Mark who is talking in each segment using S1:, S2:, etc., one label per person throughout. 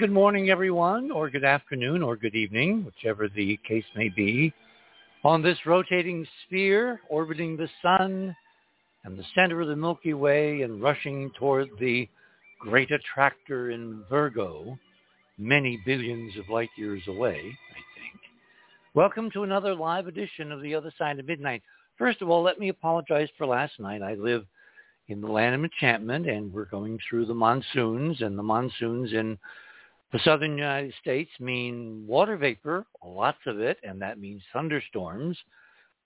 S1: Good morning, everyone, or good afternoon, or good evening, whichever the case may be, on this rotating sphere orbiting the sun and the center of the Milky Way and rushing toward the great attractor in Virgo, many billions of light years away, I think. Welcome to another live edition of The Other Side of Midnight. First of all, let me apologize for last night. I live in the land of enchantment and we're going through the monsoons and the monsoons in the southern United States mean water vapor, lots of it, and that means thunderstorms.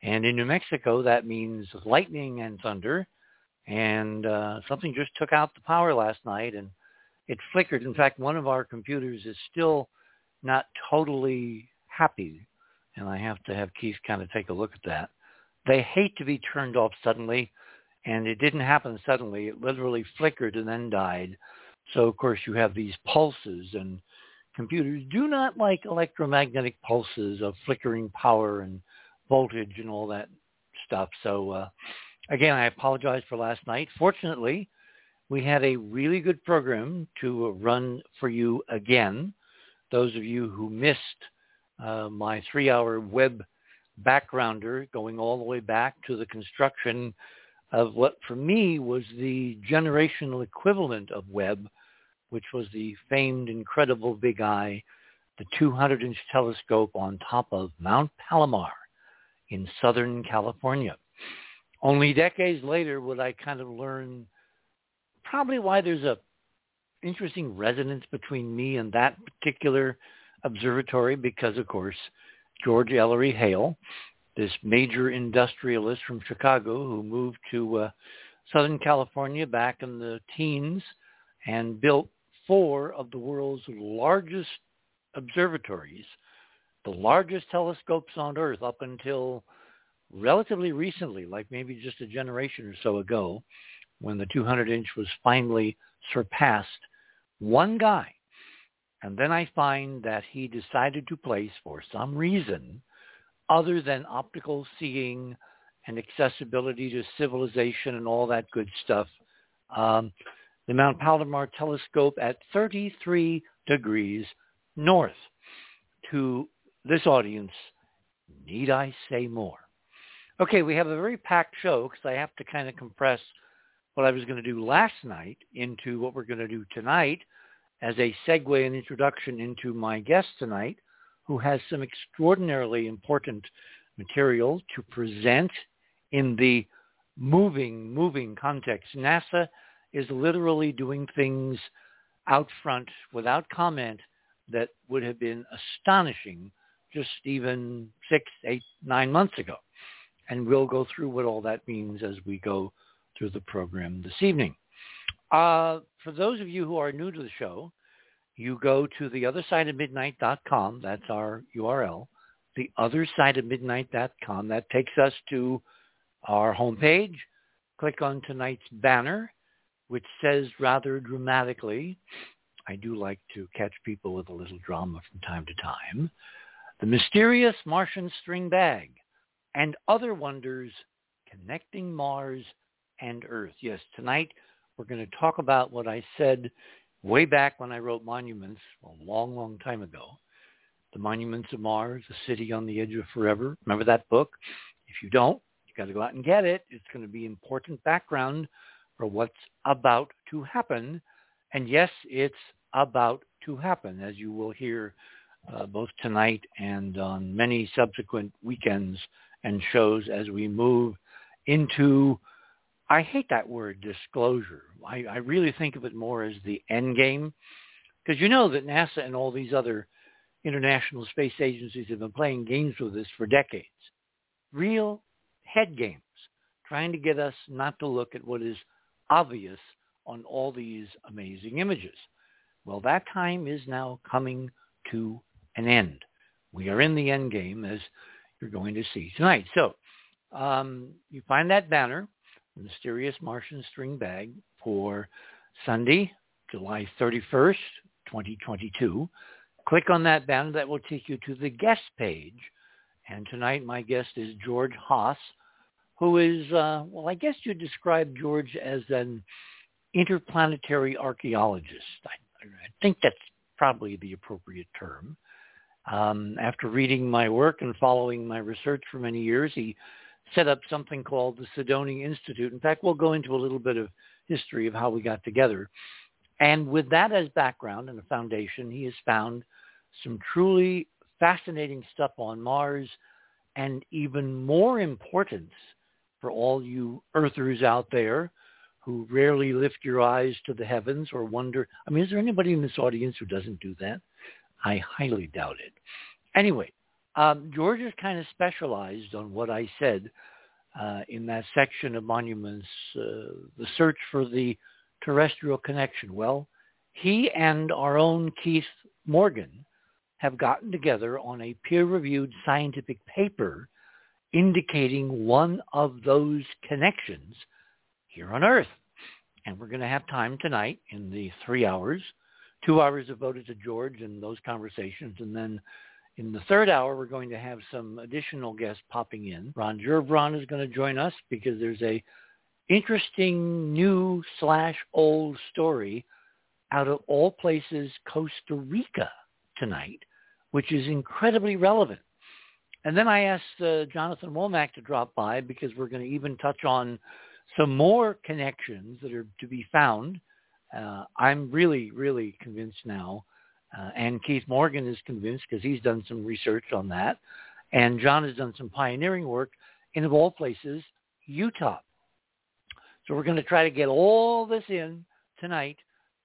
S1: And in New Mexico, that means lightning and thunder. And uh, something just took out the power last night and it flickered. In fact, one of our computers is still not totally happy. And I have to have Keith kind of take a look at that. They hate to be turned off suddenly. And it didn't happen suddenly. It literally flickered and then died. So of course you have these pulses and computers do not like electromagnetic pulses of flickering power and voltage and all that stuff. So uh, again, I apologize for last night. Fortunately, we had a really good program to run for you again. Those of you who missed uh, my three-hour web backgrounder going all the way back to the construction of what for me was the generational equivalent of Webb, which was the famed, incredible Big Eye, the 200-inch telescope on top of Mount Palomar in Southern California. Only decades later would I kind of learn probably why there's a interesting resonance between me and that particular observatory because, of course, George Ellery Hale this major industrialist from Chicago who moved to uh, Southern California back in the teens and built four of the world's largest observatories, the largest telescopes on Earth up until relatively recently, like maybe just a generation or so ago, when the 200-inch was finally surpassed. One guy. And then I find that he decided to place, for some reason, other than optical seeing and accessibility to civilization and all that good stuff. Um, the Mount Palomar telescope at 33 degrees north. To this audience, need I say more? Okay, we have a very packed show because I have to kind of compress what I was going to do last night into what we're going to do tonight as a segue and introduction into my guest tonight, who has some extraordinarily important material to present in the moving, moving context. NASA is literally doing things out front without comment that would have been astonishing just even six, eight, nine months ago. And we'll go through what all that means as we go through the program this evening. Uh, for those of you who are new to the show, you go to theothersideofmidnight.com. That's our URL. Theothersideofmidnight.com. That takes us to our homepage. Click on tonight's banner, which says rather dramatically, I do like to catch people with a little drama from time to time, the mysterious Martian string bag and other wonders connecting Mars and Earth. Yes, tonight we're going to talk about what I said way back when I wrote Monuments, a long, long time ago. The Monuments of Mars, A City on the Edge of Forever. Remember that book? If you don't, you've got to go out and get it. It's going to be important background for what's about to happen. And yes, it's about to happen, as you will hear uh, both tonight and on many subsequent weekends and shows as we move into I hate that word disclosure. I, I really think of it more as the end game because you know that NASA and all these other international space agencies have been playing games with us for decades. Real head games, trying to get us not to look at what is obvious on all these amazing images. Well, that time is now coming to an end. We are in the end game, as you're going to see tonight. So um, you find that banner Mysterious Martian String Bag for Sunday, July 31st, 2022. Click on that banner. That will take you to the guest page. And tonight my guest is George Haas, who is, uh, well, I guess you'd describe George as an interplanetary archaeologist. I, I think that's probably the appropriate term. Um, after reading my work and following my research for many years, he set up something called the Cydonia Institute. In fact, we'll go into a little bit of history of how we got together. And with that as background and a foundation, he has found some truly fascinating stuff on Mars and even more importance for all you earthers out there who rarely lift your eyes to the heavens or wonder, I mean, is there anybody in this audience who doesn't do that? I highly doubt it. Anyway, um, George is kind of specialized on what I said uh, in that section of monuments, uh, the search for the terrestrial connection. Well, he and our own Keith Morgan have gotten together on a peer-reviewed scientific paper indicating one of those connections here on Earth. And we're going to have time tonight in the three hours, two hours devoted to George and those conversations. And then in the third hour, we're going to have some additional guests popping in. Ron Gerbron is going to join us because there's a interesting new slash old story out of all places, Costa Rica tonight, which is incredibly relevant. And then I asked uh, Jonathan Womack to drop by because we're going to even touch on some more connections that are to be found. Uh, I'm really, really convinced now, uh, and Keith Morgan is convinced because he's done some research on that, and John has done some pioneering work in, of all places, Utah. So we're going to try to get all this in tonight,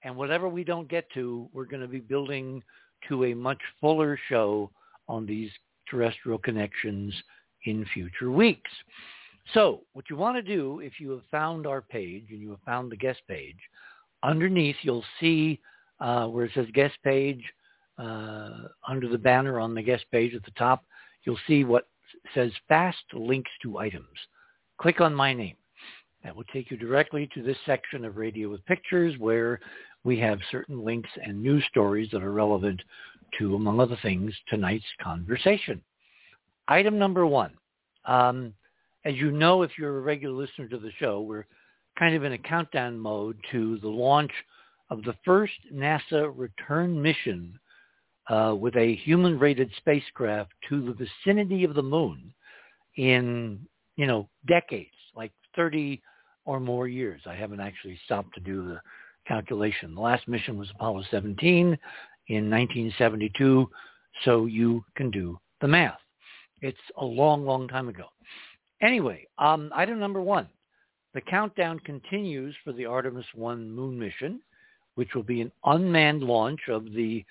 S1: and whatever we don't get to, we're going to be building to a much fuller show on these terrestrial connections in future weeks. So what you want to do, if you have found our page and you have found the guest page, underneath you'll see uh, where it says guest page, uh, under the banner on the guest page at the top, you'll see what says fast links to items. Click on my name. That will take you directly to this section of Radio with Pictures where we have certain links and news stories that are relevant to, among other things, tonight's conversation. Item number one. Um, as you know, if you're a regular listener to the show, we're kind of in a countdown mode to the launch of the first NASA return mission uh, with a human-rated spacecraft to the vicinity of the moon in, you know, decades, like 30 or more years. I haven't actually stopped to do the calculation. The last mission was Apollo 17 in 1972, so you can do the math. It's a long, long time ago. Anyway, um, item number one. The countdown continues for the Artemis 1 moon mission, which will be an unmanned launch of the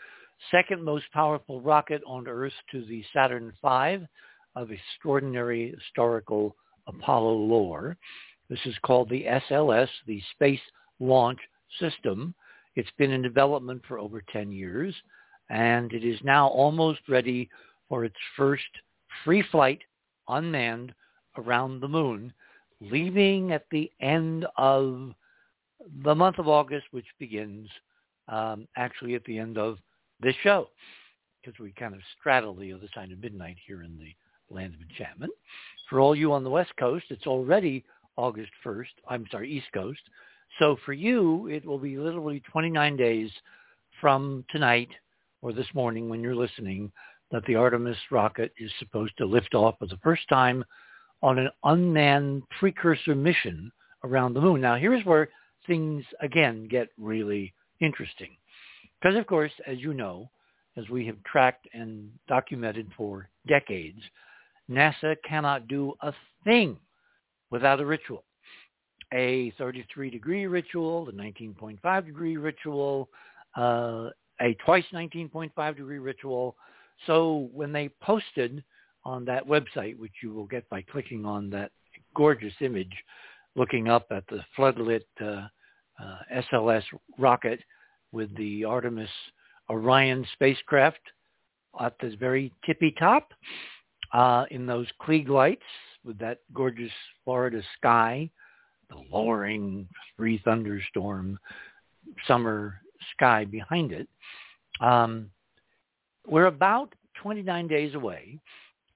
S1: second most powerful rocket on Earth to the Saturn V of extraordinary historical Apollo lore. This is called the SLS, the Space Launch System. It's been in development for over 10 years, and it is now almost ready for its first free flight, unmanned, around the moon, leaving at the end of the month of August, which begins um, actually at the end of this show, because we kind of straddle the other side of midnight here in the land of enchantment. For all you on the West Coast, it's already August 1st. I'm sorry, East Coast. So for you, it will be literally 29 days from tonight or this morning when you're listening that the Artemis rocket is supposed to lift off for the first time on an unmanned precursor mission around the moon. Now, here's where things, again, get really interesting. Because, of course, as you know, as we have tracked and documented for decades, NASA cannot do a thing without a ritual. A 33-degree ritual, a 19.5 degree ritual, uh, a twice 19.5 degree ritual. So when they posted on that website, which you will get by clicking on that gorgeous image, looking up at the floodlit uh, uh, SLS rocket with the Artemis Orion spacecraft at this very tippy top uh, in those Klieg lights with that gorgeous Florida sky, the lowering three thunderstorm summer sky behind it. Um, we're about 29 days away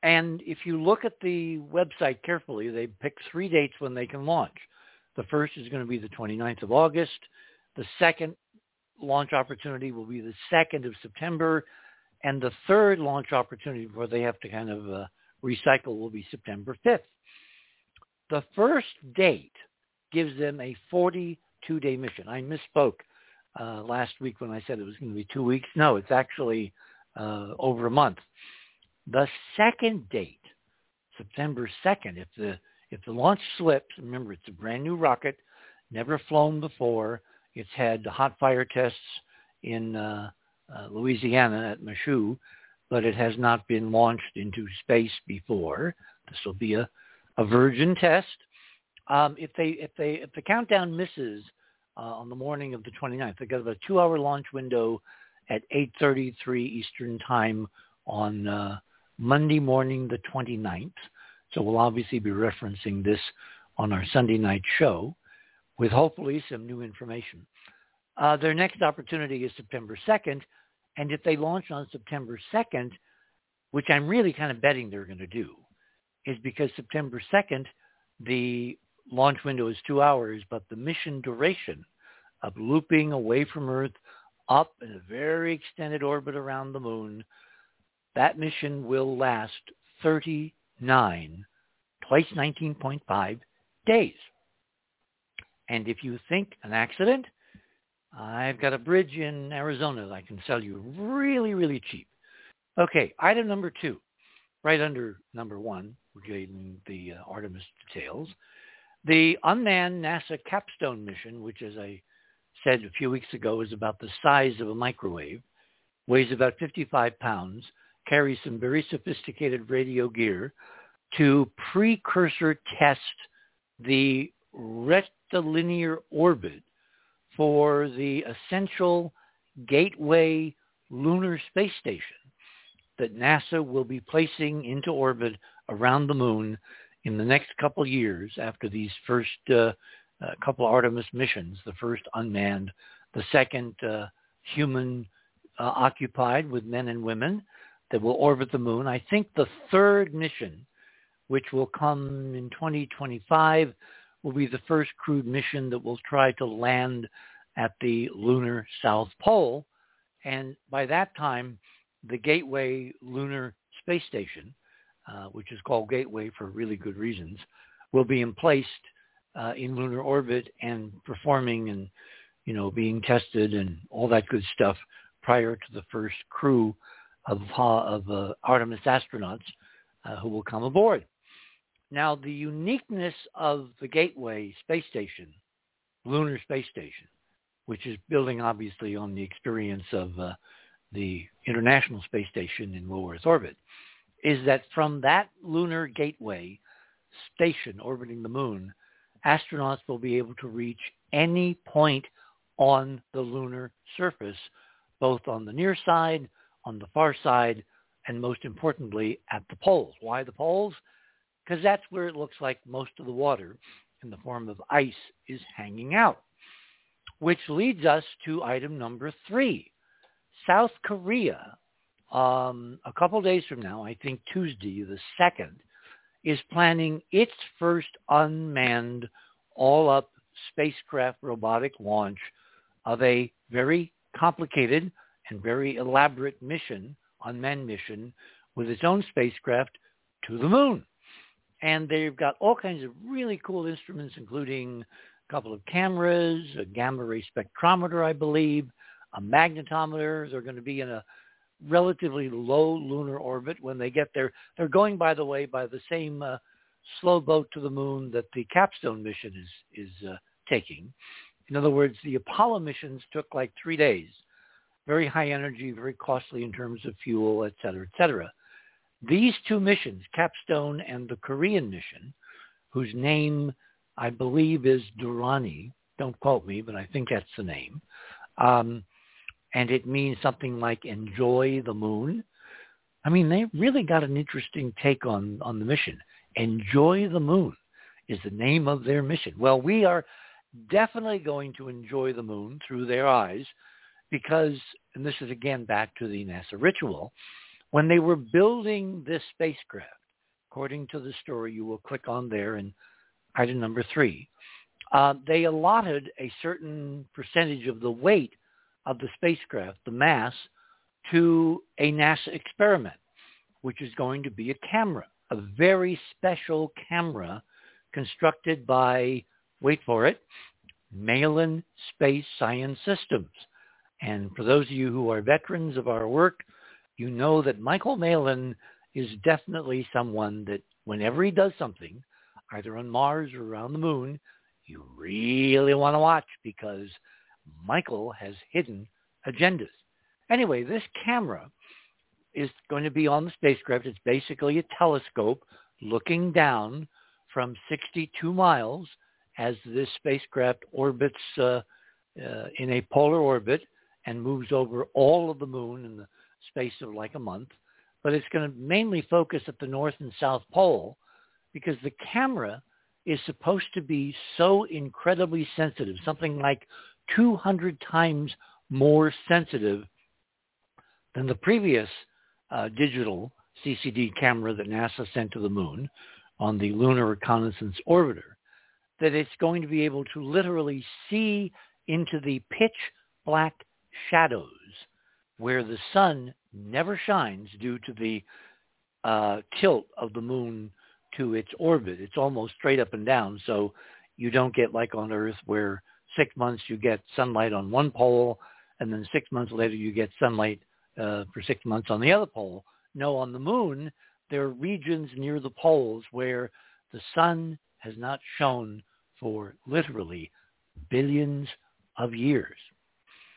S1: and if you look at the website carefully, they pick three dates when they can launch. The first is going to be the 29th of August. The second launch opportunity will be the 2nd of September, and the third launch opportunity where they have to kind of uh, recycle will be September 5th. The first date gives them a 42-day mission. I misspoke uh, last week when I said it was going to be two weeks. No, it's actually uh, over a month. The second date, September 2nd, if the if the launch slips, remember it's a brand new rocket, never flown before. It's had hot fire tests in uh, uh, Louisiana at Michoud, but it has not been launched into space before. This will be a, a virgin test. Um, if they if they if the countdown misses uh, on the morning of the 29th, they got about a two-hour launch window at 8:33 Eastern Time on uh, Monday morning, the 29th. So we'll obviously be referencing this on our Sunday night show with hopefully some new information. Uh, their next opportunity is September 2nd, and if they launch on September 2nd, which I'm really kind of betting they're going to do, is because September 2nd, the launch window is two hours, but the mission duration of looping away from Earth up in a very extended orbit around the moon, that mission will last 39 twice 19.5 days. And if you think an accident, I've got a bridge in Arizona that I can sell you really, really cheap. Okay, item number two, right under number one, we're the uh, Artemis details. The unmanned NASA Capstone mission, which as I said a few weeks ago is about the size of a microwave, weighs about 55 pounds, carries some very sophisticated radio gear to precursor test the rectilinear orbit for the essential Gateway lunar space station that NASA will be placing into orbit around the moon in the next couple years after these first uh, uh, couple Artemis missions, the first unmanned, the second uh, human uh, occupied with men and women that will orbit the moon. I think the third mission, which will come in 2025, will be the first crewed mission that will try to land at the lunar South Pole. And by that time, the Gateway Lunar Space Station, uh, which is called Gateway for really good reasons, will be in place uh, in lunar orbit and performing and, you know, being tested and all that good stuff prior to the first crew of, of uh, Artemis astronauts uh, who will come aboard. Now, the uniqueness of the Gateway space station, lunar space station, which is building obviously on the experience of uh, the International Space Station in low Earth orbit, is that from that lunar gateway station orbiting the moon, astronauts will be able to reach any point on the lunar surface, both on the near side, on the far side, and most importantly, at the poles. Why the poles? because that's where it looks like most of the water in the form of ice is hanging out. Which leads us to item number three. South Korea, um, a couple days from now, I think Tuesday the 2nd, is planning its first unmanned all-up spacecraft robotic launch of a very complicated and very elaborate mission, unmanned mission, with its own spacecraft to the moon and they've got all kinds of really cool instruments, including a couple of cameras, a gamma ray spectrometer, I believe, a magnetometer. They're going to be in a relatively low lunar orbit when they get there. They're going, by the way, by the same uh, slow boat to the moon that the Capstone mission is is uh, taking. In other words, the Apollo missions took like three days, very high energy, very costly in terms of fuel, et cetera, et cetera. These two missions, Capstone and the Korean mission, whose name I believe is Durrani, don't quote me, but I think that's the name, um, and it means something like enjoy the moon. I mean, they really got an interesting take on, on the mission. Enjoy the moon is the name of their mission. Well, we are definitely going to enjoy the moon through their eyes because, and this is again back to the NASA ritual, when they were building this spacecraft, according to the story you will click on there in item number three, uh, they allotted a certain percentage of the weight of the spacecraft, the mass, to a NASA experiment, which is going to be a camera, a very special camera constructed by, wait for it, Malin Space Science Systems. And for those of you who are veterans of our work, you know that Michael Malin is definitely someone that whenever he does something, either on Mars or around the moon, you really want to watch because Michael has hidden agendas. Anyway, this camera is going to be on the spacecraft. It's basically a telescope looking down from 62 miles as this spacecraft orbits uh, uh, in a polar orbit and moves over all of the moon in the space of like a month. But it's going to mainly focus at the north and south pole because the camera is supposed to be so incredibly sensitive, something like 200 times more sensitive than the previous uh, digital CCD camera that NASA sent to the moon on the Lunar Reconnaissance Orbiter, that it's going to be able to literally see into the pitch black shadows where the sun never shines due to the uh, tilt of the moon to its orbit. It's almost straight up and down. So you don't get like on Earth where six months you get sunlight on one pole and then six months later you get sunlight uh, for six months on the other pole. No, on the moon, there are regions near the poles where the sun has not shone for literally billions of years.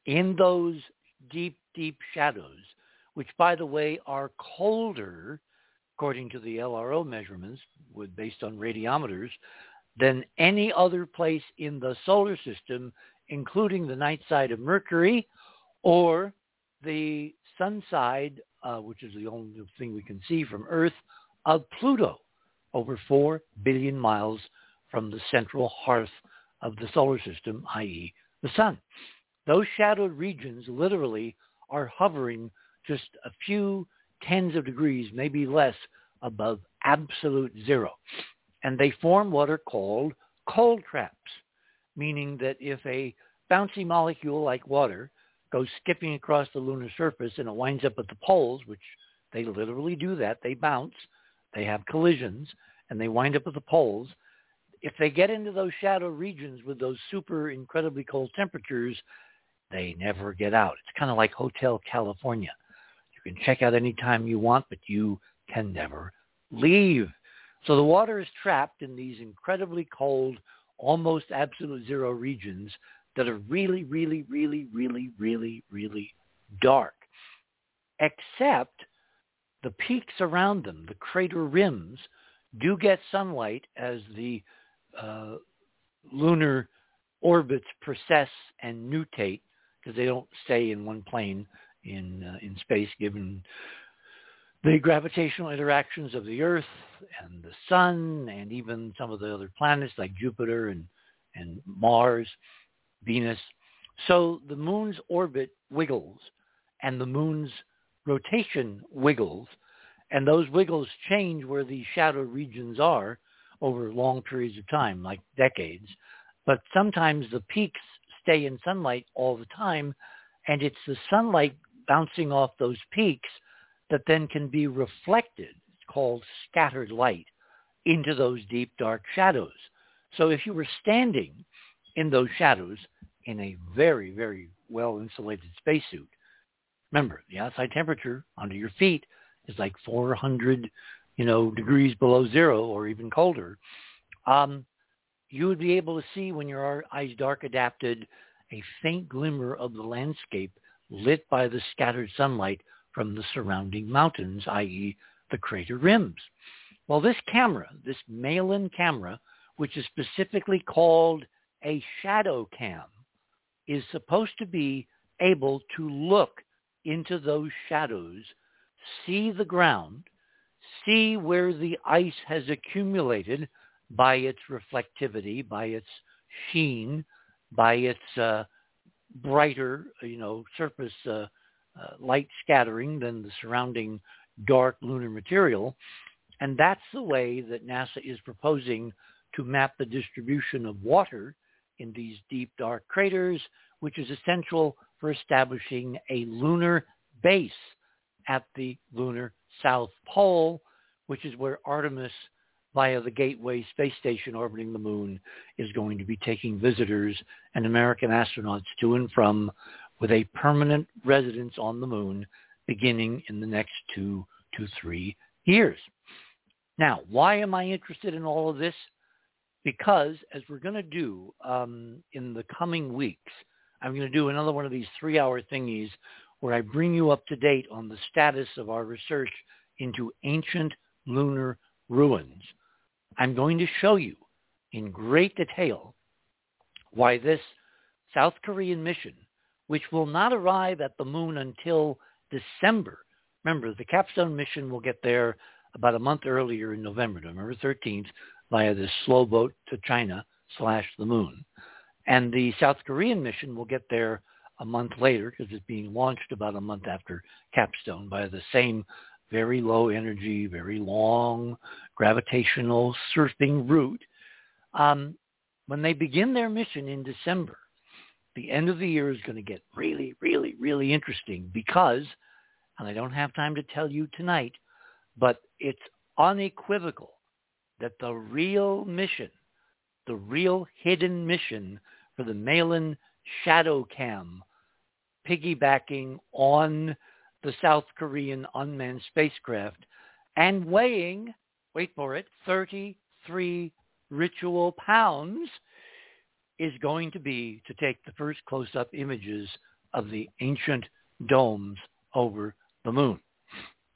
S1: In those deep, deep shadows, which by the way are colder according to the LRO measurements based on radiometers, than any other place in the solar system, including the night side of Mercury or the sun side, uh, which is the only thing we can see from Earth, of Pluto, over 4 billion miles from the central hearth of the solar system, i.e. the sun. Those shadowed regions literally are hovering just a few tens of degrees, maybe less, above absolute zero. And they form what are called cold traps, meaning that if a bouncy molecule like water goes skipping across the lunar surface and it winds up at the poles, which they literally do that, they bounce, they have collisions, and they wind up at the poles. If they get into those shadow regions with those super incredibly cold temperatures, they never get out. It's kind of like Hotel California You can check out anytime you want, but you can never leave. So the water is trapped in these incredibly cold, almost absolute zero regions that are really, really, really, really, really, really dark. Except the peaks around them, the crater rims, do get sunlight as the uh, lunar orbits precess and nutate because they don't stay in one plane in uh, in space, given the gravitational interactions of the Earth and the Sun, and even some of the other planets like Jupiter and and Mars, Venus. So the moon's orbit wiggles, and the moon's rotation wiggles, and those wiggles change where the shadow regions are over long periods of time, like decades. But sometimes the peaks stay in sunlight all the time, and it's the sunlight bouncing off those peaks that then can be reflected, it's called scattered light, into those deep dark shadows. So if you were standing in those shadows in a very, very well insulated spacesuit, remember the outside temperature under your feet is like 400, you know, degrees below zero or even colder. Um, you would be able to see when your eyes dark adapted a faint glimmer of the landscape lit by the scattered sunlight from the surrounding mountains, i.e. the crater rims. Well, this camera, this Malin camera, which is specifically called a shadow cam, is supposed to be able to look into those shadows, see the ground, see where the ice has accumulated by its reflectivity, by its sheen, by its uh, brighter, you know, surface uh, uh, light scattering than the surrounding dark lunar material. And that's the way that NASA is proposing to map the distribution of water in these deep dark craters, which is essential for establishing a lunar base at the lunar South Pole, which is where Artemis via the Gateway space station orbiting the moon is going to be taking visitors and American astronauts to and from with a permanent residence on the moon beginning in the next two to three years. Now, why am I interested in all of this? Because as we're going to do um, in the coming weeks, I'm going to do another one of these three-hour thingies where I bring you up to date on the status of our research into ancient lunar ruins. I'm going to show you in great detail why this South Korean mission, which will not arrive at the moon until December. Remember, the capstone mission will get there about a month earlier in November, November 13th, via this slow boat to China slash the moon. And the South Korean mission will get there a month later because it's being launched about a month after capstone by the same very low energy, very long gravitational surfing route. Um, when they begin their mission in December, the end of the year is going to get really, really, really interesting because, and I don't have time to tell you tonight, but it's unequivocal that the real mission, the real hidden mission for the Malin Shadow Cam, piggybacking on the South Korean unmanned spacecraft and weighing, wait for it, 33 ritual pounds is going to be to take the first close-up images of the ancient domes over the moon.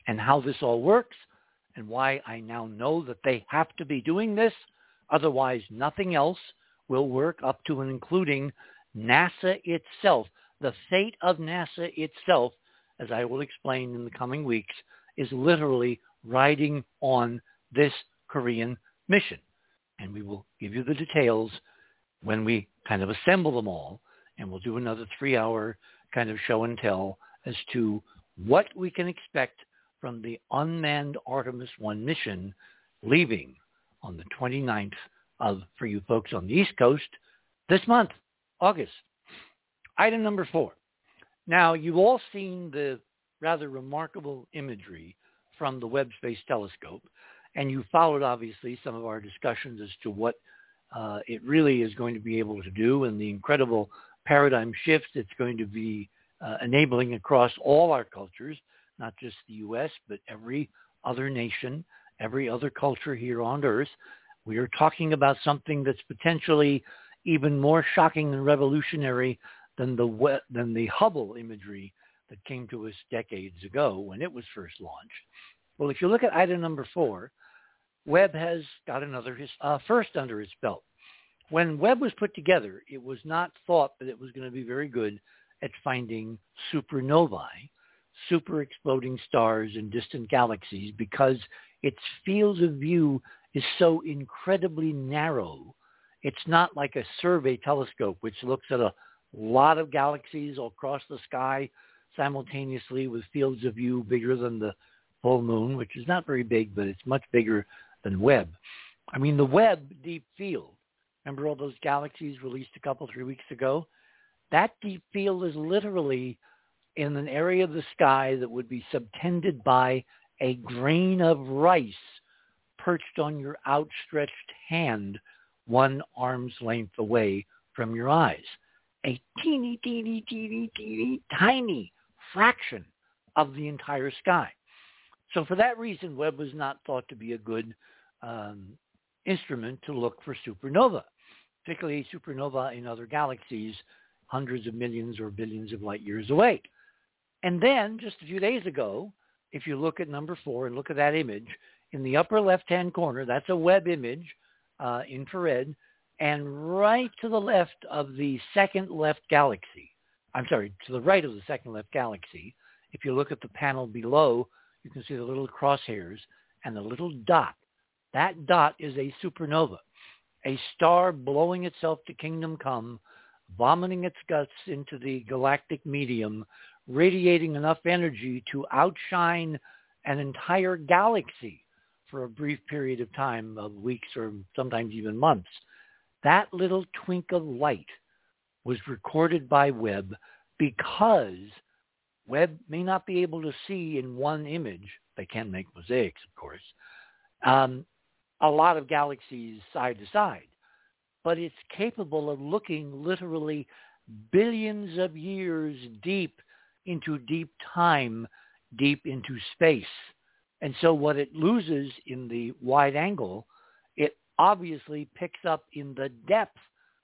S1: And how this all works and why I now know that they have to be doing this, otherwise nothing else will work up to and including NASA itself. The fate of NASA itself as I will explain in the coming weeks, is literally riding on this Korean mission. And we will give you the details when we kind of assemble them all. And we'll do another three-hour kind of show and tell as to what we can expect from the unmanned Artemis 1 mission leaving on the 29th of, for you folks on the East Coast, this month, August. Item number four. Now, you've all seen the rather remarkable imagery from the Webb Space Telescope, and you followed, obviously, some of our discussions as to what uh, it really is going to be able to do and the incredible paradigm shift it's going to be uh, enabling across all our cultures, not just the U.S., but every other nation, every other culture here on Earth. We are talking about something that's potentially even more shocking and revolutionary than the than the Hubble imagery that came to us decades ago when it was first launched. Well, if you look at item number four, Webb has got another uh, first under its belt. When Webb was put together, it was not thought that it was going to be very good at finding supernovae, super exploding stars in distant galaxies, because its field of view is so incredibly narrow. It's not like a survey telescope, which looks at a lot of galaxies across the sky simultaneously with fields of view bigger than the full moon, which is not very big, but it's much bigger than Webb. I mean, the Webb deep field, remember all those galaxies released a couple, three weeks ago? That deep field is literally in an area of the sky that would be subtended by a grain of rice perched on your outstretched hand one arm's length away from your eyes a teeny, teeny, teeny, teeny, tiny fraction of the entire sky. So for that reason, Webb was not thought to be a good um, instrument to look for supernova, particularly supernova in other galaxies hundreds of millions or billions of light years away. And then just a few days ago, if you look at number four and look at that image, in the upper left-hand corner, that's a Webb image, uh, infrared, and right to the left of the second left galaxy, I'm sorry, to the right of the second left galaxy, if you look at the panel below, you can see the little crosshairs and the little dot. That dot is a supernova, a star blowing itself to kingdom come, vomiting its guts into the galactic medium, radiating enough energy to outshine an entire galaxy for a brief period of time of weeks or sometimes even months. That little twink of light was recorded by Webb because Webb may not be able to see in one image, they can make mosaics, of course, um, a lot of galaxies side to side, but it's capable of looking literally billions of years deep into deep time, deep into space. And so what it loses in the wide angle, obviously picks up in the depth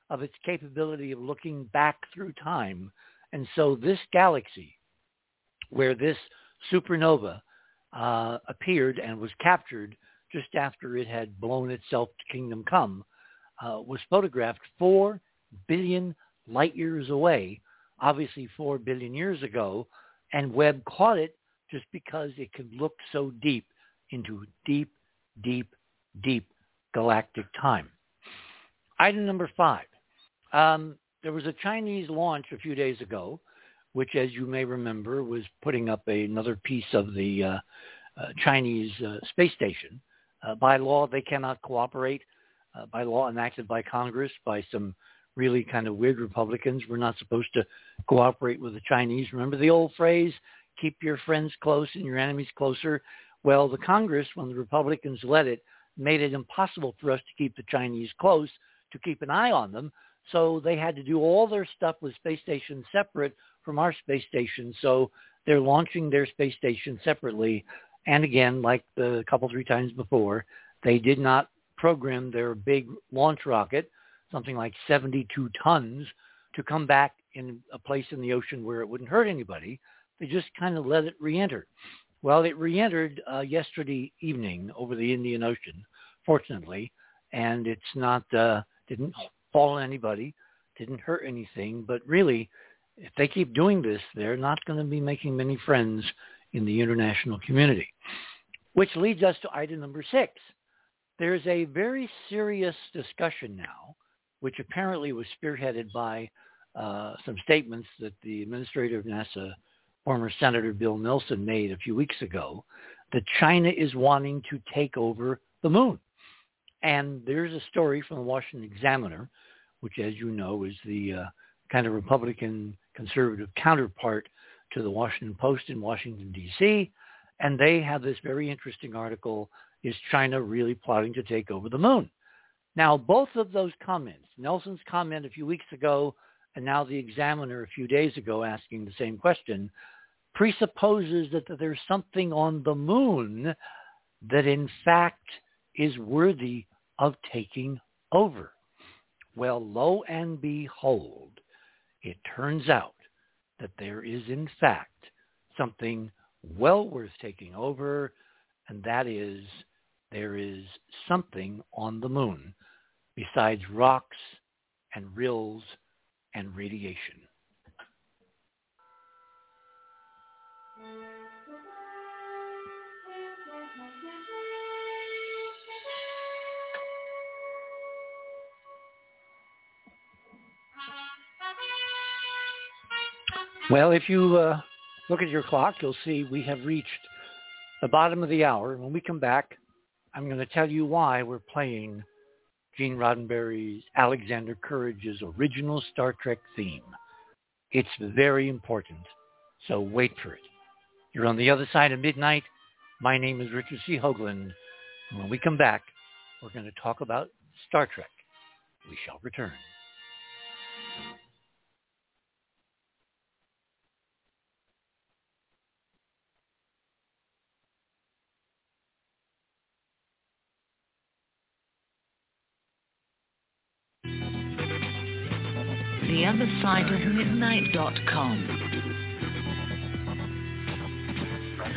S1: of its capability of looking back through time. And so this galaxy, where this supernova uh, appeared and was captured just after it had blown itself to kingdom come, uh, was photographed four billion light years away, obviously four billion years ago, and Webb caught it just because it could look so deep into deep, deep, deep galactic time. Item number five. Um, there was a Chinese launch a few days ago, which, as you may remember, was putting up a, another piece of the uh, uh, Chinese uh, space station. Uh, by law, they cannot cooperate. Uh, by law enacted by Congress, by some really kind of weird Republicans, we're not supposed to cooperate with the Chinese. Remember the old phrase, keep your friends close and your enemies closer? Well, the Congress, when the Republicans led it, made it impossible for us to keep the Chinese close, to keep an eye on them. So they had to do all their stuff with space stations separate from our space station. So they're launching their space station separately. And again, like the couple, three times before, they did not program their big launch rocket, something like 72 tons, to come back in a place in the ocean where it wouldn't hurt anybody. They just kind of let it re-enter. Well, it re-entered uh, yesterday evening over the Indian Ocean, fortunately, and it's not uh, didn't fall on anybody, didn't hurt anything. But really, if they keep doing this, they're not going to be making many friends in the international community. Which leads us to item number six. There's a very serious discussion now, which apparently was spearheaded by uh, some statements that the administrator of NASA former Senator Bill Nelson made a few weeks ago that China is wanting to take over the moon. And there's a story from the Washington Examiner, which, as you know, is the uh, kind of Republican conservative counterpart to the Washington Post in Washington, D.C. And they have this very interesting article, Is China Really Plotting to Take Over the Moon? Now, both of those comments, Nelson's comment a few weeks ago and now the Examiner a few days ago asking the same question, presupposes that, there's something on the moon that in fact is worthy of taking over. Well, lo and behold, it turns out that there is in fact something well worth taking over, and that is there is something on the moon besides rocks and rills and radiation. Well, if you uh, look at your clock, you'll see we have reached the bottom of the hour. When we come back, I'm going to tell you why we're playing Gene Roddenberry's Alexander Courage's original Star Trek theme. It's very important, so wait for it. You're on the other side of midnight. My name is Richard C. Hoagland. And when we come back, we're going to talk about Star Trek. We shall return.
S2: theothersideofmidnight.com.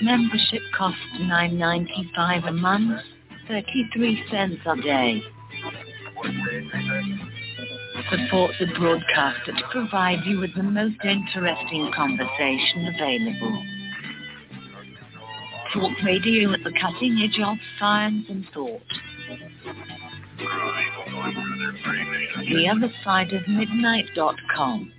S2: Membership costs $9.95 a month, 33 cents a day. Support the broadcaster to provide you with the most interesting conversation available. Talk radio at the cutting edge of science and thought. The other side of midnight.com.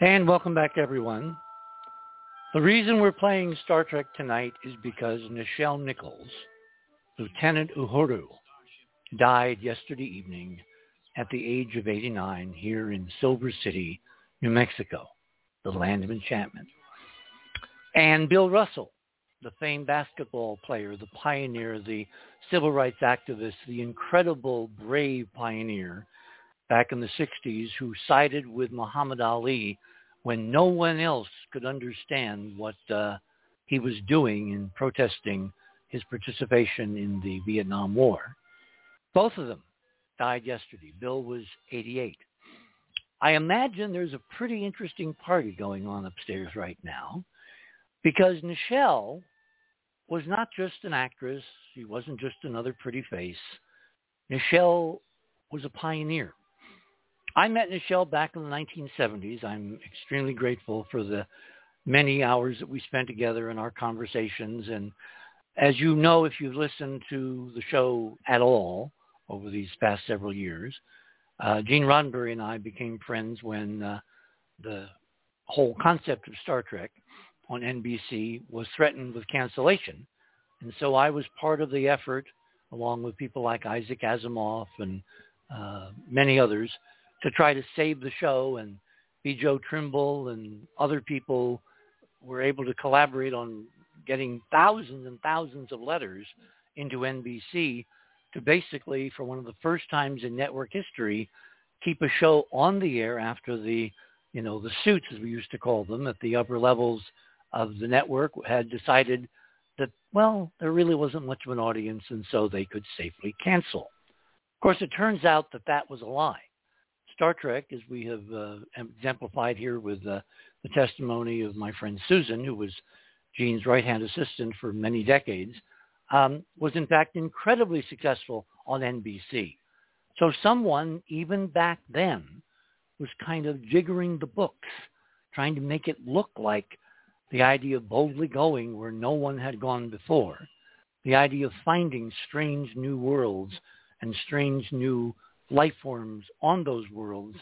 S1: And welcome back, everyone. The reason we're playing Star Trek tonight is because Nichelle Nichols, Lieutenant Uhura, died yesterday evening at the age of 89 here in Silver City, New Mexico, the land of enchantment. And Bill Russell, the famed basketball player, the pioneer, the civil rights activist, the incredible, brave pioneer back in the 60s who sided with Muhammad Ali when no one else could understand what uh, he was doing in protesting his participation in the Vietnam War. Both of them died yesterday. Bill was 88. I imagine there's a pretty interesting party going on upstairs right now because Nichelle was not just an actress. She wasn't just another pretty face. Nichelle was a pioneer. I met Nichelle back in the 1970s. I'm extremely grateful for the many hours that we spent together in our conversations. And as you know, if you've listened to the show at all over these past several years, uh, Gene Roddenberry and I became friends when uh, the whole concept of Star Trek on NBC was threatened with cancellation. And so I was part of the effort, along with people like Isaac Asimov and uh, many others, to try to save the show and Bjo Trimble and other people were able to collaborate on getting thousands and thousands of letters into NBC to basically, for one of the first times in network history, keep a show on the air after the, you know, the suits, as we used to call them, at the upper levels of the network had decided that, well, there really wasn't much of an audience, and so they could safely cancel. Of course, it turns out that that was a lie. Star Trek, as we have uh, exemplified here with uh, the testimony of my friend Susan, who was Gene's right-hand assistant for many decades, um, was in fact incredibly successful on NBC. So someone, even back then, was kind of jiggering the books, trying to make it look like the idea of boldly going where no one had gone before, the idea of finding strange new worlds and strange new life forms on those worlds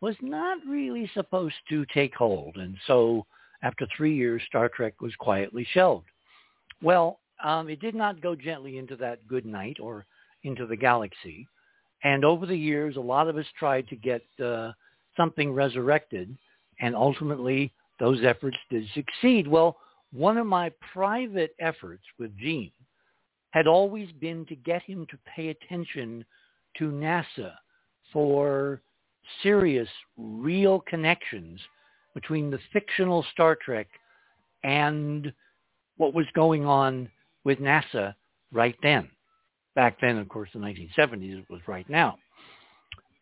S1: was not really supposed to take hold. And so after three years, Star Trek was quietly shelved. Well, um, it did not go gently into that good night or into the galaxy. And over the years, a lot of us tried to get uh, something resurrected, and ultimately those efforts did succeed. Well, one of my private efforts with Gene had always been to get him to pay attention to NASA for serious, real connections between the fictional Star Trek and what was going on with NASA right then. Back then, of course, the 1970s, it was right now.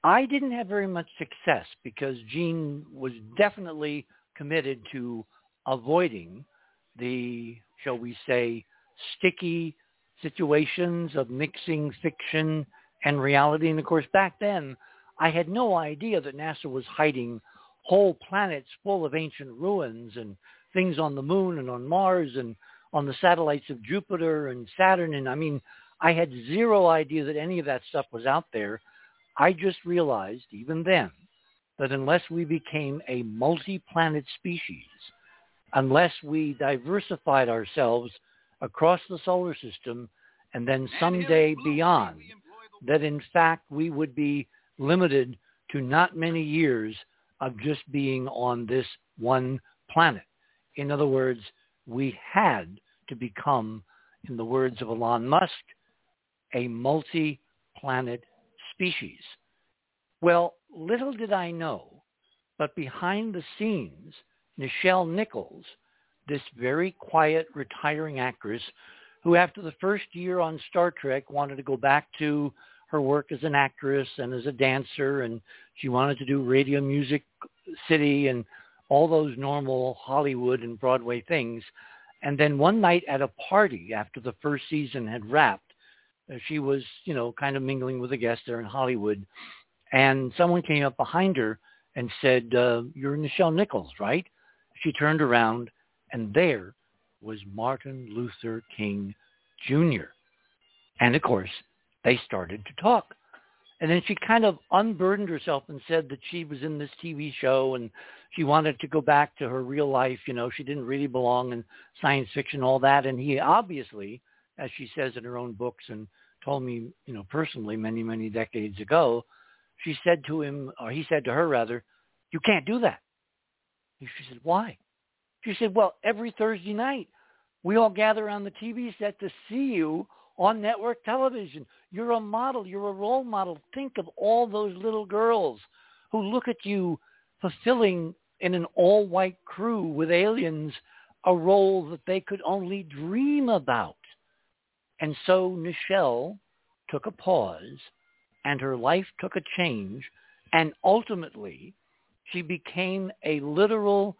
S1: I didn't have very much success because Gene was definitely committed to avoiding the, shall we say, sticky situations of mixing fiction and reality. And of course, back then, I had no idea that NASA was hiding whole planets full of ancient ruins and things on the moon and on Mars and on the satellites of Jupiter and Saturn. And I mean, I had zero idea that any of that stuff was out there. I just realized even then that unless we became a multi-planet species, unless we diversified ourselves across the solar system and then someday beyond, that in fact we would be limited to not many years of just being on this one planet. In other words, we had to become, in the words of Elon Musk, a multi-planet species. Well, little did I know, but behind the scenes, Nichelle Nichols, this very quiet, retiring actress who after the first year on Star Trek wanted to go back to her work as an actress and as a dancer and she wanted to do Radio Music City and all those normal Hollywood and Broadway things. And then one night at a party after the first season had wrapped, uh, she was, you know, kind of mingling with a guest there in Hollywood. And someone came up behind her and said, uh, you're Nichelle Nichols, right? She turned around and there was Martin Luther King Jr. And of course, they started to talk. And then she kind of unburdened herself and said that she was in this TV show and she wanted to go back to her real life. You know, she didn't really belong in science fiction, all that. And he obviously, as she says in her own books and told me, you know, personally many, many decades ago, she said to him, or he said to her rather, you can't do that. She said, why? She said, well, every Thursday night we all gather on the TV set to see you on network television. You're a model. You're a role model. Think of all those little girls who look at you fulfilling in an all-white crew with aliens a role that they could only dream about. And so Nichelle took a pause and her life took a change and ultimately she became a literal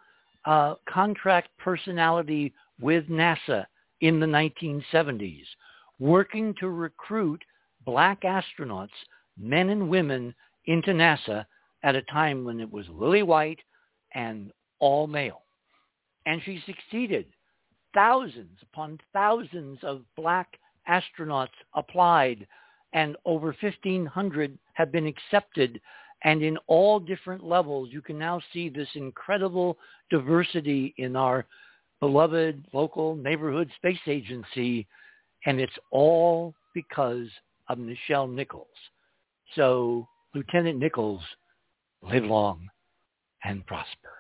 S1: uh, contract personality with NASA in the 1970s working to recruit black astronauts, men and women, into NASA at a time when it was lily white and all male. And she succeeded. Thousands upon thousands of black astronauts applied and over 1,500 have been accepted. And in all different levels, you can now see this incredible diversity in our beloved local neighborhood space agency and it's all because of Nichelle Nichols. So Lieutenant Nichols, live long and prosper.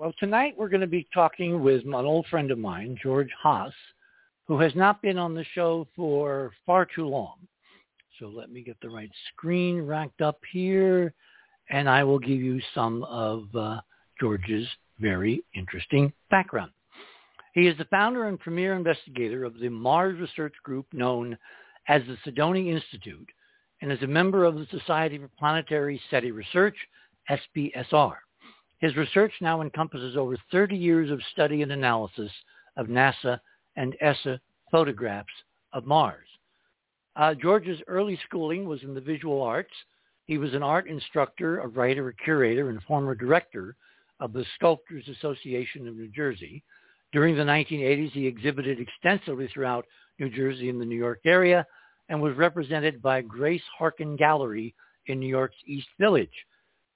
S1: Well, tonight we're going to be talking with an old friend of mine, George Haas, who has not been on the show for far too long. So let me get the right screen racked up here, and I will give you some of uh, George's very interesting background. He is the founder and premier investigator of the Mars Research Group known as the Cydonia Institute and is a member of the Society for Planetary SETI Research, SPSR. His research now encompasses over 30 years of study and analysis of NASA and ESA photographs of Mars. Uh, George's early schooling was in the visual arts. He was an art instructor, a writer, a curator, and former director of the Sculptors Association of New Jersey. During the 1980s, he exhibited extensively throughout New Jersey and the New York area and was represented by Grace Harkin Gallery in New York's East Village.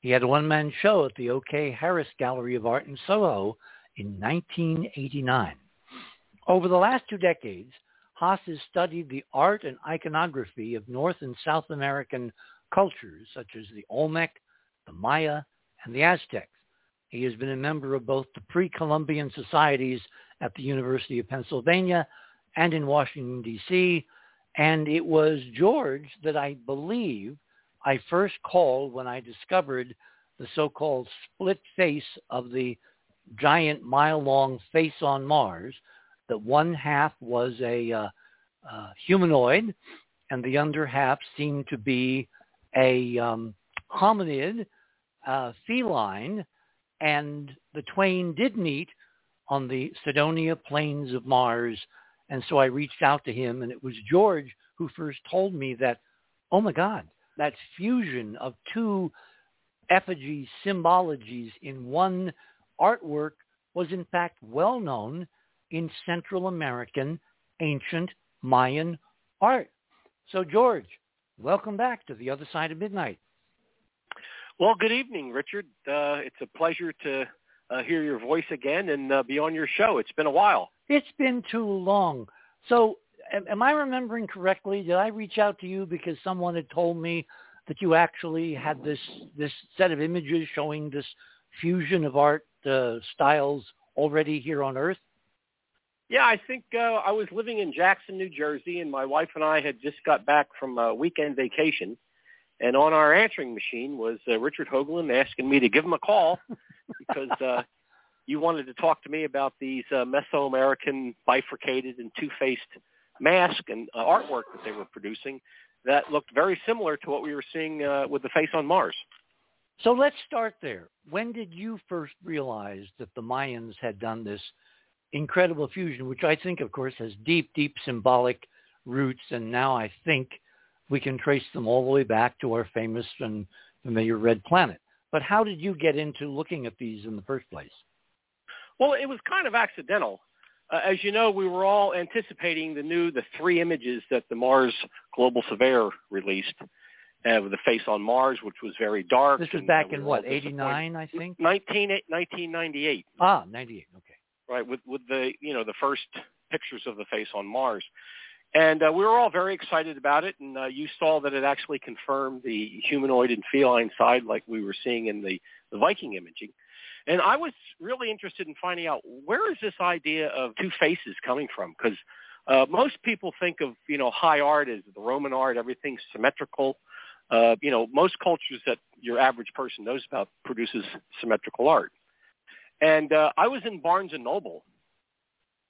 S1: He had a one-man show at the O.K. Harris Gallery of Art in Soho in 1989. Over the last two decades, Haas has studied the art and iconography of North and South American cultures such as the Olmec, the Maya, and the Aztecs. He has been a member of both the pre-Columbian societies at the University of Pennsylvania and in Washington, D.C., and it was George that I believe I first called when I discovered the so-called split face of the giant mile-long face on Mars, that one half was a uh, uh, humanoid and the other half seemed to be a um, hominid, uh, feline, and the twain did meet on the Cydonia plains of Mars. And so I reached out to him, and it was George who first told me that, oh my God, that fusion of two effigy symbologies in one artwork was in fact well known in Central American ancient Mayan art. So George, welcome back to the other side of midnight.
S3: Well, good evening, Richard. Uh, it's a pleasure to uh, hear your voice again and uh, be on your show. It's been a while.
S1: It's been too long. So am I remembering correctly? Did I reach out to you because someone had told me that you actually had this this set of images showing this fusion of art uh, styles already here on Earth?
S3: Yeah, I think uh, I was living in Jackson, New Jersey, and my wife and I had just got back from a weekend vacation, And on our answering machine was uh, Richard Hoagland asking me to give him a call because uh, you wanted to talk to me about these uh, Mesoamerican bifurcated and two-faced mask and uh, artwork that they were producing that looked very similar to what we were seeing uh, with the face on Mars.
S1: So let's start there. When did you first realize that the Mayans had done this incredible fusion, which I think, of course, has deep, deep symbolic roots, and now I think we can trace them all the way back to our famous and familiar red planet. But how did you get into looking at these in the first place?
S3: Well, it was kind of accidental. Uh, as you know, we were all anticipating the new, the three images that the Mars Global Surveyor released uh, with the face on Mars, which was very dark.
S1: This was back uh, in what, 89, I think?
S3: 19, 1998.
S1: Ah, 98, okay.
S3: Right, with, with the, you know, the first pictures of the face on Mars. And uh, we were all very excited about it, and uh, you saw that it actually confirmed the humanoid and feline side like we were seeing in the, the Viking imaging. And I was really interested in finding out where is this idea of two faces coming from? Because uh, most people think of you know high art as the Roman art, everything's symmetrical. Uh, you know, most cultures that your average person knows about produces symmetrical art. And uh, I was in Barnes and Noble.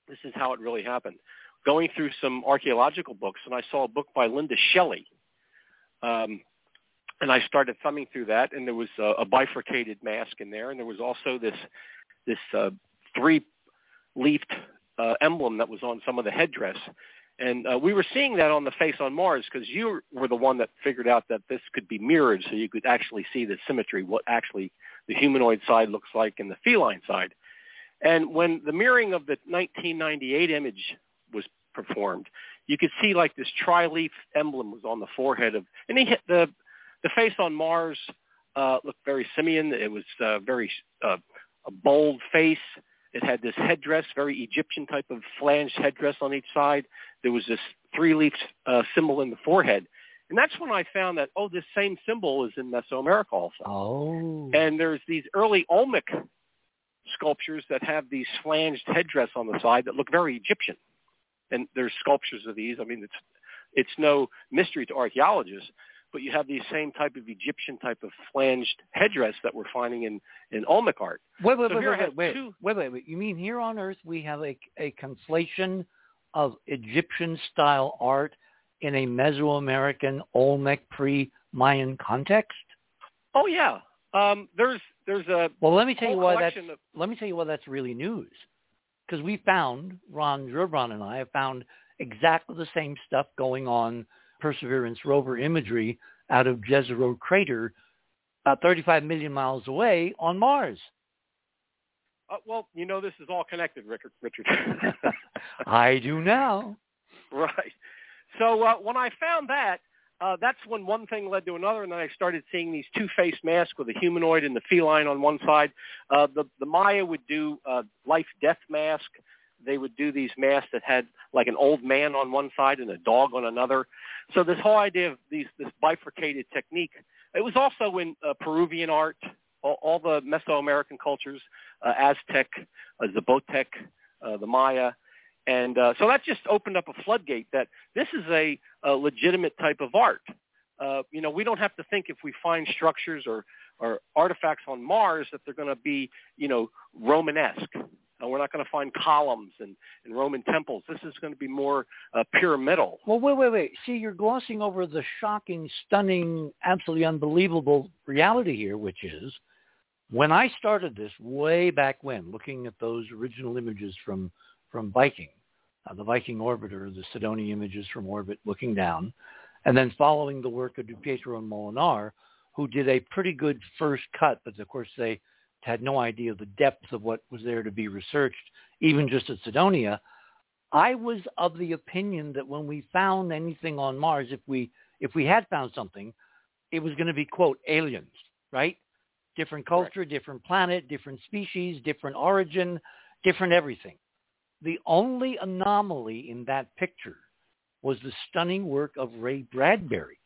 S3: This is how it really happened. Going through some archaeological books, and I saw a book by Linda Schele. Um, and I started thumbing through that, and there was a, a bifurcated mask in there, and there was also this this uh, three-leafed uh, emblem that was on some of the headdress. And uh, we were seeing that on the face on Mars because you were the one that figured out that this could be mirrored so you could actually see the symmetry, what actually the humanoid side looks like and the feline side. And when the mirroring of the 1998 image was performed, you could see like this tri-leaf emblem was on the forehead of, and he the the face on Mars uh, looked very simian. It was uh, very uh, a bold face. It had this headdress, very Egyptian type of flanged headdress on each side. There was this three-leaf uh, symbol in the forehead. And that's when I found that, oh, this same symbol is in Mesoamerica also.
S1: Oh.
S3: And there's these early Olmec sculptures that have these flanged headdress on the side that look very Egyptian. And there's sculptures of these. I mean, it's, it's no mystery to archaeologists but you have these same type of Egyptian type of flanged headdress that we're finding in, in Olmec art.
S1: Wait, wait,
S3: so
S1: wait, wait, wait,
S3: two...
S1: wait, wait, wait. You mean here on Earth we have a, a conflation of Egyptian-style art in a Mesoamerican Olmec pre-Mayan context?
S3: Oh yeah. Um, there's there's a
S1: well. Let me tell you why that's
S3: of...
S1: let me tell you why that's really news. Because we found Ron Gerbron and I have found exactly the same stuff going on Perseverance rover imagery out of Jezero crater about 35 million miles away on Mars.
S3: Uh, well, you know this is all connected, Richard. Richard.
S1: I do now.
S3: Right. So uh, when I found that, uh, that's when one thing led to another, and then I started seeing these two-faced masks with the humanoid and the feline on one side. Uh, the, the Maya would do uh, life-death mask they would do these masks that had like an old man on one side and a dog on another. So this whole idea of these this bifurcated technique, it was also in uh, Peruvian art, all, all the Mesoamerican cultures, uh, Aztec, uh, Zapotec, uh, the Maya. And uh, so that just opened up a floodgate that this is a, a legitimate type of art. Uh, you know, we don't have to think if we find structures or, or artifacts on Mars that they're going to be, you know, Romanesque. Uh, we're not going to find columns and, and Roman temples. This is going to be more uh, pyramidal.
S1: Well, wait, wait, wait. See, you're glossing over the shocking, stunning, absolutely unbelievable reality here, which is when I started this way back when, looking at those original images from, from Viking, uh, the Viking orbiter, the Cydonia images from orbit looking down, and then following the work of DiPietro and Molenaar, who did a pretty good first cut, but of course they – had no idea of the depth of what was there to be researched, even just at Cydonia. I was of the opinion that when we found anything on Mars, if we if we had found something, it was going to be quote aliens, right? Different culture, right. different planet, different species, different origin, different everything. The only anomaly in that picture was the stunning work of Ray Bradbury,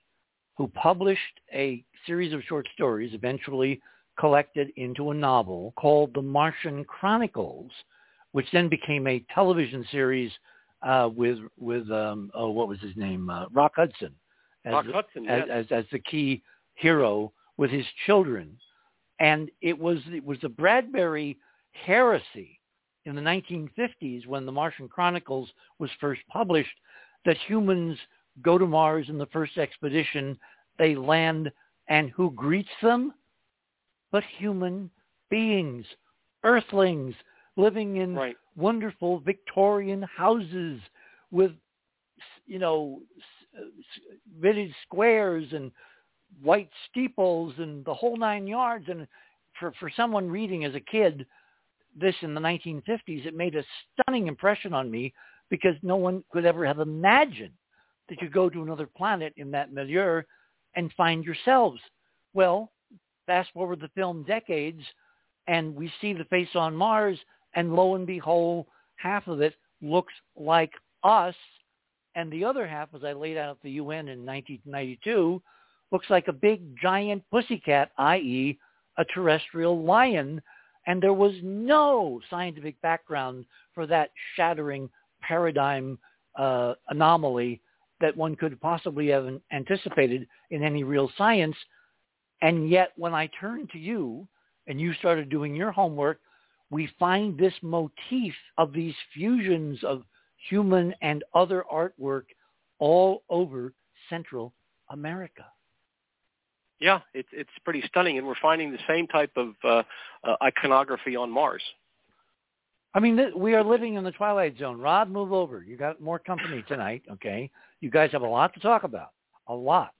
S1: who published a series of short stories, eventually collected into a novel called The Martian Chronicles, which then became a television series uh, with with um, oh what was his name uh, Rock Hudson
S3: as, Rock Hudson
S1: as,
S3: yes.
S1: as, as the key hero with his children. And it was it was the Bradbury heresy in the 1950s when the Martian Chronicles was first published that humans go to Mars in the first expedition, they land, and who greets them? But human beings, earthlings, living in
S3: right.
S1: wonderful Victorian houses with, you know, village squares and white steeples and the whole nine yards. And for, for someone reading as a kid this in the 1950s, it made a stunning impression on me because no one could ever have imagined that you go to another planet in that milieu and find yourselves. Well, fast forward the film decades and we see the face on Mars and lo and behold, half of it looks like us and the other half, as I laid out at the UN in 1992, looks like a big giant pussycat, i.e. a terrestrial lion. And there was no scientific background for that shattering paradigm uh, anomaly that one could possibly have anticipated in any real science. And yet when I turned to you and you started doing your homework, we find this motif of these fusions of human and other artwork all over Central America.
S3: Yeah, it's it's pretty stunning, and we're finding the same type of uh, uh, iconography on Mars.
S1: I mean, th- we are living in the twilight zone. Rod, move over. You got more company tonight, okay? You guys have a lot to talk about, a lot.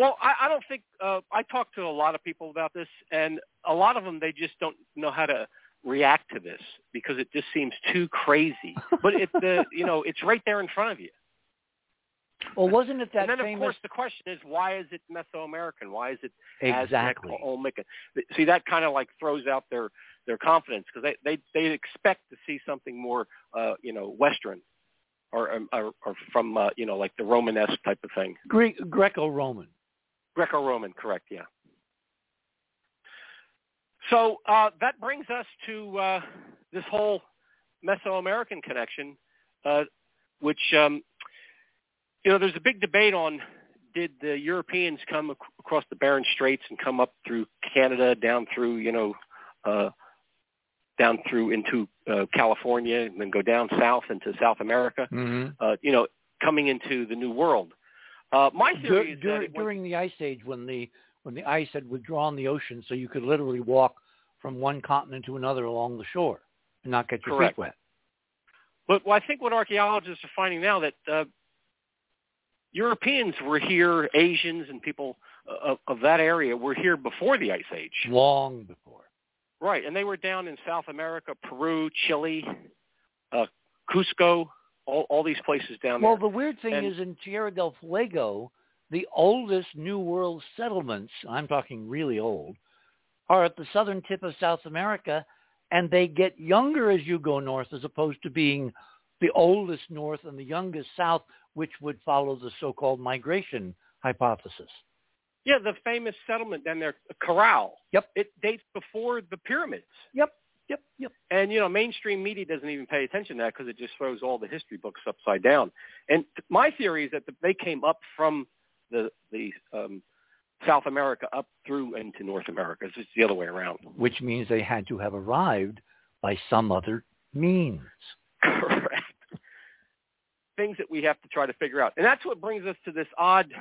S3: Well, I, I don't think uh, I talked to a lot of people about this, and a lot of them they just don't know how to react to this because it just seems too crazy. but it, the you know, it's right there in front of you.
S1: Well, wasn't it that
S3: and then,
S1: famous...
S3: of course, the question is, why is it Mesoamerican? Why is it
S1: exactly
S3: Aztec? See, that kind of like throws out their their confidence because they they they expect to see something more, uh, you know, Western, or um, or, or from uh, you know like the Romanesque type of thing.
S1: Greek Greco-Roman.
S3: Greco-Roman, correct? Yeah. So uh, that brings us to uh, this whole Mesoamerican connection, uh, which um, you know there's a big debate on did the Europeans come ac- across the Bering Straits and come up through Canada down through you know uh, down through into uh, California and then go down south into South America,
S1: mm-hmm.
S3: uh, you know, coming into the New World. Uh, my theory
S1: Dur-
S3: is that
S1: during the Ice Age, when the when the ice had withdrawn the ocean, so you could literally walk from one continent to another along the shore and not get your
S3: Correct.
S1: feet wet.
S3: But well, I think what archaeologists are finding now that uh, Europeans were here, Asians and people uh, of, of that area were here before the Ice Age.
S1: Long before.
S3: Right, and they were down in South America, Peru, Chile, uh, Cusco, all, all these places down
S1: Well,
S3: there.
S1: Well, the weird thing
S3: And-
S1: is in Tierra del Fuego, the oldest New World settlements, I'm talking really old, are at the southern tip of South America, and they get younger as you go north as opposed to being the oldest north and the youngest south, which would follow the so-called migration hypothesis.
S3: Yeah, the famous settlement down there, Caral.
S1: Yep.
S3: It dates before the pyramids.
S1: Yep, yep, yep.
S3: And, you know, mainstream media doesn't even pay attention to that because it just throws all the history books upside down. And my theory is that they came up from the, the um, South America up through into North America. It's just the other way around.
S1: Which means they had to have arrived by some other means.
S3: Correct. Things that we have to try to figure out. And that's what brings us to this odd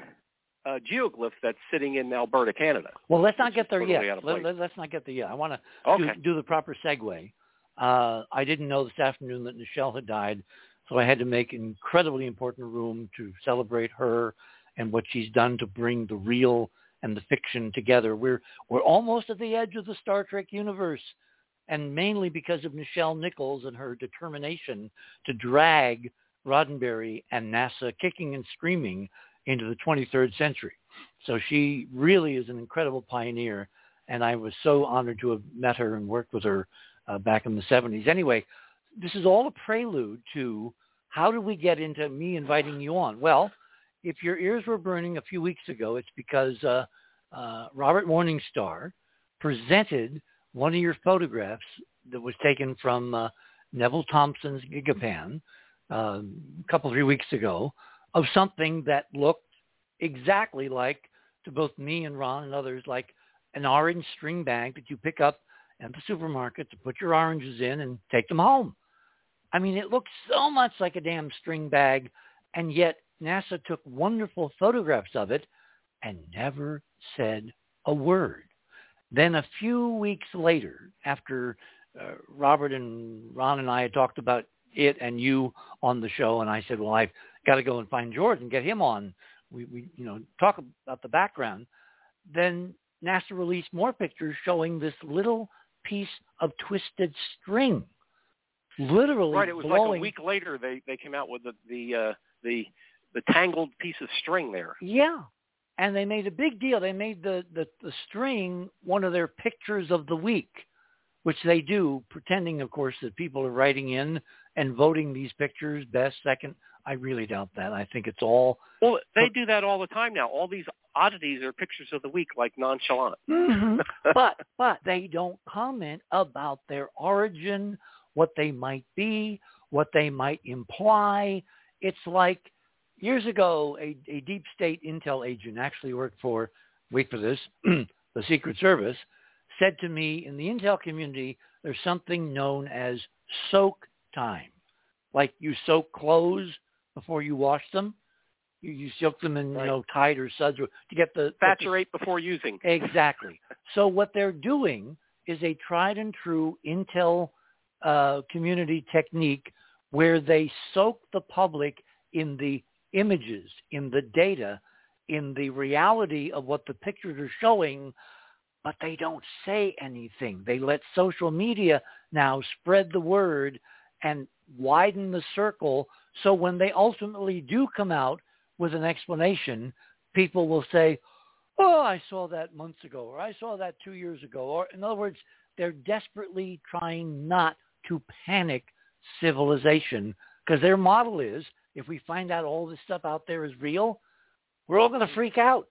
S3: uh, geoglyph that's sitting in Alberta, Canada.
S1: Well, let's not get there
S3: totally
S1: yet. Let, us not get there yet. I want to
S3: Okay.
S1: do, do the proper segue. Uh, I didn't know this afternoon that Nichelle had died, so I had to make an incredibly important room to celebrate her and what she's done to bring the real and the fiction together. We're we're almost at the edge of the Star Trek universe, and mainly because of Nichelle Nichols and her determination to drag Roddenberry and NASA kicking and screaming into the 23rd century. So she really is an incredible pioneer, and I was so honored to have met her and worked with her uh, back in the 70s. Anyway, this is all a prelude to how did we get into me inviting you on? Well, if your ears were burning a few weeks ago, it's because uh, uh, Robert Morningstar presented one of your photographs that was taken from uh, Neville Thompson's Gigapan uh, a couple three weeks ago of something that looked exactly like to both me and Ron and others like an orange string bag that you pick up at the supermarket to put your oranges in and take them home. I mean, it looked so much like a damn string bag, and yet NASA took wonderful photographs of it and never said a word. Then a few weeks later, after uh, Robert and Ron and I had talked about it and you on the show, and I said, well, I've got to go and find George and get him on. We, we, you know, talk about the background. Then NASA released more pictures showing this little piece of twisted string, literally
S3: right. It was
S1: blowing.
S3: like a week later they they came out with the the uh, the the tangled piece of string there.
S1: Yeah, and they made a big deal. They made the, the, the string one of their pictures of the week, which they do, pretending, of course, that people are writing in and voting these pictures best, second. I really doubt that. I think it's all.
S3: Well, they do that all the time now. All these oddities are pictures of the week, like nonchalant.
S1: Mm-hmm. but but they don't comment about their origin, what they might be, what they might imply. It's like years ago, a, a deep state intel agent actually worked for, wait for this, the Secret Service, said to me in the intel community, there's something known as soak time. Like you soak clothes before you wash them. You, you soak them in, right. you know, Tide or Suds or, to get the...
S3: Saturate the, before using.
S1: Exactly. so what they're doing is a tried and true intel uh, community technique where they soak the public in the images, in the data, in the reality of what the pictures are showing, but they don't say anything. They let social media now spread the word and widen the circle so when they ultimately do come out with an explanation, people will say, oh, I saw that months ago, or I saw that two years ago. Or in other words, they're desperately trying not to panic civilization because their model is if we find out all this stuff out there is real, we're all going to freak out.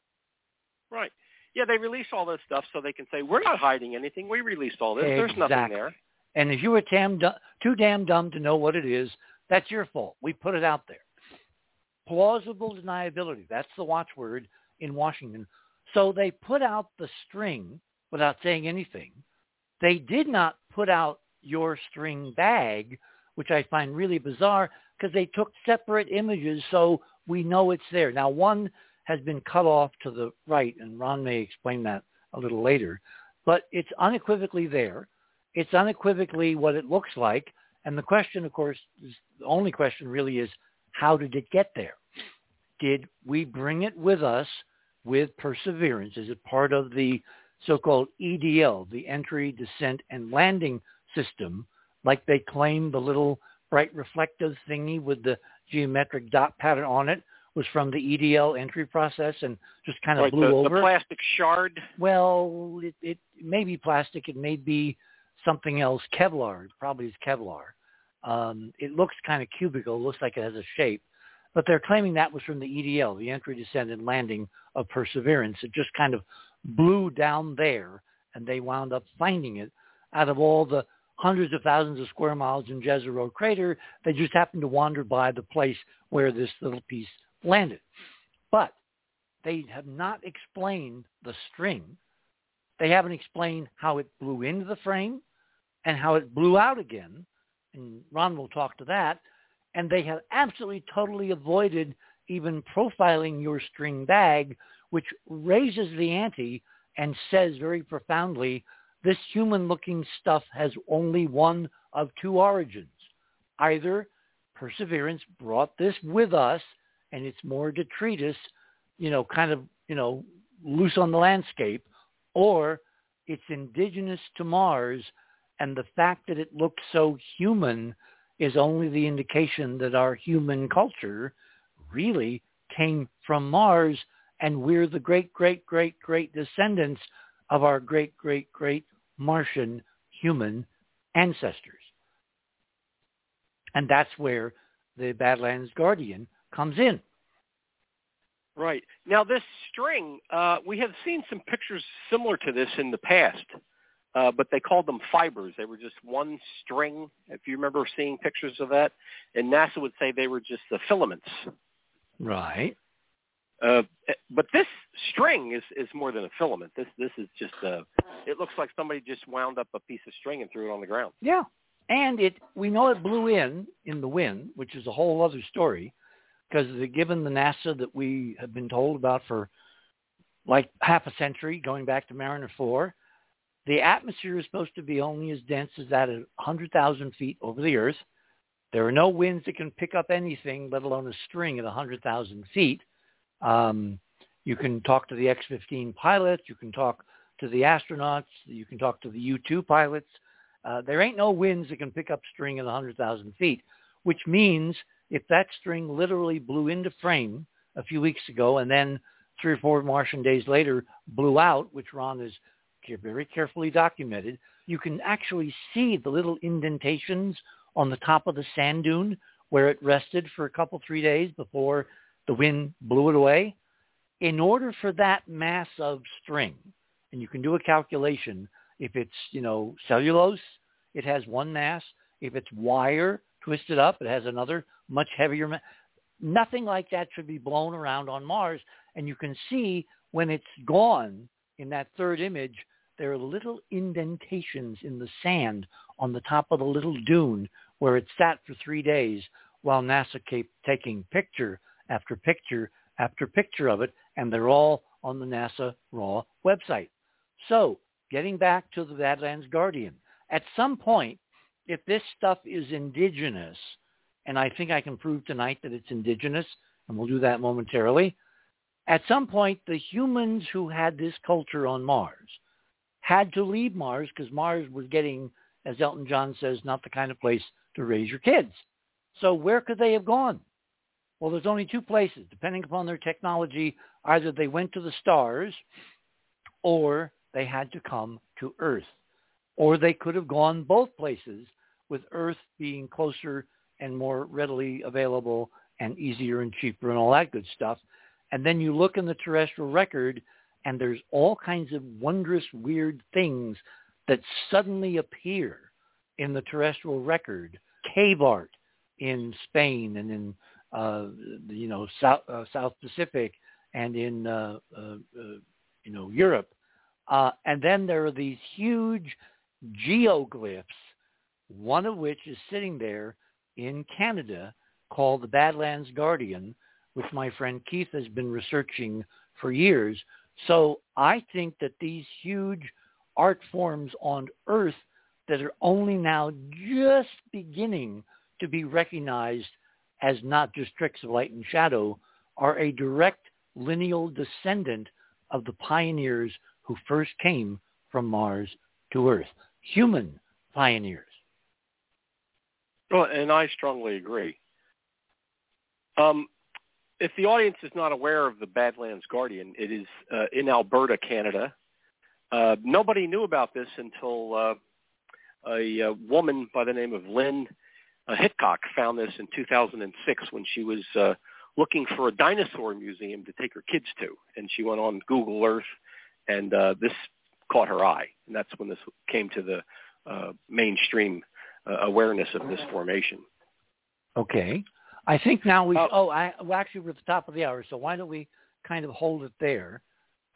S3: Right. Yeah, they release all this stuff so they can say, we're not hiding anything. We released all this.
S1: Exactly.
S3: There's nothing there.
S1: And if you were too damn dumb to know what it is, that's your fault. We put it out there. Plausible deniability. That's the watchword in Washington. So they put out the string without saying anything. They did not put out your string bag, which I find really bizarre because they took separate images so we know it's there. Now, one has been cut off to the right, and Ron may explain that a little later, but it's unequivocally there. It's unequivocally what it looks like. And the question, of course, is, the only question really is, how did it get there? Did we bring it with us with perseverance? Is it part of the so-called EDL, the entry, descent, and landing system, like they claim the little bright reflective thingy with the geometric dot pattern on it was from the EDL entry process and just kind of
S3: right,
S1: blew
S3: the,
S1: over.
S3: The plastic shard.
S1: Well, it, it may be plastic. It may be something else. Kevlar. Probably is Kevlar. Um, it looks kind of cubical. Looks like it has a shape. But they're claiming that was from the EDL, the entry, descent, and landing of Perseverance. It just kind of blew down there, and they wound up finding it out of all the hundreds of thousands of square miles in Jezero crater. They just happened to wander by the place where this little piece landed. But they have not explained the string. They haven't explained how it blew into the frame and how it blew out again. And Ron will talk to that. And they have absolutely totally avoided even profiling your string bag, which raises the ante and says very profoundly this human-looking stuff has only one of two origins. Either Perseverance brought this with us and it's more detritus, you know, kind of, you know, loose on the landscape, or it's indigenous to Mars and the fact that it looks so human is only the indication that our human culture really came from Mars and we're the great, great, great, great descendants of our great, great, great Martian human ancestors. And that's where the Badlands Guardian comes in.
S3: Right. Now this string, uh, we have seen some pictures similar to this in the past, uh, but they called them fibers. They were just one string, if you remember seeing pictures of that. And NASA would say they were just the filaments.
S1: Right.
S3: Uh, but this string is, is more than a filament. This this is just a. It looks like somebody just wound up a piece of string and threw it on the ground.
S1: Yeah, and it we know it blew in in the wind, which is a whole other story, because given the NASA that we have been told about for like half a century, going back to Mariner 4, the atmosphere is supposed to be only as dense as that at 100,000 feet over the Earth. There are no winds that can pick up anything, let alone a string at 100,000 feet. Um, you can talk to the X-15 pilots. You can talk to the astronauts. You can talk to the U-2 pilots. Uh, there ain't no winds that can pick up string at 100,000 feet, which means if that string literally blew into frame a few weeks ago and then three or four Martian days later blew out, which Ron has very carefully documented, you can actually see the little indentations on the top of the sand dune where it rested for a couple, three days before the wind blew it away. In order for that mass of string, and you can do a calculation, if it's, you know, cellulose, it has one mass. If it's wire twisted up, it has another much heavier mass. Nothing like that should be blown around on Mars. And you can see when it's gone in that third image, there are little indentations in the sand on the top of the little dune where it sat for three days while NASA kept taking picture after picture after picture of it, and they're all on the NASA RAW website. So getting back to the Badlands Guardian, at some point, if this stuff is indigenous, and I think I can prove tonight that it's indigenous, and we'll do that momentarily, at some point, the humans who had this culture on Mars had to leave Mars because Mars was getting, as Elton John says, not the kind of place to raise your kids. So where could they have gone? Well, there's only two places, depending upon their technology. Either they went to the stars or they had to come to Earth. Or they could have gone both places with Earth being closer and more readily available and easier and cheaper and all that good stuff. And then you look in the terrestrial record and there's all kinds of wondrous, weird things that suddenly appear in the terrestrial record. Cave art in Spain and in uh, you know South uh, South Pacific and in uh, uh, uh you know Europe, uh, and then there are these huge geoglyphs, one of which is sitting there in Canada called the Badlands Guardian, which my friend Keith has been researching for years. So I think that these huge art forms on Earth that are only now just beginning to be recognized as not just tricks of light and shadow are a direct lineal descendant of the pioneers who first came from Mars to Earth, human pioneers.
S3: Well, and I strongly agree. Um, if the audience is not aware of the Badlands Guardian, it is uh, in Alberta, Canada. Uh, nobody knew about this until uh, a, a woman by the name of Lynn uh, Hickox found this in 2006 when she was uh, looking for a dinosaur museum to take her kids to, and she went on Google Earth, and uh, this caught her eye, and that's when this came to the uh, mainstream uh, awareness of this formation.
S1: Okay. I think now we. Uh, oh, I, well, actually, we're at the top of the hour, so why don't we kind of hold it there?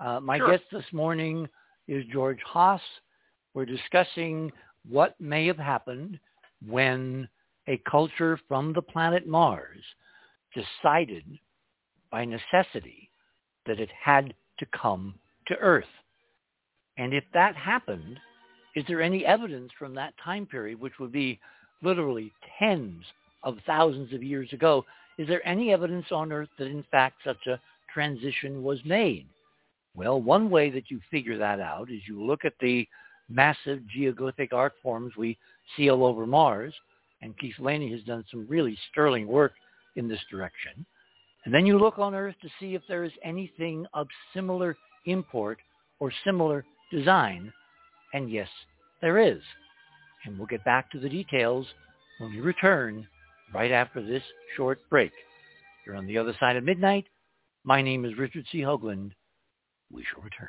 S1: Uh, my
S3: sure.
S1: guest this morning is George Haas. We're discussing what may have happened when a culture from the planet Mars decided by necessity that it had to come to Earth. And if that happened, is there any evidence from that time period, which would be literally tens of thousands of years ago, is there any evidence on Earth that in fact such a transition was made? Well, one way that you figure that out is you look at the massive geoglyphic art forms we see all over Mars, and Keith Laney has done some really sterling work in this direction. And then you look on Earth to see if there is anything of similar import or similar design, and yes, there is. And we'll get back to the details when we return right after this short break. You're on the other side of midnight. My name is Richard C. Hoagland. We shall return.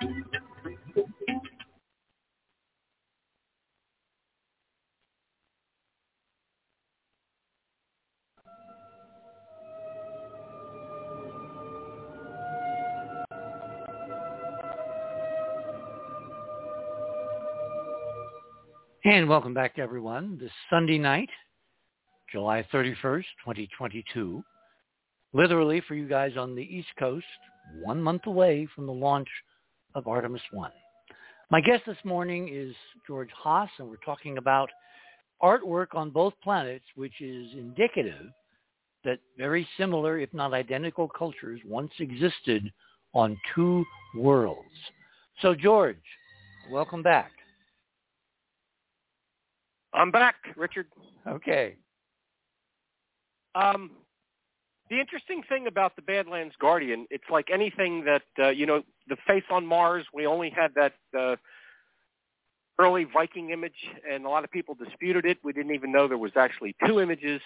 S1: And welcome back everyone. This Sunday night, July 31st, 2022. Literally for you guys on the East Coast, one month away from the launch of Artemis 1. My guest this morning is George Haas, and we're talking about artwork on both planets, which is indicative that very similar, if not identical cultures once existed on two worlds. So George, welcome back.
S3: I'm back, Richard.
S1: Okay.
S3: Um, the interesting thing about the Badlands Guardian, it's like anything that uh, you know, the face on Mars. We only had that uh, early Viking image, and a lot of people disputed it. We didn't even know there was actually two images.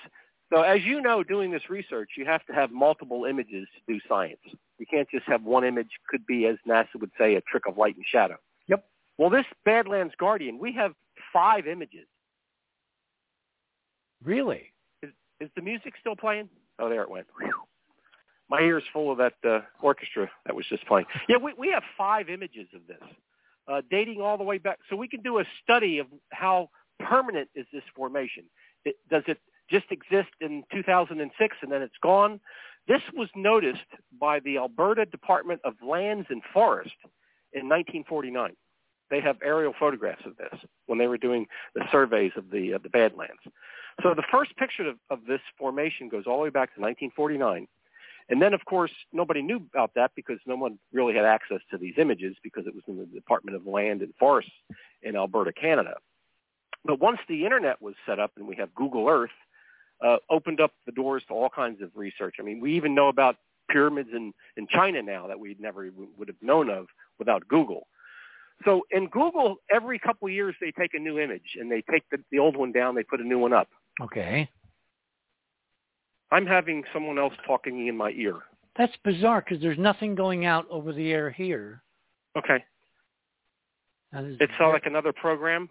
S3: So, as you know, doing this research, you have to have multiple images to do science. You can't just have one image. Could be, as NASA would say, a trick of light and shadow.
S1: Yep.
S3: Well, this Badlands Guardian, we have five images.
S1: Really?
S3: Is, is the music still playing? Oh, there it went. My ear's full of that uh, orchestra that was just playing. Yeah, we, we have five images of this, uh, dating all the way back. So we can do a study of how permanent is this formation. It, does it just exist in 2006 and then it's gone? This was noticed by the Alberta Department of Lands and Forest in 1949. They have aerial photographs of this when they were doing the surveys of the uh, the Badlands. So the first picture of, of this formation goes all the way back to 1949. And then, of course, nobody knew about that because no one really had access to these images because it was in the Department of Land and Forests in Alberta, Canada. But once the internet was set up and we have Google Earth, uh, opened up the doors to all kinds of research. I mean, we even know about pyramids in, in China now that we never would have known of without Google. So in Google, every couple of years they take a new image and they take the, the old one down, they put a new one up.
S1: Okay.
S3: I'm having someone else talking in my ear.
S1: That's bizarre because there's nothing going out over the air here.
S3: Okay.
S1: That is
S3: It sounds like another program.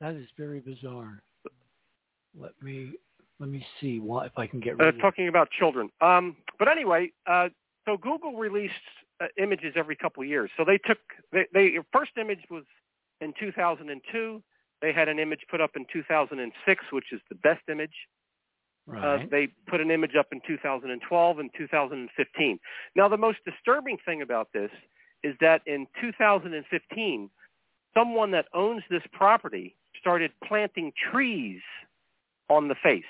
S1: that is very bizarre. Let me let me see what if I can get
S3: Uh,
S1: rid of
S3: talking about children. Um, but anyway, uh, so Google released uh, images every couple of years. So they took they, they first image was in 2002. They had an image put up in 2006, which is the best image. Uh, they put an image up in 2012 and 2015. Now, the most disturbing thing about this is that in 2015, someone that owns this property started planting trees on the face.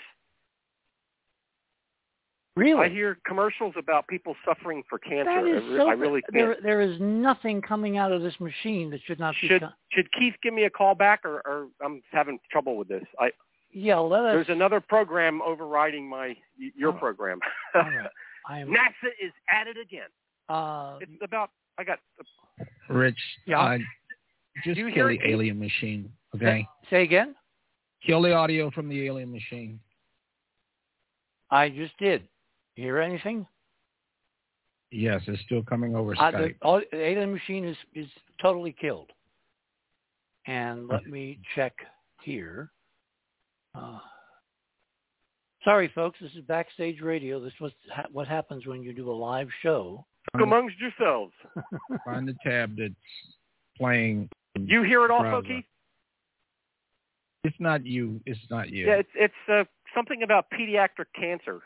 S1: Really?
S3: I hear commercials about people suffering for cancer.
S1: that is
S3: I, re-
S1: so
S3: I really can't.
S1: there, there is nothing coming out of this machine that should not be done.
S3: should Keith give me a call back, or, or I'm having trouble with this? I
S1: Yeah, let us
S3: there's another program overriding my your
S1: Oh.
S3: program.
S1: all right. I am
S3: NASA is at it again.
S1: uh
S3: It's about I got
S4: Rich,
S1: Yeah.
S4: uh, just
S3: Do you
S4: kill
S3: hear
S4: the
S3: it?
S4: alien machine, okay?
S1: say again?
S4: Kill the audio from the alien machine.
S1: I just did. You hear anything?
S4: Yes, it's still coming over
S1: Uh, the, all, the alien machine is, is totally killed. And let me check here. Uh, sorry, folks. This is backstage radio. This was ha- what happens when you do a live show.
S3: Talk amongst yourselves.
S4: Find the tab that's playing.
S3: You hear it also, Keith?
S4: It's not you. It's not you.
S3: Yeah, it's it's uh, something about pediatric cancer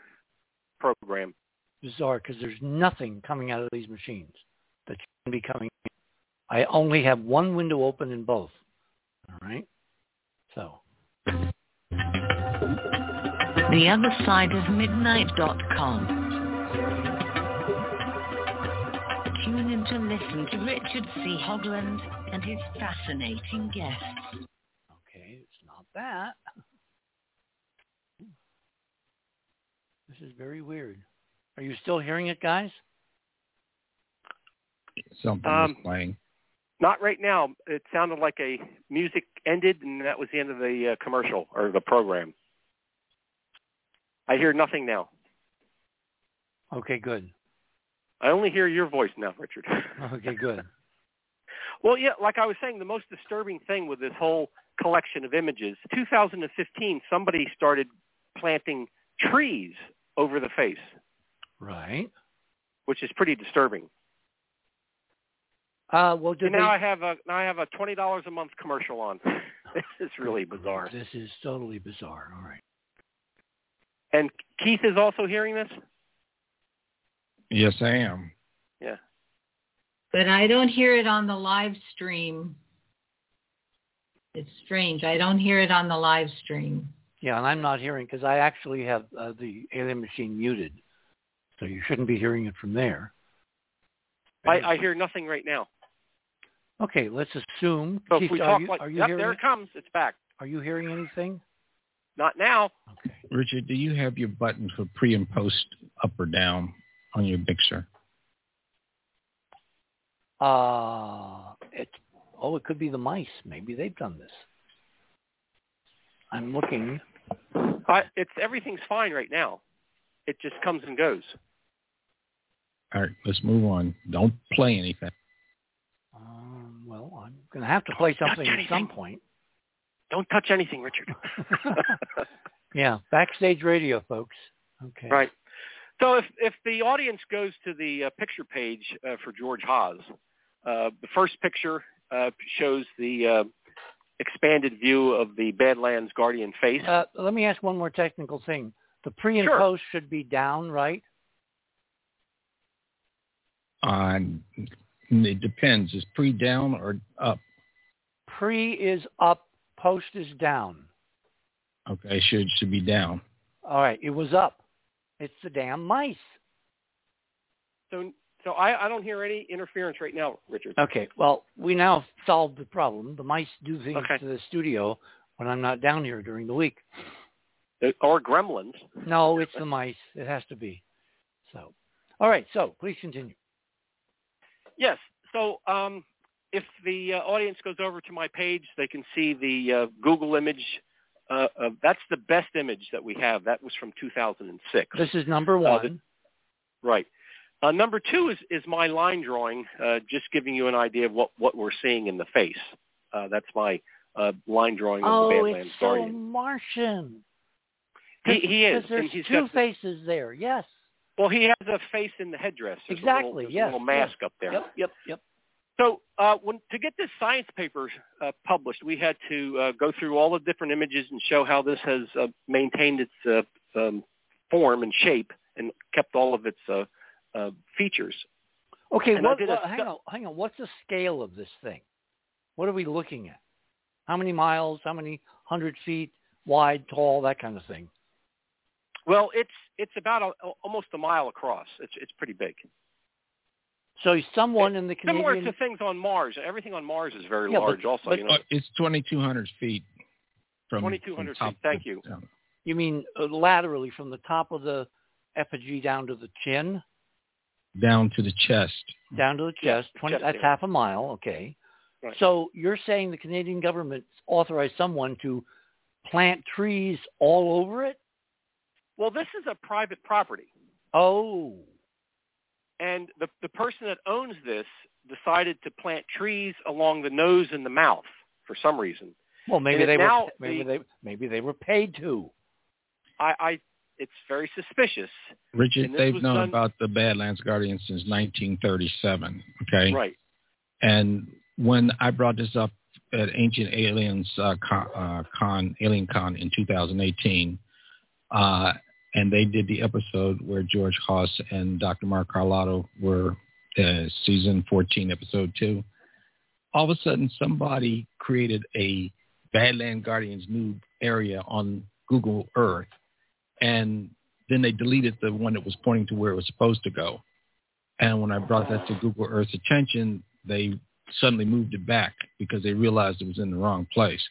S3: program.
S1: Bizarre because there's nothing coming out of these machines that can be coming. I only have one window open in both. All right. So.
S2: The other side of midnight.com. Tune in to listen to Richard C. Hoagland and his fascinating guests.
S1: Okay, it's not that. This is very weird. Are you still hearing it, guys?
S4: Something
S3: Um,
S4: was playing.
S3: Not right now. It sounded like a music ended, and that was the end of the uh, commercial or the program. I hear nothing now.
S1: Okay, good.
S3: I only hear your voice now, Richard.
S1: Okay, good.
S3: well, yeah, like I was saying, the most disturbing thing with this whole collection of images, 2015, somebody started planting trees over the face,
S1: Right.
S3: which is pretty disturbing.
S1: Uh, well,
S3: And now
S1: they-
S3: I have a now I have a twenty dollars a month commercial on. this is really bizarre.
S1: This is totally bizarre. All right.
S3: And Keith is also hearing this.
S4: Yes, I am.
S3: Yeah.
S5: But I don't hear it on the live stream. It's strange. I don't hear it on the live stream.
S1: Yeah, and I'm not hearing because I actually have uh, the alien machine muted, so you shouldn't be hearing it from there.
S3: I, I hear nothing right now.
S1: Okay, let's assume.
S3: So
S1: Keith,
S3: if we
S1: are
S3: talk
S1: you,
S3: like,
S1: are you
S3: yep, there
S1: it?
S3: it comes. It's back.
S1: Are you hearing anything?
S3: Not now.
S1: Okay.
S4: Richard, do you have your button for pre and post up or down on your mixer?
S1: Uh, it. Oh, it could be the mice. Maybe they've done this. I'm looking.
S3: I, it's everything's fine right now. It just comes and goes.
S4: All right, let's move on. Don't play anything.
S1: Um, well, I'm going to have to play something at some point.
S3: Don't touch anything, Richard.
S1: yeah, backstage radio, folks. Okay.
S3: right. So if if the audience goes to the uh, picture page uh, for George Haas, uh, the first picture uh, shows the uh, expanded view of the Badlands Guardian face.
S1: Uh, let me ask one more technical thing. The pre and
S3: Sure.
S1: post should be down, right?
S4: On it depends. Is pre down or up?
S1: Pre is up, post is down.
S4: Okay, should should be down.
S1: All right, it was up. It's the damn mice.
S3: so so I, I don't hear any interference right now, Richard.
S1: Okay, well, we now solved the problem. The mice do things
S3: Okay.
S1: to the studio when I'm not down here during the week.
S3: Or gremlins.
S1: No, it's the mice. It has to be. So, all right. So, please continue.
S3: Yes. So um, if the uh, audience goes over to my page, they can see the uh, Google image. Uh, uh, that's the best image that we have. That was from 2006.
S1: This is number
S3: Uh,
S1: one.
S3: Right. Uh, number two is, is my line drawing, uh, just giving you an idea of what, what we're seeing in the face. Uh, that's my uh, line drawing of
S1: oh,
S3: the Badlands
S1: it's so Martian.
S3: He, he is.
S1: There's
S3: and he's
S1: two
S3: got
S1: faces there. Yes.
S3: well, he has a face in the headdress. There's a little-
S1: Exactly, yes,
S3: A little mask up there.
S1: Yep. Yep. Yep.
S3: So uh, when, to get this science paper uh, published, we had to uh, go through all the different images and show how this has uh, maintained its uh, um, form and shape and kept all of its uh, features.
S1: Okay. What,
S3: did a
S1: what- hang on. Hang on. What's the scale of this thing? What are we looking at? How many miles? How many hundred feet wide, tall, that kind of thing?
S3: Well, it's it's about a, almost a mile across. It's it's pretty big.
S1: So someone in the
S3: Similar to things on Mars. Everything on Mars is very
S1: Yeah, but-
S3: large. also,
S1: but-
S3: you know.
S4: It's twenty two hundred feet. From
S3: 2200 feet, thank
S4: to
S3: you.
S4: down.
S1: You mean uh, laterally from the top of the effigy down to the chin,
S4: Down to the chest.
S1: down to the
S3: Yeah,
S1: chest? Twenty.
S3: chest
S1: that's
S3: area.
S1: half a mile. Okay.
S3: Right.
S1: So you're saying the Canadian government authorized someone to plant trees all over it?
S3: Well, this is a private property,
S1: Oh.
S3: and the the person that owns this decided to plant trees along the nose and the mouth for some reason.
S1: Well, maybe
S3: And
S1: they were. Maybe
S3: the-
S1: they. Maybe they were paid to.
S3: I, I it's very suspicious.
S4: Richard, they've known
S3: done-
S4: about the Badlands Guardian since 1937. Okay,
S3: Right.
S4: and when I brought this up at Ancient Aliens uh, Con, uh, Con, Alien Con in 2018, uh, and they did the episode where George Haas and Dr. Mark Carlotto were uh, season 14, episode two. All of a sudden, somebody created a Badland Guardians new area on Google Earth, and then they deleted the one that was pointing to where it was supposed to go. And when I brought that to Google Earth's attention, they suddenly moved it back because they realized it was in the wrong place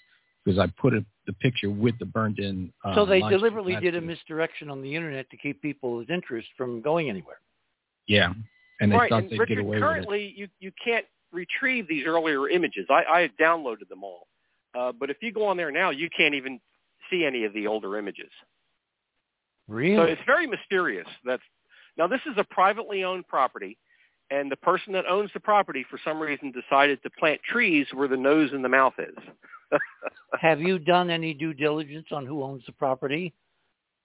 S4: because I put it, the picture with the burned in. Uh,
S1: so they deliberately did a misdirection on the internet to keep people's interest from going anywhere.
S4: Yeah, and they
S3: right.
S4: thought
S3: and
S4: they'd
S3: Richard,
S4: get away
S3: currently
S4: with it.
S3: you you can't retrieve these earlier images. I, I downloaded them all, uh, but if you go on there now, you can't even see any of the older images.
S1: Really?
S3: So it's very mysterious. That's now this is a privately owned property, and the person that owns the property for some reason decided to plant trees where the nose and the mouth is.
S1: Have you done any due diligence on who owns the property?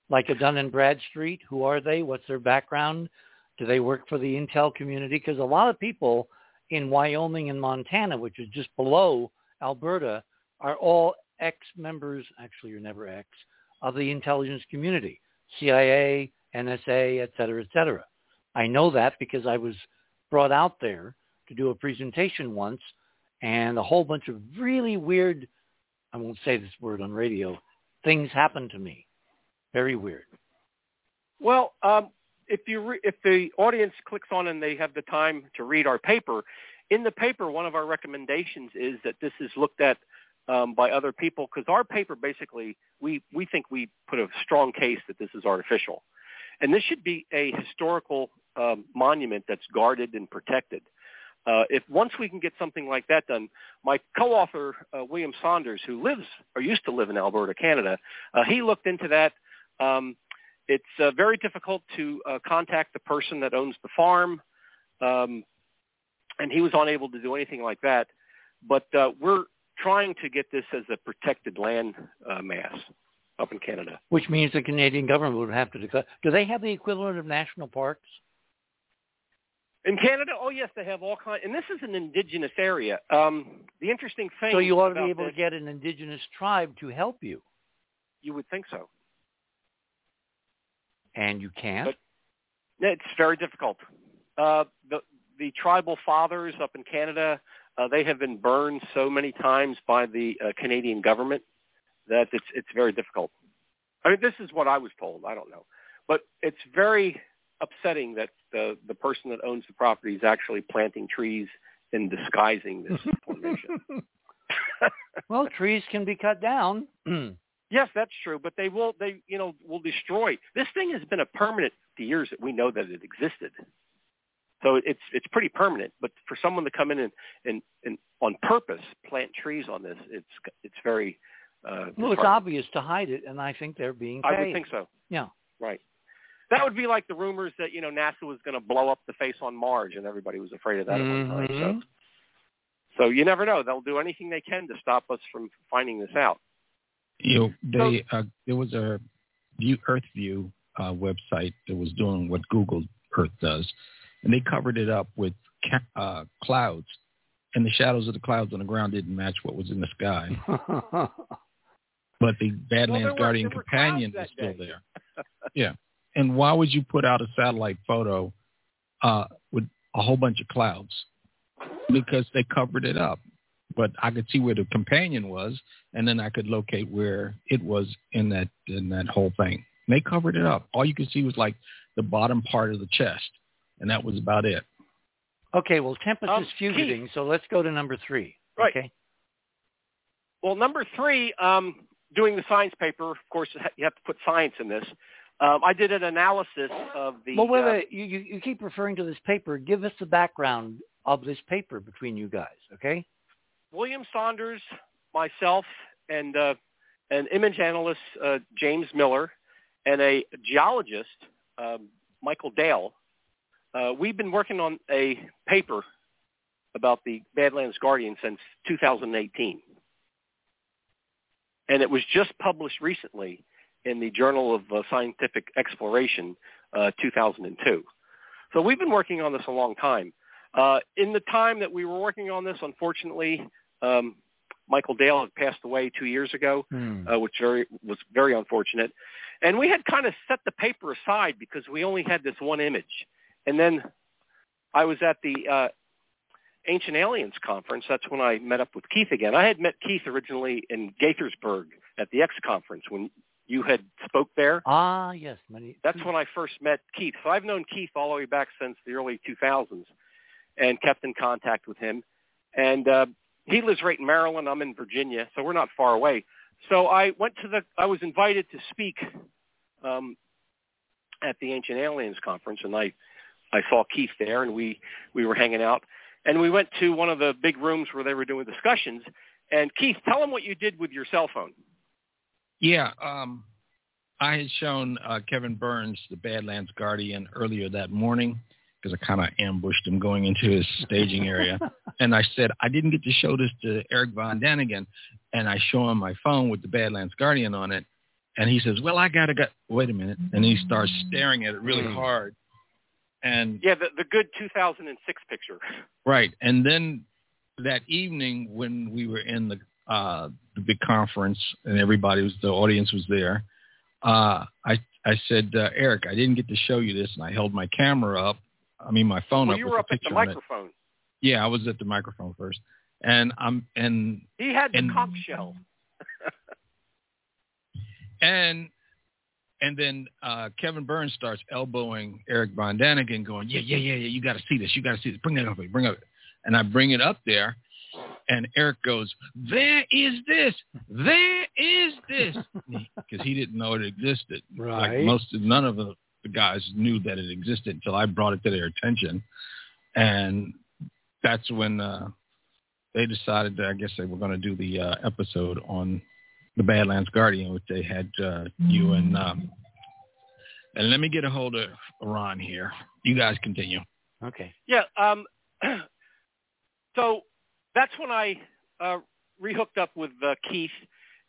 S1: Like a Dun and Bradstreet? Who are they? What's their background? Do they work for the Intel community? Because a lot of people in Wyoming and Montana, which is just below Alberta, are all ex-members, actually you're never ex, of the intelligence community, CIA, NSA, et cetera, et cetera. I know that because I was brought out there to do a presentation once and a whole bunch of really weird, I won't say this word on radio, things happened to me. Very weird.
S3: Well, um, if you re- if the audience clicks on and they have the time to read our paper, in the paper, one of our recommendations is that this is looked at um, by other people because our paper basically we we think we put a strong case that this is artificial, and this should be a historical um, monument that's guarded and protected. Uh, if once we can get something like that done, my co-author uh, William Saunders, who lives or used to live in Alberta, Canada, uh, he looked into that. Um, it's uh, very difficult to uh, contact the person that owns the farm, um, and he was unable to do anything like that. But uh, we're trying to get this as a protected land uh, mass up in Canada.
S1: Which means the Canadian government would have to declare. Do they have the equivalent of national parks?
S3: In Canada, oh yes, they have all kinds, and this is an indigenous area. Um, the interesting thing.
S1: So you ought to be able
S3: this,
S1: to get an indigenous tribe to help you,
S3: You would think so.
S1: and you can't.
S3: It's very difficult. Uh, the the tribal fathers up in Canada, uh, they have been burned so many times by the uh, Canadian government that it's it's very difficult. I mean, this is what I was told. I don't know, but it's very upsetting that the the person that owns the property is actually planting trees and disguising this formation.
S1: well, trees can be cut down.
S3: Yes, that's true, but they will they you know will destroy. This thing has been a permanent for years that we know that it existed. So it's it's pretty permanent. But for someone to come in and and, and on purpose plant trees on this, it's it's very uh,
S1: well, it's obvious to hide it, and I think they're being paid.
S3: I would think so.
S1: Yeah.
S3: Right. That would be like the rumors that you know NASA was going to blow up the face on Mars, and everybody was afraid of that at one time. So,
S1: Mhm.
S3: so you never know. They'll do anything they can to stop us from finding this out.
S4: You know, they uh, there was a View Earth View uh, website that was doing what Google Earth does, and they covered it up with ca- uh, clouds, and the shadows of the clouds on the ground didn't match what was in the sky. But the Badlands
S3: there were-
S4: Guardian companion
S3: clouds
S4: was still
S3: day.
S4: there. yeah, and why would you put out a satellite photo uh, with a whole bunch of clouds? Because they covered it up. But I could see where the companion was, and then I could locate where it was in that in that whole thing. And they covered it up. All you could see was like the bottom part of the chest, and that was about it.
S1: okay, well, Tempest
S3: Um,
S1: is fugiting, so let's go to number three.
S3: Right.
S1: Okay.
S3: Well, number three, um, doing the science paper. Of course, you have to put science in this. Um, I did an analysis of the.
S1: Well, wait,
S3: uh,
S1: wait. You, you, you keep referring to this paper. Give us the background of this paper between you guys, okay?
S3: William Saunders, myself, and uh, an image analyst, uh, James Miller, and a geologist, um, Michael Dale. Uh, we've been working on a paper about the Badlands Guardian since 2018. And it was just published recently in the Journal of uh, Scientific Exploration, uh, 2002. So we've been working on this a long time. Uh, in the time that we were working on this, unfortunately, um, Michael Dale had passed away two years ago,
S1: Hmm.
S3: uh, which very was very unfortunate. And we had kind of set the paper aside because we only had this one image. And then I was at the uh, Ancient Aliens conference. That's when I met up with Keith again. I had met Keith originally in Gaithersburg at the X conference when you had spoke there.
S1: Ah, yes. Many.
S3: That's when I first met Keith. So I've known Keith all the way back since the early 2000s and kept in contact with him. And uh, he lives right in Maryland. I'm in Virginia, so we're not far away. So I went to the, I was invited to speak um, at the Ancient Aliens conference, and I, I saw Keith there, and we, we were hanging out. And we went to one of the big rooms where they were doing discussions. And Keith, tell them what you did with your cell phone.
S4: Yeah, um, I had shown uh, Kevin Burns the Badlands Guardian earlier that morning because I kind of ambushed him going into his staging area. and I said, I didn't get to show this to Eric Von Daniken. And I show him my phone with the Badlands Guardian on it. And he says, well, I got to go. Wait a minute. And he starts staring at it really
S1: Mm.
S4: hard. And
S3: Yeah, the, the good 2006 picture.
S4: Right. And then that evening when we were in the uh the big conference and everybody was the audience was there, uh I I said, uh, Eric, I didn't get to show you this and I held my camera up. I mean my phone
S3: Well,
S4: up
S3: you were up at the microphone.
S4: Yeah, I was at the microphone first. And I'm and
S3: He had the
S4: And-
S3: conch shell.
S4: and and then uh Kevin Burns starts elbowing Eric Von Daniken going, Yeah, yeah, yeah, yeah, you gotta see this, you gotta see this. Bring that up, bring it up. And I bring it up there and Eric goes, There is this, there is this because he didn't know it existed.
S1: Right.
S4: Like most of none of the, guys knew that it existed until I brought it to their attention. And that's when uh they decided that I guess they were gonna do the uh episode on the Badlands Guardian, which they had uh, you and um, and let me get a hold of Ron here. You guys continue.
S1: Okay.
S3: Yeah. Um, so that's when I uh, rehooked up with uh, Keith,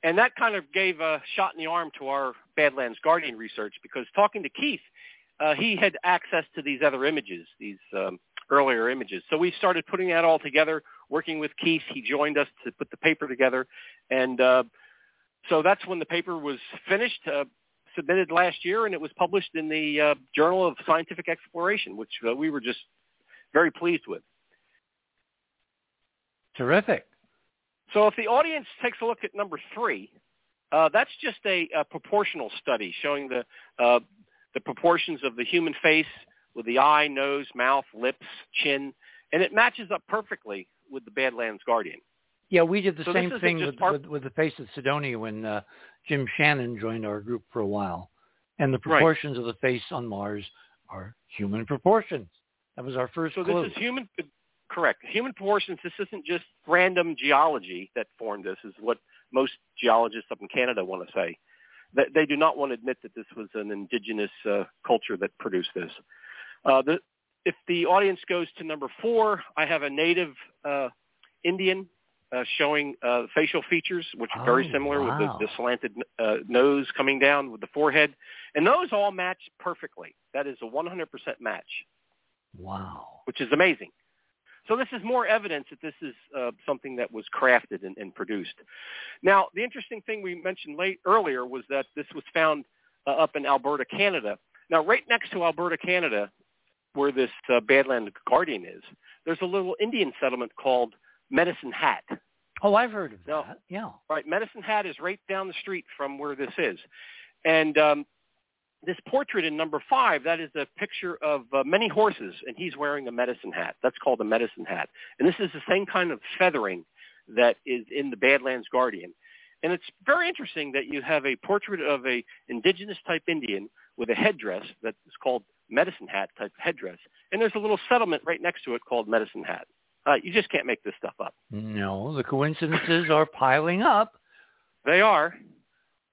S3: and that kind of gave a shot in the arm to our Badlands Guardian research because talking to Keith, uh, he had access to these other images, these um, earlier images. So we started putting that all together, working with Keith. He joined us to put the paper together, and uh, so that's when the paper was finished. Uh, submitted last year and it was published in the uh, Journal of Scientific Exploration, which uh, we were just very pleased with.
S1: Terrific.
S3: So if the audience takes a look at number three, uh, that's just a, a proportional study showing the uh, the proportions of the human face with the eye, nose, mouth, lips, chin, and it matches up perfectly with the Badlands Guardian.
S1: Yeah, we did the
S3: So
S1: same thing with,
S3: our-
S1: with with the face of Cydonia when uh, Jim Shannon joined our group for a while, and the
S3: Right.
S1: proportions of the face on Mars are human proportions. That was our first
S3: So
S1: clue.
S3: this is human, correct? Human proportions. This isn't just random geology that formed this. Is what most geologists up in Canada want to say. They do not want to admit that this was an indigenous uh, culture that produced this. Uh, the, if the audience goes to number four, I have a native uh, Indian uh, showing uh, facial features, which are very
S1: Oh,
S3: similar
S1: wow.
S3: with the, the slanted uh, nose coming down with the forehead, and those all match perfectly. That is a 100% match
S1: wow.
S3: which is amazing. So this is more evidence that this is uh, something that was crafted and, and produced. Now, the interesting thing we mentioned late earlier was that this was found uh, up in Alberta, Canada. Now, right next to Alberta, Canada, where this uh, Badland Guardian is, there's a little Indian settlement called Medicine Hat.
S1: Oh, I've heard of that. Yeah.
S3: Right, Medicine Hat is right down the street from where this is, and um, this portrait in number five that is a picture of uh, many horses, and he's wearing a medicine hat. That's called a medicine hat, and this is the same kind of feathering that is in the Badlands Guardian. And it's very interesting that you have a portrait of a indigenous type Indian with a headdress that is called medicine hat type headdress, and there's a little settlement right next to it called Medicine Hat. Uh, you just can't make this stuff up.
S1: No, the coincidences are piling up.
S3: They are.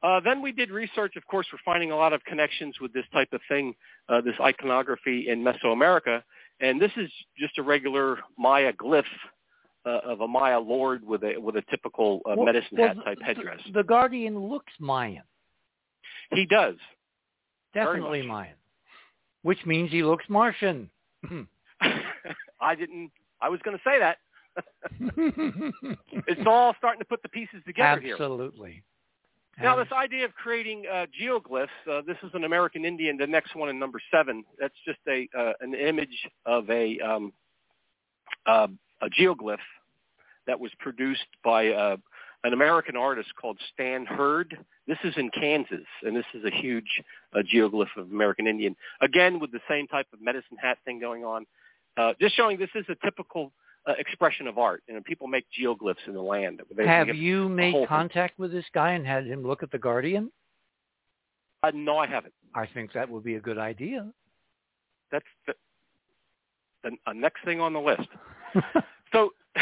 S3: Uh, then we did research. Of course, we're finding a lot of connections with this type of thing, uh, this iconography in Mesoamerica. And this is just a regular Maya glyph uh, of a Maya lord with a with a typical uh,
S1: Well-
S3: medicine
S1: well,
S3: hat type headdress.
S1: The Guardian looks Mayan.
S3: He does.
S1: Definitely. Mayan. Which means he looks Martian.
S3: I didn't. I was going to say that. it's all starting to put the pieces together here.
S1: Absolutely.
S3: Now, this idea of creating uh, geoglyphs, uh, this is an American Indian, the next one in number seven. That's just a uh, an image of a, um, uh, a geoglyph that was produced by uh, an American artist called Stan Herd. This is in Kansas, and this is a huge uh, geoglyph of American Indian. Again, with the same type of medicine hat thing going on. Uh, just showing this is a typical uh, expression of art. You know, people make geoglyphs in the land.
S1: They, Have they you made contact with this guy and had him look at the Guardian?
S3: Uh, no, I haven't.
S1: I think that would be a good idea.
S3: That's the, the uh, next thing on the list. so,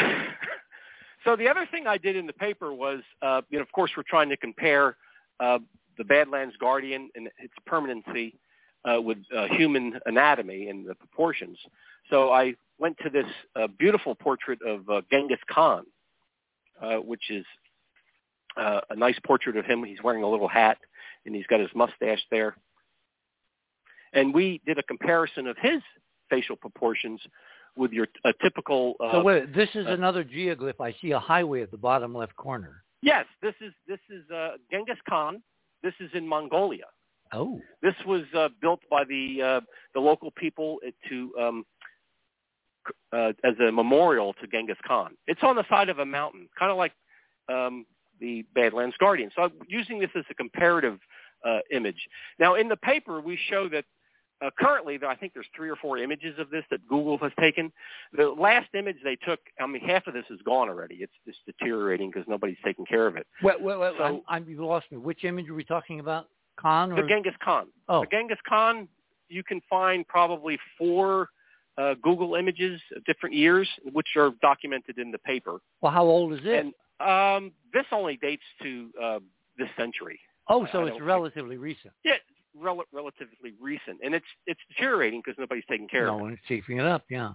S3: so the other thing I did in the paper was, uh, you know, of course, we're trying to compare uh, the Badlands Guardian and its permanency uh, with uh, human anatomy and the proportions. So I went to this uh, beautiful portrait of uh, Genghis Khan, uh, which is uh, a nice portrait of him. He's wearing a little hat and he's got his mustache there. And we did a comparison of his facial proportions with your a typical. Uh,
S1: so wait, this is uh, another geoglyph. I see a highway at the bottom left corner.
S3: Yes, this is this is uh, Genghis Khan. This is in Mongolia.
S1: Oh.
S3: This was uh, built by the uh, the local people to um, uh, as a memorial to Genghis Khan. It's on the side of a mountain, kind of like um, the Badlands Guardian. So I'm using this as a comparative uh, image. Now, in the paper, we show that uh, currently, I think there's three or four images of this that Google has taken. The last image they took, I mean, half of this is gone already. It's just deteriorating because nobody's taking care of it.
S1: Well, well, well so, I'm, I'm, you lost me. Which image are we talking about? Khan? Or?
S3: The Genghis Khan.
S1: Oh.
S3: The Genghis Khan, you can find probably four uh, Google images of different years, which are documented in the paper.
S1: Well, how old is it?
S3: And um, this only dates to uh, this century.
S1: Oh, so I it's relatively think. recent.
S3: Yeah, rel- relatively recent, and it's it's deteriorating because nobody's taking care
S1: no
S3: of it.
S1: No one's keeping it up. Yeah.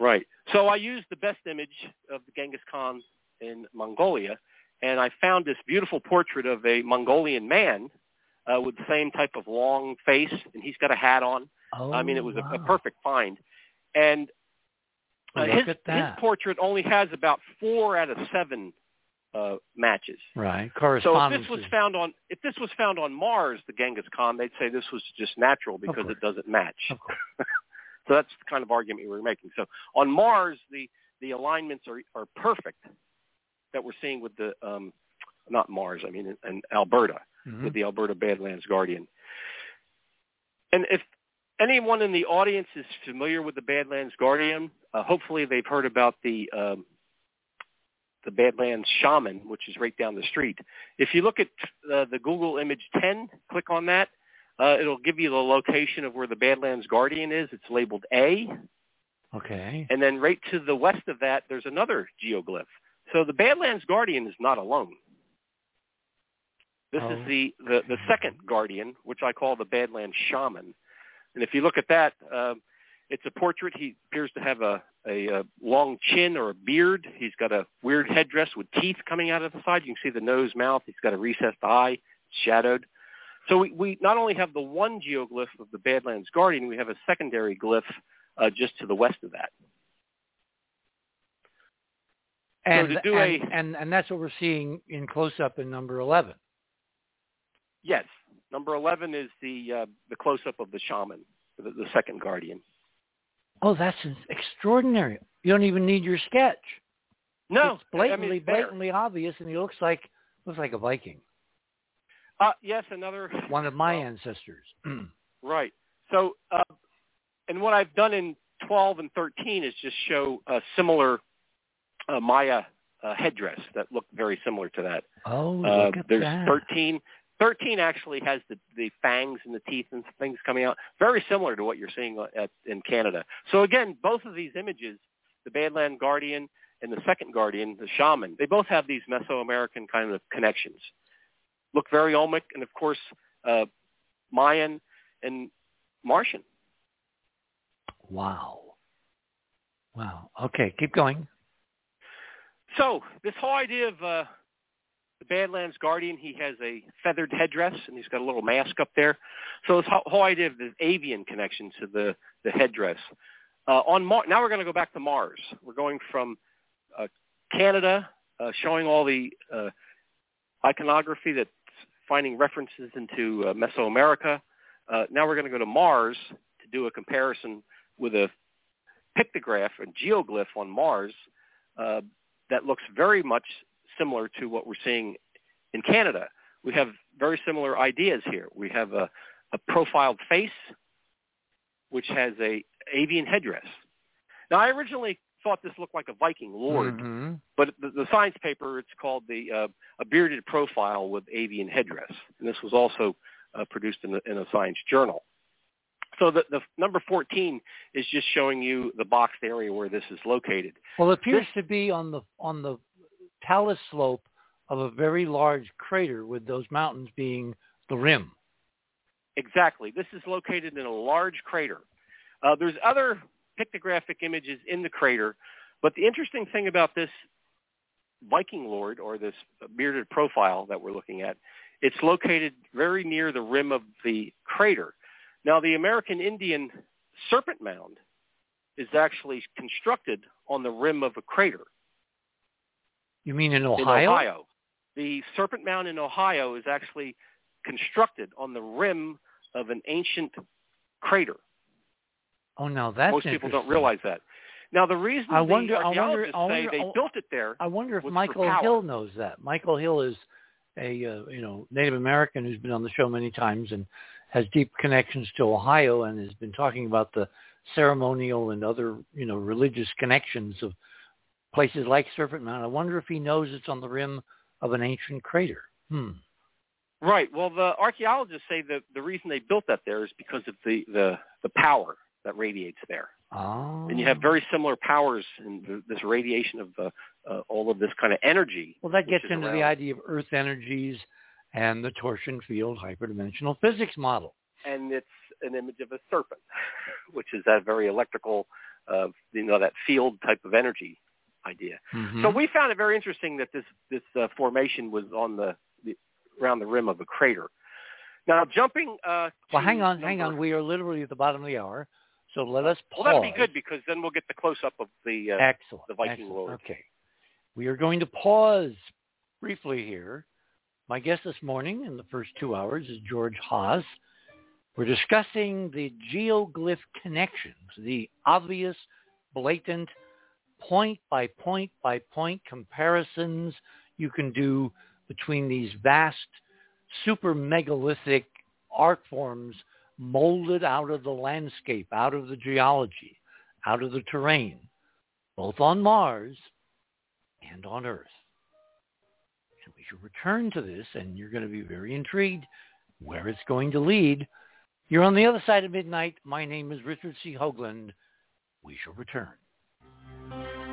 S3: Right. So I used the best image of the Genghis Khan in Mongolia, and I found this beautiful portrait of a Mongolian man uh, with the same type of long face, and he's got a hat on.
S1: Oh,
S3: I mean, it was
S1: wow.
S3: a, a perfect find. And uh, his, his portrait only has about four out of seven uh, matches.
S1: Right.
S3: So if this was found on if this was found on Mars, the Genghis Khan, they'd say this was just natural because it doesn't match. So that's the kind of argument we were making. So on Mars, the the alignments are are perfect that we're seeing with the um, not Mars, I mean in, in Alberta
S1: mm-hmm.
S3: with the Alberta Badlands Guardian. And if anyone in the audience is familiar with the Badlands Guardian, uh, hopefully they've heard about the um, the Badlands Shaman, which is right down the street. If you look at uh, the Google image 10, click on that. Uh, it'll give you the location of where the Badlands Guardian is. It's labeled A.
S1: Okay.
S3: And then right to the west of that, there's another geoglyph. So the Badlands Guardian is not alone. This
S1: oh.
S3: is the, the, the second guardian, which I call the Badlands Shaman. And if you look at that, uh, it's a portrait. He appears to have a, a, a long chin or a beard. He's got a weird headdress with teeth coming out of the side. You can see the nose, mouth. He's got a recessed eye, shadowed. So we, we not only have the one geoglyph of the Badlands Guardian, we have a secondary glyph uh, just to the west of that.
S1: And,
S3: so
S1: and,
S3: a,
S1: and, and that's what we're seeing in close-up in number 11.
S3: Yes. Number 11 is the uh, the close-up of the shaman, the, the second guardian.
S1: Oh, that's extraordinary. You don't even need your sketch.
S3: No,
S1: it's blatantly,
S3: I mean,
S1: blatantly obvious, and he looks like looks like a Viking.
S3: Uh, yes, another
S1: one of my
S3: well,
S1: ancestors.
S3: right. So, uh, and what I've done in 12 and 13 is just show a similar uh, Maya uh, headdress that look very similar to that.
S1: Oh,
S3: look
S1: uh, at
S3: there's
S1: that.
S3: 13. 13 actually has the, the fangs and the teeth and things coming out, very similar to what you're seeing at, in Canada. So again, both of these images, the Badland Guardian and the second Guardian, the Shaman, they both have these Mesoamerican kind of connections. Look very Olmec and of course uh, Mayan and Martian.
S1: Wow. Wow. Okay, keep going.
S3: So this whole idea of uh, Badlands Guardian, he has a feathered headdress and he's got a little mask up there. So this whole idea of the avian connection to the, the headdress. Uh, on Mar- now we're going to go back to Mars. We're going from Canada, uh, showing all the uh, iconography that's finding references into uh, Mesoamerica. Uh, now we're going to go to Mars to do a comparison with a pictograph and geoglyph on Mars uh, that looks very much similar to what we're seeing in Canada. We have very similar ideas here. We have a, a profiled face, which has a avian headdress. Now, I originally thought this looked like a Viking lord,
S1: Mhm.
S3: but the, the science paper it's called the uh, a bearded profile with avian headdress, and this was also uh, produced in a, in a science journal. So the, the number 14 is just showing you the boxed area where this is located.
S1: Well, it appears to be on the on the talus slope of a very large crater, with those mountains being the rim.
S3: Exactly. This is located in a large crater. Uh, there's other pictographic images in the crater, but the interesting thing about this Viking lord or this bearded profile that we're looking at, it's located very near the rim of the crater. Now, the American Indian serpent mound is actually constructed on the rim of a crater
S1: You mean in Ohio?
S3: in
S1: Ohio?
S3: The serpent mound in Ohio is actually constructed on the rim of an ancient crater.
S1: Oh, now that's
S3: Most people don't realize that. Now, the reason
S1: I
S3: the
S1: wonder- I wonder-
S3: archaeologists
S1: I wonder-
S3: say they built it there,
S1: I wonder if Michael. Hill knows that. Michael Hill is a uh, you know Native American who's been on the show many times and has deep connections to Ohio and has been talking about the ceremonial and other you know religious connections of places like Serpent Mound. I wonder if he knows it's on the rim of an ancient crater. Hmm.
S3: right? Well, the archaeologists say that the reason they built that there is because of the the, the power that radiates there,
S1: Oh.
S3: and you have very similar powers in th- this radiation of uh, uh, all of this kind of energy.
S1: Well, that gets into the idea of Earth energies and the torsion field hyperdimensional physics model.
S3: and it's an image of a serpent, which is that very electrical, uh, you know, that field type of energy idea.
S1: Mhm.
S3: So we found it very interesting that this this uh, formation was on the, the around the rim of a crater. Now jumping. Uh,
S1: well, hang on, hang on. We are literally at the bottom of the hour, so let us pause.
S3: Well, that'll be good because then we'll get the close up of the. Uh,
S1: Excellent.
S3: the Viking
S1: excellent.
S3: Lord.
S1: Okay. We are going to pause briefly here. My guest this morning in the first two hours is George Haas. We're discussing the geoglyph connections, the obvious, blatant, point by point by point comparisons you can do between these vast, super megalithic art forms molded out of the landscape, out of the geology, out of the terrain both on Mars and on Earth. And we should return to this, and you're going to be very intrigued where it's going to lead. You're on the other side of midnight. My name is Richard C. Hoagland. We shall return.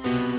S1: Thank you.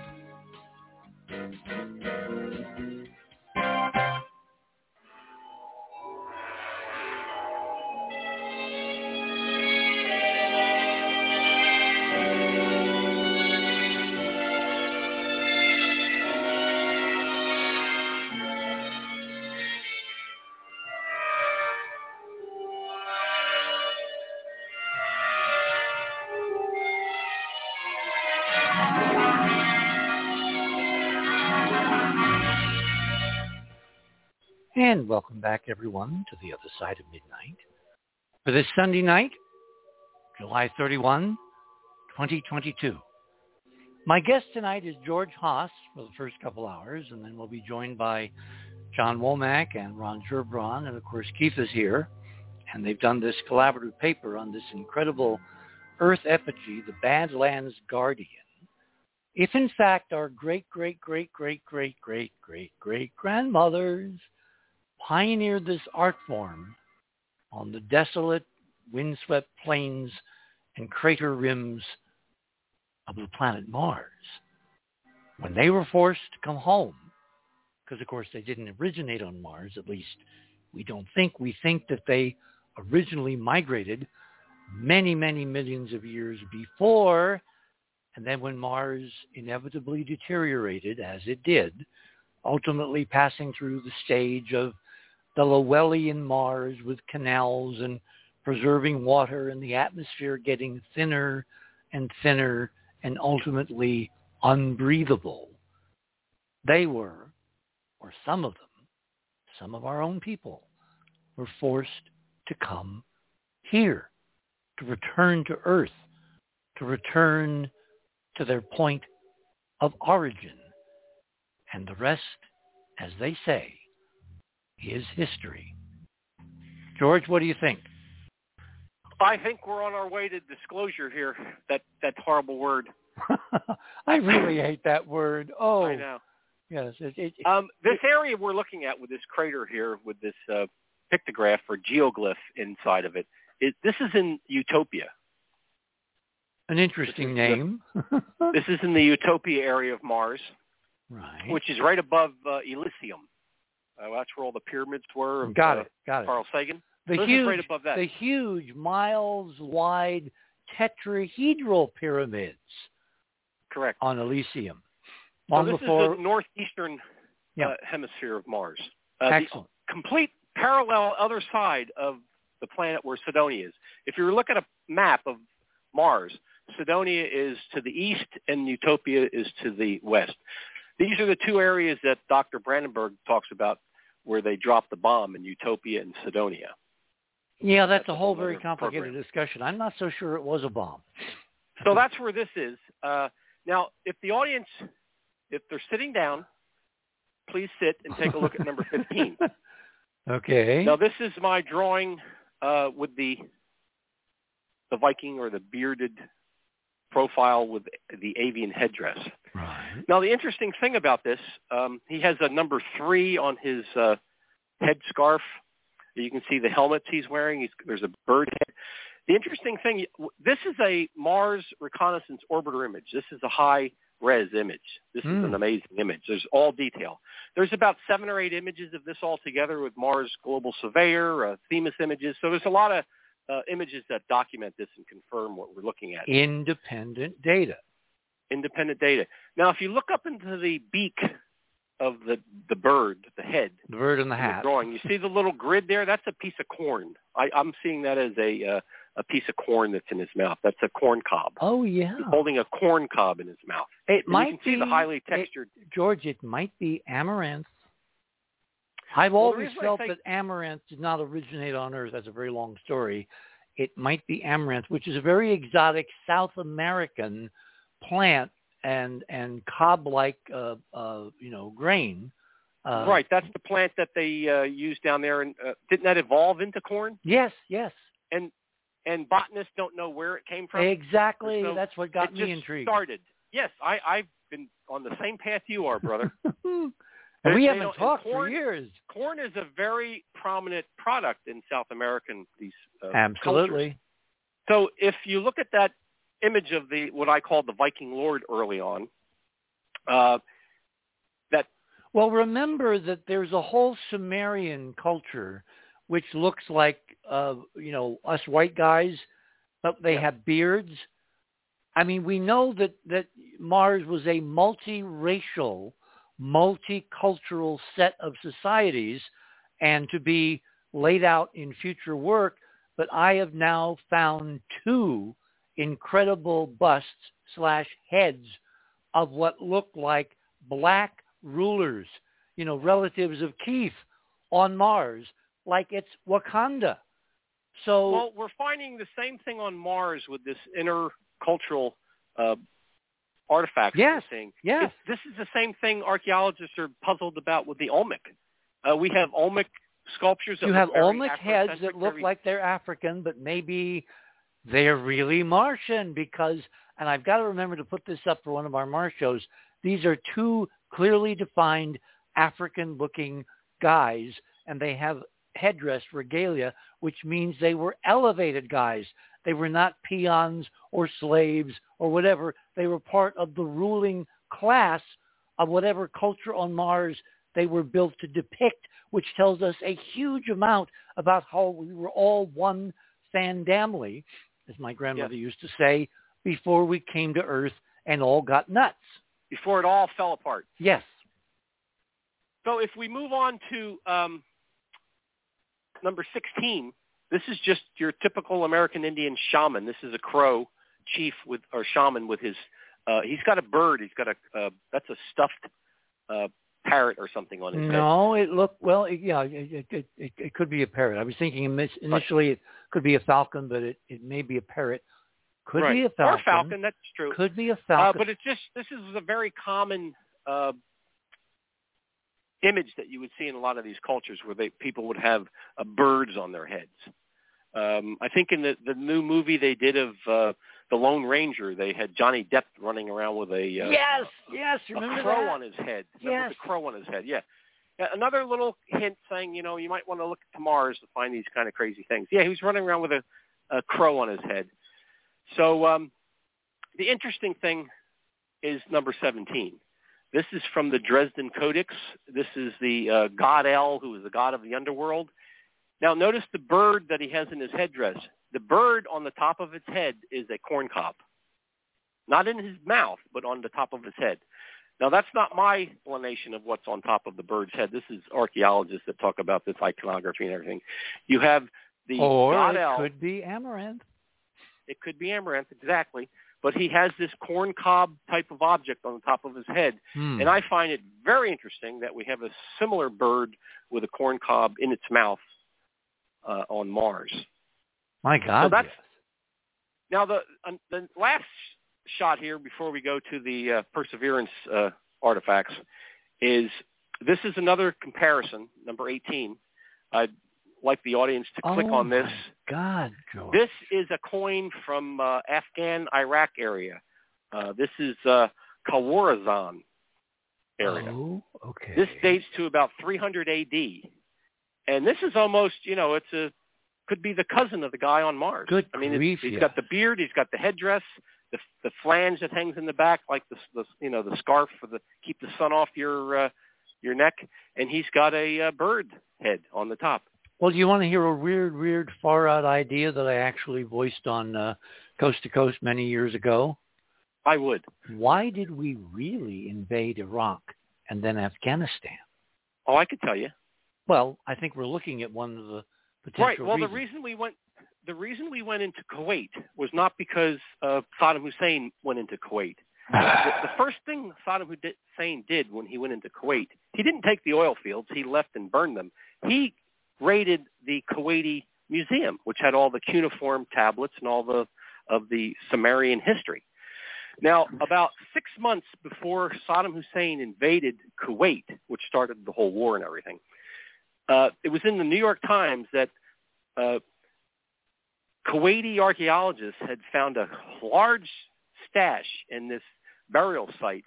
S1: welcome back, everyone, to the other side of midnight. For this Sunday night, July 31, 2022. My guest tonight is George Haas for the first couple hours, and then we'll be joined by John Womack and Ron Gerbron, and of course Keith is here. And they've done this collaborative paper on this incredible Earth effigy, the Badlands Guardian. If in fact our great, great, great, great, great, great, great, great grandmothers pioneered this art form on the desolate, windswept plains and crater rims of the planet Mars. When they were forced to come home, because of course they didn't originate on Mars, at least we don't think. We think that they originally migrated many, many millions of years before, and then when Mars inevitably deteriorated, as it did, ultimately passing through the stage of the Lowellian Mars with canals and preserving water and the atmosphere getting thinner and thinner and ultimately unbreathable. They were, or some of them, some of our own people, were forced to come here, to return to Earth, to return to their point of origin. And the rest, as they say, is history. George, what do you think?
S3: I think we're on our way to disclosure here. That that horrible word.
S1: I really hate that word. Oh,
S3: I know.
S1: Yes. It, it,
S3: um, this area we're looking at with this crater here, with this uh, pictograph or geoglyph inside of it, it this is in Utopia.
S1: An interesting
S3: This is the-
S1: name.
S3: This is in the Utopia area of Mars,
S1: right.
S3: which is right above uh, Elysium. Uh, that's where all the pyramids were. Of,
S1: got
S3: uh,
S1: it. Got it.
S3: Carl Sagan.
S1: The
S3: So
S1: huge,
S3: right above that.
S1: the huge, miles wide tetrahedral pyramids
S3: Correct.
S1: on Elysium.
S3: So
S1: Long
S3: this
S1: before.
S3: is the northeastern
S1: Yeah.
S3: uh, hemisphere of Mars. Uh, the
S1: excellent.
S3: complete parallel other side of the planet where Cydonia is. If you look at a map of Mars, Cydonia is to the east and Utopia is to the west. These are the two areas that Dr. Brandenburg talks about where they dropped the bomb in Utopia and Cydonia.
S1: Yeah, that's,
S3: That's
S1: a whole very complicated
S3: program.
S1: discussion. I'm not so sure it was a bomb.
S3: So that's where this is. Uh, now, if the audience, if they're sitting down, please sit and take a look at number 15.
S1: okay.
S3: Now, this is my drawing uh, with the the Viking or the bearded profile with the avian headdress.
S1: Right.
S3: Now, the interesting thing about this, um, he has a number three on his uh, head scarf. You can see the helmets he's wearing. He's, there's a bird head. The interesting thing, this is a Mars Reconnaissance Orbiter image. This is a high res image. This is
S1: Hmm.
S3: an amazing image. There's all detail. There's about seven or eight images of this all together with Mars Global Surveyor, uh, Themis images. So there's a lot of uh, images that document this and confirm what we're looking at.
S1: Independent data.
S3: Independent data. Now, if you look up into the beak of the the bird, the head,
S1: The bird in the
S3: in the
S1: hat.
S3: drawing, you see the little grid there. That's a piece of corn. I, I'm seeing that as a uh, a piece of corn that's in his mouth. That's a corn cob.
S1: Oh yeah.
S3: He's holding a corn cob in his mouth.
S1: It
S3: And
S1: might
S3: you can see
S1: be
S3: the highly
S1: it-
S3: textured.
S1: George. It might be amaranth. I've
S3: Well,
S1: always
S3: I
S1: felt that amaranth did not originate on Earth. That's a very long story. It might be amaranth, which is a very exotic South American plant and and cob-like, uh, uh, you know, grain. Uh,
S3: right, that's the plant that they uh, use down there. And uh, didn't that evolve into corn?
S1: Yes. Yes.
S3: And and botanists don't know where it came from.
S1: Exactly.
S3: So
S1: That's what got me intrigued.
S3: started. Yes, I, I've been on the same path you are, brother.
S1: and we haven't talked for
S3: corn-
S1: years.
S3: corn is a very prominent product in South American these uh,
S1: Absolutely.
S3: cultures. So if you look at that image of the what I call the Viking Lord early on, uh, that
S1: Well, remember that there's a whole Sumerian culture which looks like, uh, you know, us white guys, but they
S3: Yeah.
S1: have beards. I mean, we know that, that Mars was a multiracial, multicultural set of societies and to be laid out in future work, but I have now found two incredible busts slash heads of what look like black rulers, you know, relatives of Keith on Mars, like it's Wakanda. So
S3: well, we're finding the same thing on Mars with this intercultural uh, artifacts
S1: yes,
S3: we're
S1: yes.
S3: It's, this is the same thing archaeologists are puzzled about with the Olmec. Uh, we have Olmec sculptures.
S1: You have Olmec heads that look
S3: very-
S1: like they're African, but maybe they're really Martian because, and I've got to remember to put this up for one of our Mars shows, these are two clearly defined African-looking guys, and they have headdress regalia, which means they were elevated guys. They were not peons or slaves or whatever. They were part of the ruling class of whatever culture on Mars they were built to depict, which tells us a huge amount about how we were all one family, as my grandmother used to say, before we came to Earth and all got nuts.
S3: before it all fell apart.
S1: Yes.
S3: So if we move on to um, number 16, this is just your typical American Indian shaman. This is a crow chief with or shaman with his. Uh, he's got a bird. He's got a. Uh, that's a stuffed uh, parrot or something on his head.
S1: No, it looked well. It, yeah, it, it, it, it could be a parrot. I was thinking initially it could be a falcon, but it, it may be a parrot. Could
S3: right.
S1: be a falcon.
S3: Or falcon. That's true.
S1: Could be a
S3: Uh,
S1: falcon.
S3: but it's just this is a very common uh, image that you would see in a lot of these cultures where they people would have uh, birds on their heads. Um, I think in the the new movie they did of uh, the Lone Ranger, they had Johnny Depp running around with a uh,
S1: yes, yes.
S3: a
S1: Remember
S3: crow
S1: that?
S3: on his head. Remember
S1: Yes.
S3: the crow on his head. Yeah. Yeah, Another little hint saying, you know, you might want to look to Mars to find these kind of crazy things. Yeah, he was running around with a, a crow on his head. So um, the interesting thing is number 17. This is from the Dresden Codex. This is the uh, god L, who is the god of the underworld. Now notice the bird that he has in his headdress. The bird on the top of its head is a corn cob. Not in his mouth, but on the top of his head. Now that's not my explanation of what's on top of the bird's head. This is archaeologists that talk about this iconography and everything. You have the
S1: or it could be amaranth.
S3: It could be amaranth, exactly. But he has this corn cob type of object on the top of his head.
S1: Hmm.
S3: And I find it very interesting that we have a similar bird with a corn cob in its mouth uh, on Mars.
S1: My God.
S3: that's-
S1: yes.
S3: Now, the, um, the last shot here before we go to the uh, Perseverance uh, artifacts is this is another comparison, number 18. I'd like the audience to click
S1: oh
S3: on this.
S1: My God, George.
S3: This is a coin from uh, Afghan Iraq area. Uh, this is uh, Kawarazan area.
S1: Oh, okay.
S3: This dates to about 300 A.D. And this is almost, you know, it's a could be the cousin of the guy on Mars.
S1: Good
S3: I mean,
S1: grief,
S3: he's
S1: yeah.
S3: got the beard, he's got the headdress, the the flange that hangs in the back, like the, the you know the scarf for the keep the sun off your uh, your neck, and he's got a uh, bird head on the top.
S1: Well, do you want to hear a weird, weird, far out idea that I actually voiced on uh, Coast to Coast many years ago?
S3: I would.
S1: Why did we really invade Iraq and then Afghanistan?
S3: Oh, I could tell you.
S1: Well, I think we're looking at one of the potential
S3: Right. Well,
S1: reasons.
S3: the reason we went the reason we went into Kuwait was not because uh, Saddam Hussein went into Kuwait. the, the first thing Saddam Hussein did when he went into Kuwait, he didn't take the oil fields. He left and burned them. He raided the Kuwaiti museum, which had all the cuneiform tablets and all the of the Sumerian history. Now, about six months before Saddam Hussein invaded Kuwait, which started the whole war and everything, uh, it was in the New York Times that uh, Kuwaiti archaeologists had found a large stash in this burial site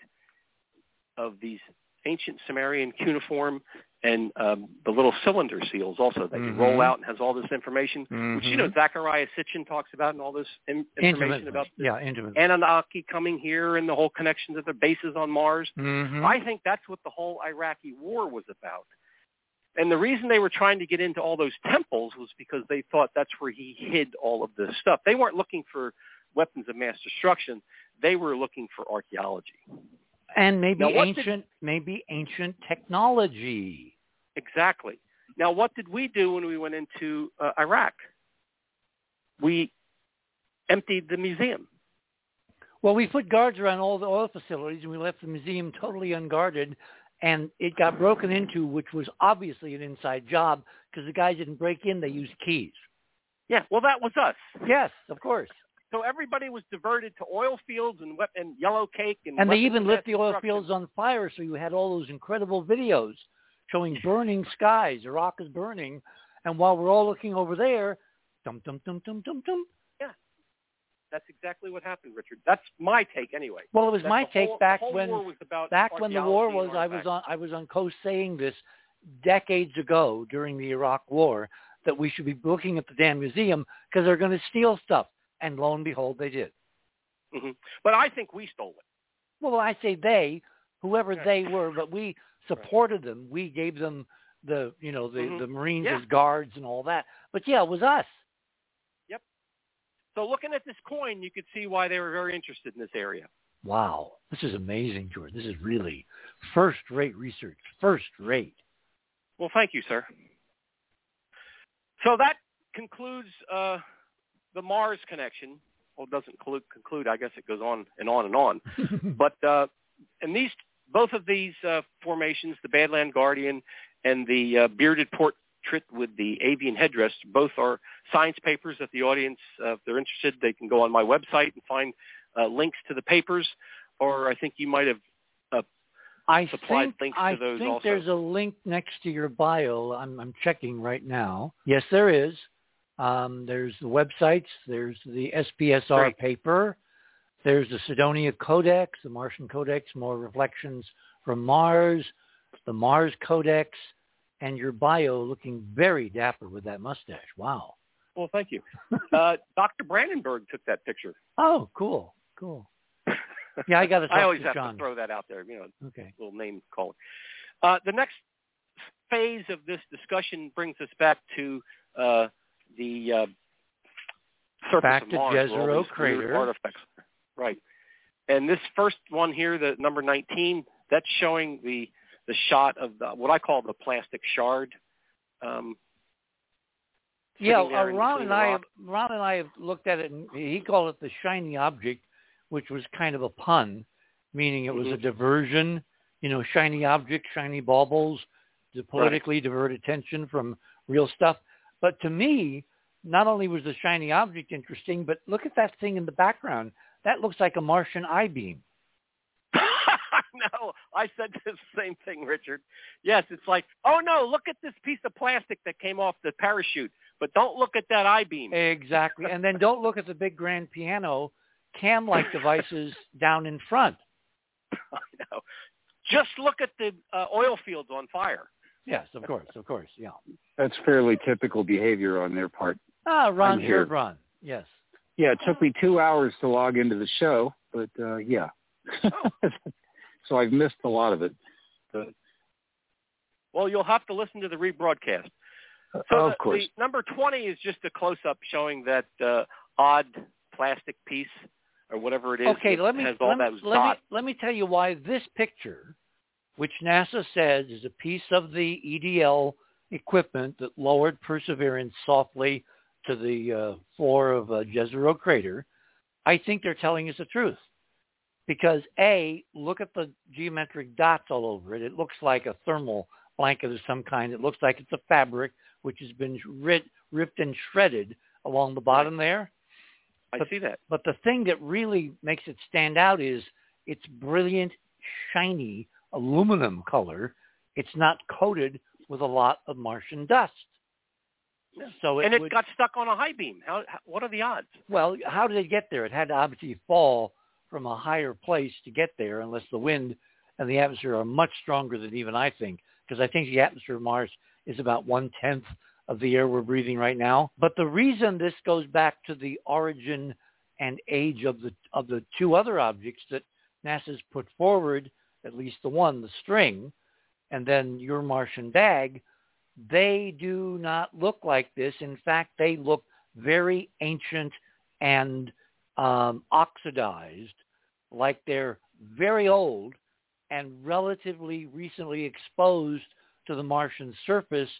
S3: of these ancient Sumerian cuneiform and um, the little cylinder seals also that you
S1: Mhm.
S3: roll out and has all this information, which you know
S1: Mhm.
S3: Zecharia Sitchin talks about and all this in- information
S1: Intimately.
S3: about the
S1: yeah, intimately.
S3: Anunnaki coming here and the whole connection to the bases on Mars.
S1: Mhm.
S3: I think that's what the whole Iraqi war was about. And the reason they were trying to get into all those temples was because they thought that's where he hid all of this stuff. They weren't looking for weapons of mass destruction. They were looking for archaeology.
S1: and maybe
S3: Now, what did-
S1: ancient, maybe ancient technology.
S3: Exactly. Now, what did we do when we went into uh, Iraq? We emptied the museum.
S1: Well, we put guards around all the oil facilities, and we left the museum totally unguarded. And it got broken into, which was obviously an inside job because the guys didn't break in; they used keys.
S3: Yeah, well, that was us.
S1: Yes, of course.
S3: So everybody was diverted to oil fields and wep- and yellow cake and
S1: And they even lit the oil fields on fire, so you had all those incredible videos showing burning skies. Iraq is burning, and while we're all looking over there, dum dum dum dum dum dum.
S3: That's exactly what happened, Richard. That's my take anyway.
S1: Well, it was my take
S3: whole,
S1: back when
S3: was about
S1: back when the war was. I was on I was on coast saying this decades ago during the Iraq War that we should be looking at the damn museum because they're going to steal stuff, and lo and behold, they did.
S3: Mhm. But I think we stole it.
S1: Well, I say they, whoever
S3: Yeah.
S1: they were, but we supported them. We gave them the, you know, the
S3: Mhm.
S1: the Marines
S3: Yeah.
S1: as guards and all that. But yeah, it was us.
S3: So looking at this coin, you could see why they were very interested in this area.
S1: Wow, this is amazing, George. This is really first-rate research. First-rate.
S3: Well, thank you, sir. So that concludes uh, the Mars connection. Well, it doesn't conclude, conclude. I guess it goes on and on and on. But uh, and these both of these uh, formations, the Badland Guardian and the uh, bearded portrait with the avian headdress, both are science papers that the audience, uh, if they're interested, they can go on my website and find uh, links to the papers. Or I think you might have.
S1: I
S3: supplied
S1: think
S3: links to those I
S1: think
S3: also.
S1: there's a link next to your bio. I'm I'm checking right now. Yes, there is. Um, there's the websites. There's the SPSR
S3: Great.
S1: paper. There's the Cydonia Codex, the Martian Codex, more reflections from Mars, the Mars Codex, and your bio looking very dapper with that mustache. Wow.
S3: Well, thank you. Uh, Dr. Brandenburg took that picture.
S1: Oh, cool, cool. Yeah, I got to
S3: I always
S1: to
S3: have
S1: John.
S3: to throw that out there. You know,
S1: Okay.
S3: little name calling. Uh, the next phase of this discussion brings us back to uh, the uh, surface
S1: Back
S3: of
S1: to
S3: Mars,
S1: Jezero crater.
S3: artifacts. Right. And this first one here, the number 19, that's showing the the shot of the, what I call the plastic shard. Um,
S1: Yeah, uh, Ron and I Ron and I have looked at it, and he called it the shiny object, which was kind of a pun, meaning it was a
S3: Mhm.
S1: diversion. You know, shiny object, shiny baubles, to politically divert attention from real stuff. But to me, not only was the shiny object interesting, but look at that thing in the background. That looks like a Martian I-beam.
S3: no, I said the same thing, Richard. Yes, it's like, oh no, look at this piece of plastic that came off the parachute, but don't look at that I-beam.
S1: Exactly. and then don't look at the big grand piano cam-like devices down in front.
S3: I know. Just look at the uh, oil fields on fire.
S1: Yes, of course, of course, yeah.
S6: That's fairly typical behavior on their part.
S1: Ah, Ron
S6: I'm here.
S1: Ron. Yes.
S6: Yeah, it took me two hours to log into the show, but uh, yeah. So I've missed a lot of it. But,
S3: Well, you'll have to listen to the rebroadcast. So
S6: of
S3: the,
S6: course.
S3: the number 20 is just a close-up showing that uh, odd plastic piece or whatever it is
S1: Okay,
S3: that
S1: let me
S3: has all
S1: let, me,
S3: that
S1: let me
S3: dot.
S1: let me tell you why this picture, which NASA says is a piece of the EDL equipment that lowered Perseverance softly to the uh, floor of uh, Jezero crater, I think they're telling us the truth. Because A, look at the geometric dots all over it. It looks like a thermal blanket of some kind. It looks like it's a fabric which has been rid, ripped and shredded along the bottom there.
S3: I
S1: but-
S3: see that.
S1: But the thing that really makes it stand out is its brilliant, shiny aluminum color. It's not coated with a lot of Martian dust. So it
S3: and it
S1: would,
S3: got stuck on a I-beam. How, how, what are the odds?
S1: well, how did it get there? It had to obviously fall from a higher place to get there, unless the wind and the atmosphere are much stronger than even I think, because I think the atmosphere of Mars is about one tenth of the air we're breathing right now. But the reason this goes back to the origin and age of the of the two other objects that NASA's put forward, at least the one, the string, and then your Martian bag, they do not look like this. In fact, they look very ancient and um, oxidized, like they're very old and relatively recently exposed to the Martian surface,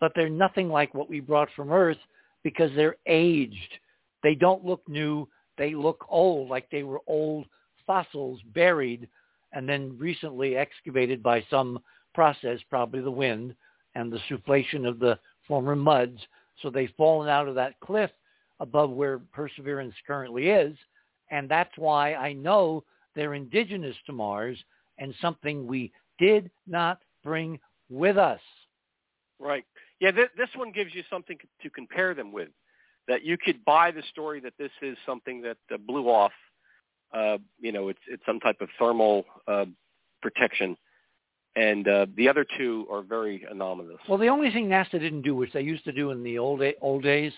S1: but they're nothing like what we brought from Earth because they're aged. They don't look new. They look old, like they were old fossils buried and then recently excavated by some process, probably the wind and the soufflation of the former muds. So they've fallen out of that cliff above where Perseverance currently is. And that's why I know they're indigenous to Mars and something we did not bring with us.
S3: Right. Yeah, th- this one gives you something to compare them with. That you could buy the story that this is something that uh, blew off. Uh, you know, it's it's some type of thermal uh, protection, and uh, the other two are very anomalous.
S1: Well, the only thing NASA didn't do, which they used to do in the old old days,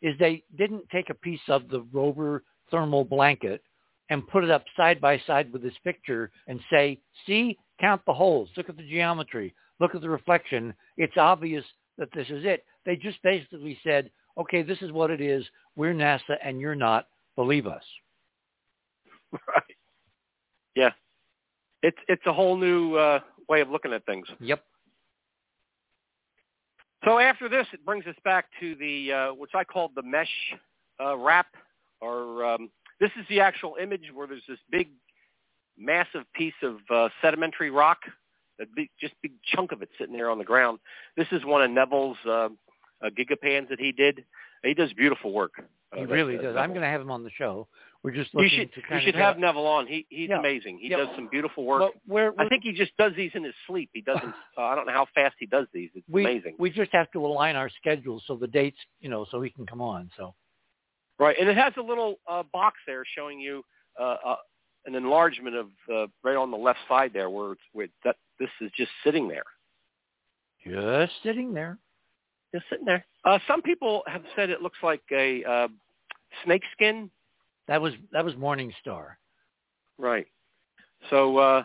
S1: is they didn't take a piece of the rover thermal blanket and put it up side by side with this picture and say, see, count the holes, look at the geometry, look at the reflection. It's obvious that this is it. They just basically said, okay, this is what it is. We're NASA and you're not. Believe us.
S3: Right. Yeah. It's it's a whole new uh, way of looking at things.
S1: Yep.
S3: So after this, it brings us back to the uh, which I called the mesh uh, wrap, or um, this is the actual image where there's this big, massive piece of uh, sedimentary rock, a big, just big chunk of it sitting there on the ground. This is one of Neville's uh, uh, gigapans that he did. He does beautiful work. Uh,
S1: he really
S3: that,
S1: does. I'm going to have him on the show. We're just looking
S3: You should
S1: to
S3: you should have Neville on. He he's
S1: Yeah.
S3: amazing. He
S1: Yeah.
S3: does some beautiful work.
S1: Well, we're,
S3: I
S1: we're-
S3: think he just does these in his sleep. He doesn't. Uh, I don't know how fast he does these. It's
S1: we,
S3: amazing.
S1: We just have to align our schedules so the dates, you know, so he can come on. So
S3: Right, and it has a little uh, box there showing you uh, uh, an enlargement of uh, right on the left side there, where, it's, where that this is just sitting there,
S1: just sitting there.
S3: just sitting there. Uh, some people have said it looks like a uh, snake skin.
S1: That was that was Morning Star.
S3: Right. So uh,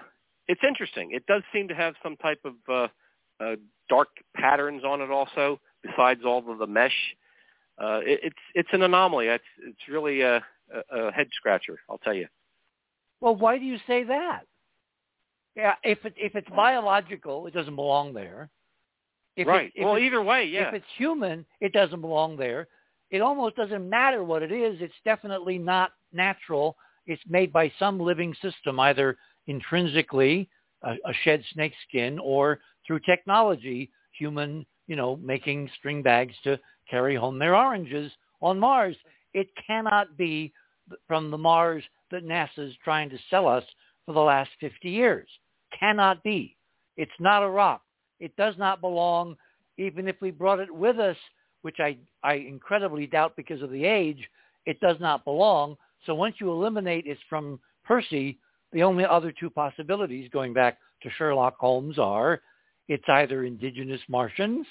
S3: it's interesting. It does seem to have some type of uh, uh, dark patterns on it, also besides all of the mesh. Uh, it, it's it's an anomaly. It's it's really a, a, a head scratcher. I'll tell you.
S1: Well, why do you say that? Yeah, if it, if it's biological, it doesn't belong there. If
S3: right.
S1: It,
S3: well, either way, yeah.
S1: If it's human, it doesn't belong there. It almost doesn't matter what it is. It's definitely not natural. It's made by some living system, either intrinsically, a, a shed snake skin, or through technology, human, you know, making string bags to carry home their oranges on Mars. It cannot be from the Mars that NASA's trying to sell us for the last 50 years. Cannot be. It's not a rock. It does not belong, even if we brought it with us, which I, I incredibly doubt because of the age, it does not belong. So once you eliminate it from Percy, the only other two possibilities, going back to Sherlock Holmes, are it's either indigenous Martians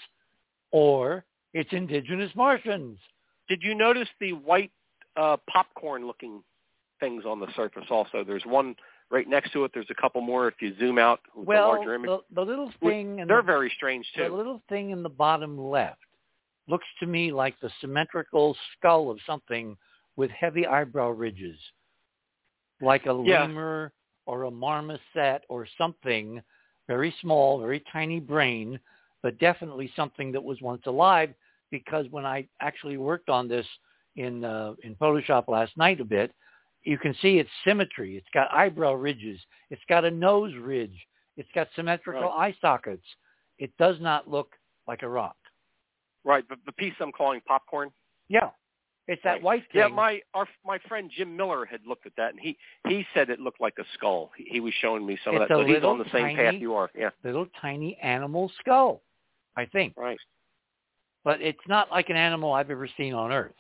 S1: or it's indigenous Martians.
S3: Did you notice the white uh, popcorn-looking things on the surface? Also, there's one right next to it. There's a couple more if you zoom out with
S1: well,
S3: the larger image.
S1: the, the little thing in
S3: They're
S1: the,
S3: very strange too.
S1: the little thing in the bottom left looks to me like the symmetrical skull of something with heavy eyebrow ridges, like a
S3: Yeah.
S1: lemur or a marmoset or something very small, very tiny brain, but definitely something that was once alive. Because when I actually worked on this in uh, in Photoshop last night a bit, you can see its symmetry. It's got eyebrow ridges. It's got a nose ridge. It's got symmetrical eye sockets. It does not look like a rock.
S3: Right, but the piece I'm calling popcorn.
S1: Yeah, it's that
S3: Right.
S1: white thing.
S3: Yeah, my our my friend Jim Miller had looked at that, and he he said it looked like a skull. He, he was showing me some
S1: It's
S3: of that. So he's on the same path you are. Yeah,
S1: little tiny animal skull, I think.
S3: right,
S1: But it's not like an animal I've ever seen on Earth,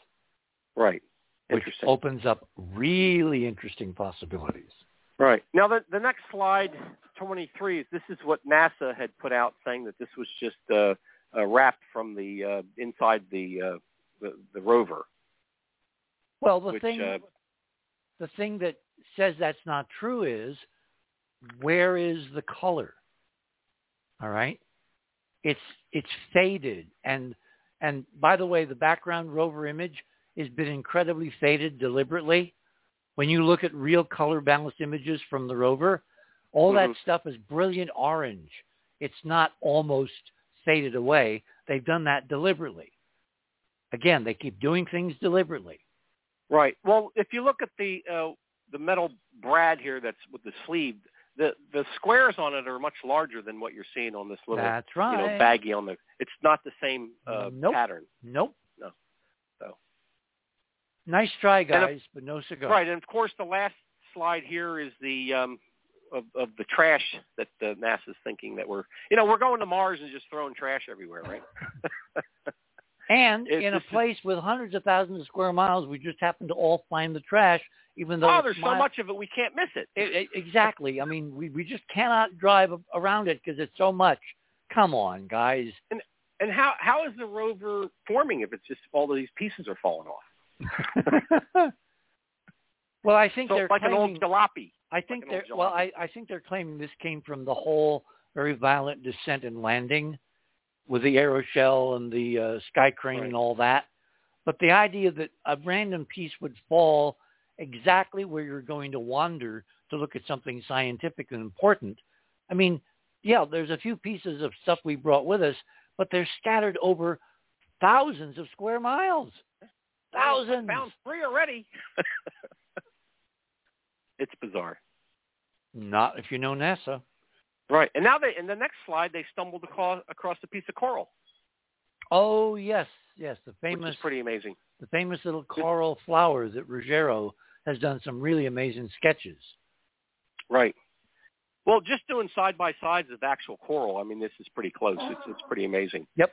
S3: right.
S1: which opens up really interesting possibilities.
S3: Right. Now the the next slide, 23, is this is what NASA had put out saying that this was just uh, uh, wrapped from the uh, inside the, uh, the the rover.
S1: Well, the
S3: Which,
S1: thing
S3: uh,
S1: the thing that says that's not true is where is the color? All right? It's it's faded and and by the way, the background rover image has been incredibly faded deliberately. When you look at real color balanced images from the rover, all that
S3: Mhm.
S1: stuff is brilliant orange. It's not almost faded away. They've done that deliberately. Again, they keep doing things deliberately.
S3: Right. Well, if you look at the uh, the metal brad here that's with the sleeve, the the squares on it are much larger than what you're seeing on this little
S1: That's right.
S3: you know baggy on the. It's not the same uh,
S1: Nope.
S3: pattern.
S1: Nope.
S3: No. So.
S1: Nice try,
S3: And a-
S1: guys, but no cigar.
S3: Right, and of course the last slide here is the um, of, of the trash that uh, NASA's thinking that we're you know we're going to Mars and just throwing trash everywhere, right?
S1: And
S3: It-
S1: in a
S3: this is-
S1: place with hundreds of thousands of square miles, we just happen to all find the trash, even though
S3: oh, there's so much of it we can't miss it.
S1: E- e- exactly. I mean, we we just cannot drive around it because it's so much. Come on, guys.
S3: And and how how is the rover forming if it's just all of these pieces are falling off?
S1: well, I think
S3: So
S1: they're
S3: like an
S1: claiming.
S3: old jalopy.
S1: I think
S3: an
S1: they're well. I I think they're claiming this came from the whole very violent descent and landing with the aeroshell and the uh, sky crane
S3: Right.
S1: and all that. But the idea that a random piece would fall exactly where you're going to wander to look at something scientific and important. I mean, yeah, there's a few pieces of stuff we brought with us, but they're scattered over thousands of square miles. Thousands.
S3: Found three already. it's bizarre.
S1: Not if you know NASA.
S3: Right. And now they in the next slide they stumbled across, across a piece of coral,
S1: Oh yes, yes, the
S3: which
S1: famous
S3: is pretty amazing.
S1: the famous little coral flower that Ruggiero has done some really amazing sketches.
S3: Right. Well, just doing side by sides of actual coral, I mean, this is pretty close. It's it's pretty amazing.
S1: Yep.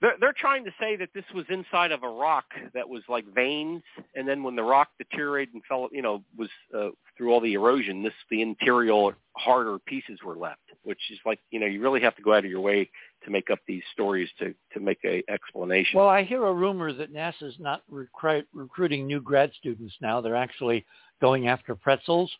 S3: They're they're trying to say that this was inside of a rock that was like veins, and then when the rock deteriorated and fell, you know, was uh, through all the erosion, this the interior harder pieces were left, which is like you know you really have to go out of your way to make up these stories to to make a explanation.
S1: Well, I hear a rumor that NASA's not recruit, recruiting new grad students now. They're actually going after pretzels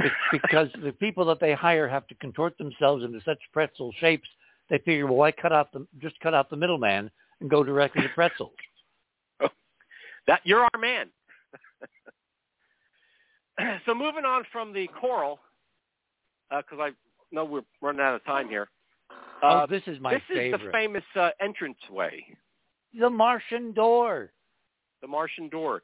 S1: Be- because the people that they hire have to contort themselves into such pretzel shapes. They figure, well, why cut out the just cut out the middleman and go directly to pretzels?
S3: That you're our man. so moving on from the coral, because I know we're running out of time here. Uh,
S1: oh, this is my
S3: this
S1: favorite.
S3: is the famous uh, entranceway,
S1: the Martian door.
S3: the Martian door.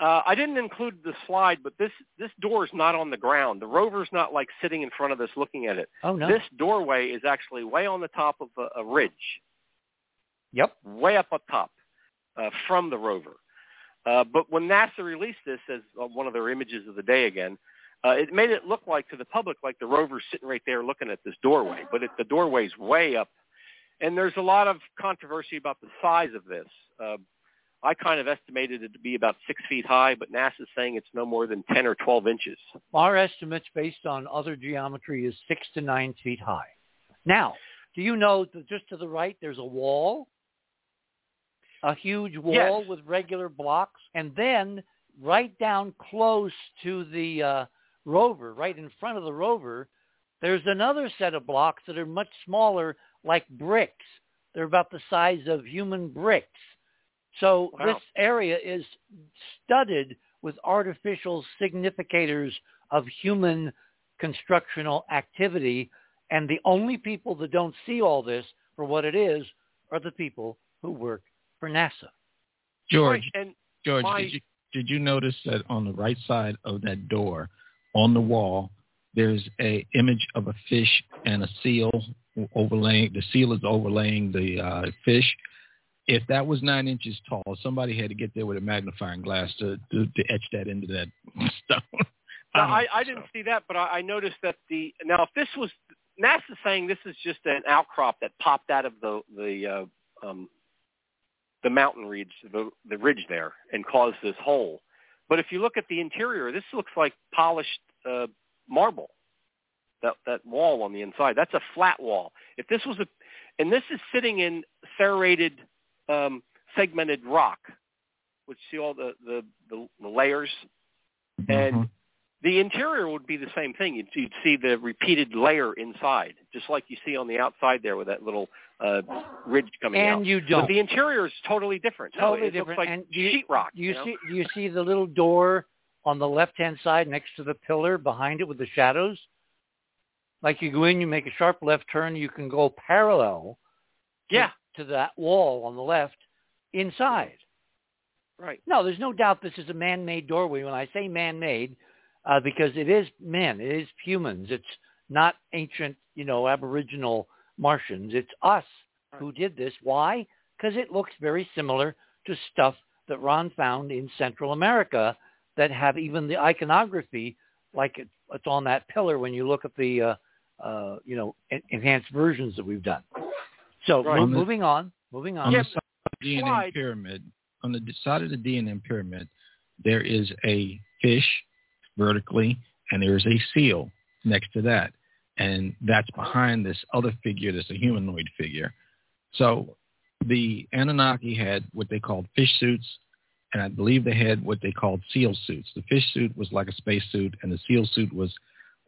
S3: Uh, I didn't include the slide, but this this door is not on the ground. The rover's not like sitting in front of us looking at it.
S1: Oh no.
S3: This doorway is actually way on the top of a, a ridge.
S1: Yep.
S3: way up up top uh, from the rover. Uh, but when NASA released this as uh, one of their images of the day again, uh, it made it look like to the public like the rover's sitting right there looking at this doorway. But it, the doorway's way up, and there's a lot of controversy about the size of this. Uh, I kind of estimated it to be about six feet high, but NASA's saying it's no more than 10 or 12 inches.
S1: Our estimates based on other geometry is six to nine feet high. Now, do you know that just to the right there's a wall? A huge wall
S3: Yes.
S1: with regular blocks. And then right down close to the uh, rover, right in front of the rover, there's another set of blocks that are much smaller like bricks. They're about the size of human bricks. So
S3: Wow.
S1: this area is studded with artificial significators of human constructional activity. And the only people that don't see all this for what it is are the people who work for NASA.
S4: George,
S3: Right, and
S4: George,
S3: my-
S4: did you did you notice that on the right side of that door, on the wall, there's a image of a fish and a seal overlaying. The seal is overlaying the uh, fish. If that was nine inches tall, somebody had to get there with a magnifying glass to to, to etch that into that stone. Don't
S3: I, I didn't see that, but I, I noticed that the now if this was NASA saying this is just an outcrop that popped out of the the uh, um, the mountain ridge, the the ridge there, and caused this hole. But if you look at the interior, this looks like polished uh, marble. That that wall on the inside, that's a flat wall. If this was a, and this is sitting in serrated, um, segmented rock, which see all the the, the, the layers and
S4: Mhm.
S3: the interior would be the same thing. You'd, you'd see the repeated layer inside, just like you see on the outside there with that little uh, ridge coming out.
S1: And you don't.
S3: But the interior is totally different.
S1: totally
S3: no, it
S1: different.
S3: looks like
S1: and you,
S3: sheetrock.
S1: do you,
S3: know?
S1: see do you see the little door on the left hand side next to the pillar behind it with the shadows? Like you go in, you make a sharp left turn, you can go parallel
S3: Yeah,
S1: to that wall on the left inside.
S3: right.
S1: No, there's no doubt this is a man-made doorway. When I say man-made, uh, because it is men, it is humans. It's not ancient, you know, aboriginal Martians. It's us who did this. Why? Because it looks very similar to stuff that Ron found in Central America that have even the iconography like it, it's on that pillar when you look at the, uh, uh, you know, en- enhanced versions that we've done. So
S3: Right.
S1: mo- moving on, moving on.
S4: On
S3: Yeah,
S4: the side of the D&M
S3: slide-
S4: pyramid, on the side of the D&M pyramid, there is a fish vertically, and there is a seal next to that, and that's behind this other figure that's a humanoid figure. So the Anunnaki had what they called fish suits, and I believe they had what they called seal suits. The fish suit was like a space suit, and the seal suit was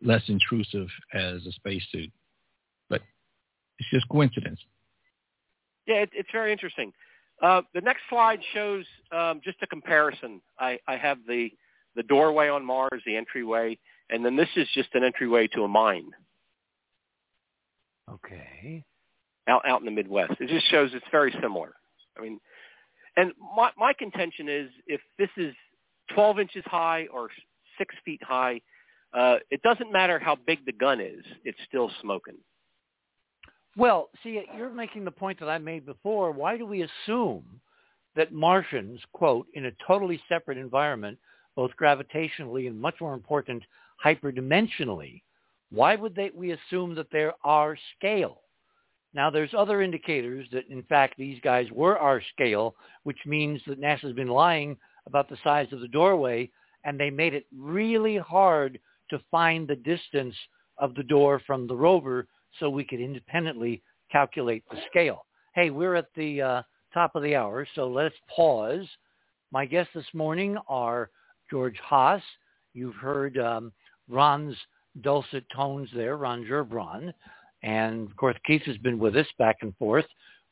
S4: less intrusive as a space suit. But it's just coincidence.
S3: Yeah, it, it's very interesting. Uh, the next slide shows um, just a comparison. I, I have the the doorway on Mars, the entryway, and then this is just an entryway to a mine
S1: Okay.
S3: out out in the Midwest. It just shows it's very similar. I mean, and my my contention is if this is 12 inches high or six feet high, uh, it doesn't matter how big the gun is; it's still smoking.
S1: Well, see, you're making the point that I made before. Why do we assume that Martians, quote, in a totally separate environment, both gravitationally and much more important, hyperdimensionally, why would they, we assume that they're our scale? Now, there's other indicators that, in fact, these guys were our scale, which means that NASA's been lying about the size of the doorway, and they made it really hard to find the distance of the door from the rover so we could independently calculate the scale. Hey, we're at the uh, top of the hour, so let's pause. My guests this morning are George Haas. You've heard um, Ron's dulcet tones there, Ron Gerbron. And of course, Keith has been with us back and forth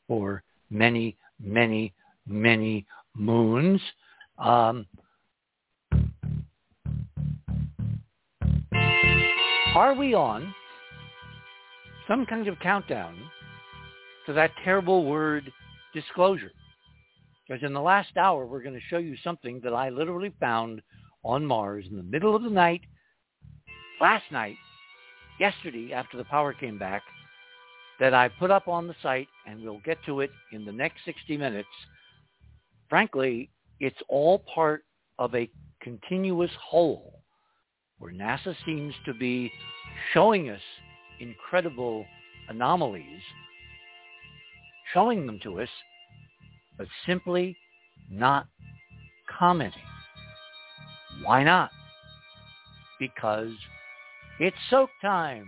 S1: for many, many, many moons. Um, are we on some kind of countdown to that terrible word disclosure? Because in the last hour, we're going to show you something that I literally found on Mars in the middle of the night, last night, yesterday after the power came back, that I put up on the site, and we'll get to it in the next 60 minutes. Frankly, it's all part of a continuous whole where NASA seems to be showing us incredible anomalies, showing them to us, but simply not commenting. Why not? Because it's soak time.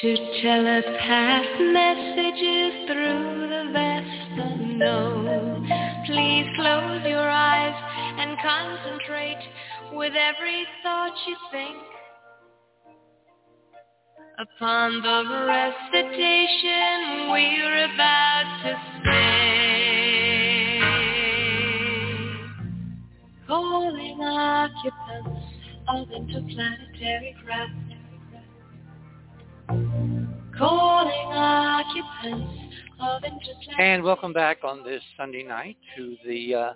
S7: to telepath messages through the vast unknown. Please close your eyes and concentrate with every thought you think. upon the recitation we're about to say. Calling occupants of interplanetary craft.
S1: And welcome back on this Sunday night to the uh,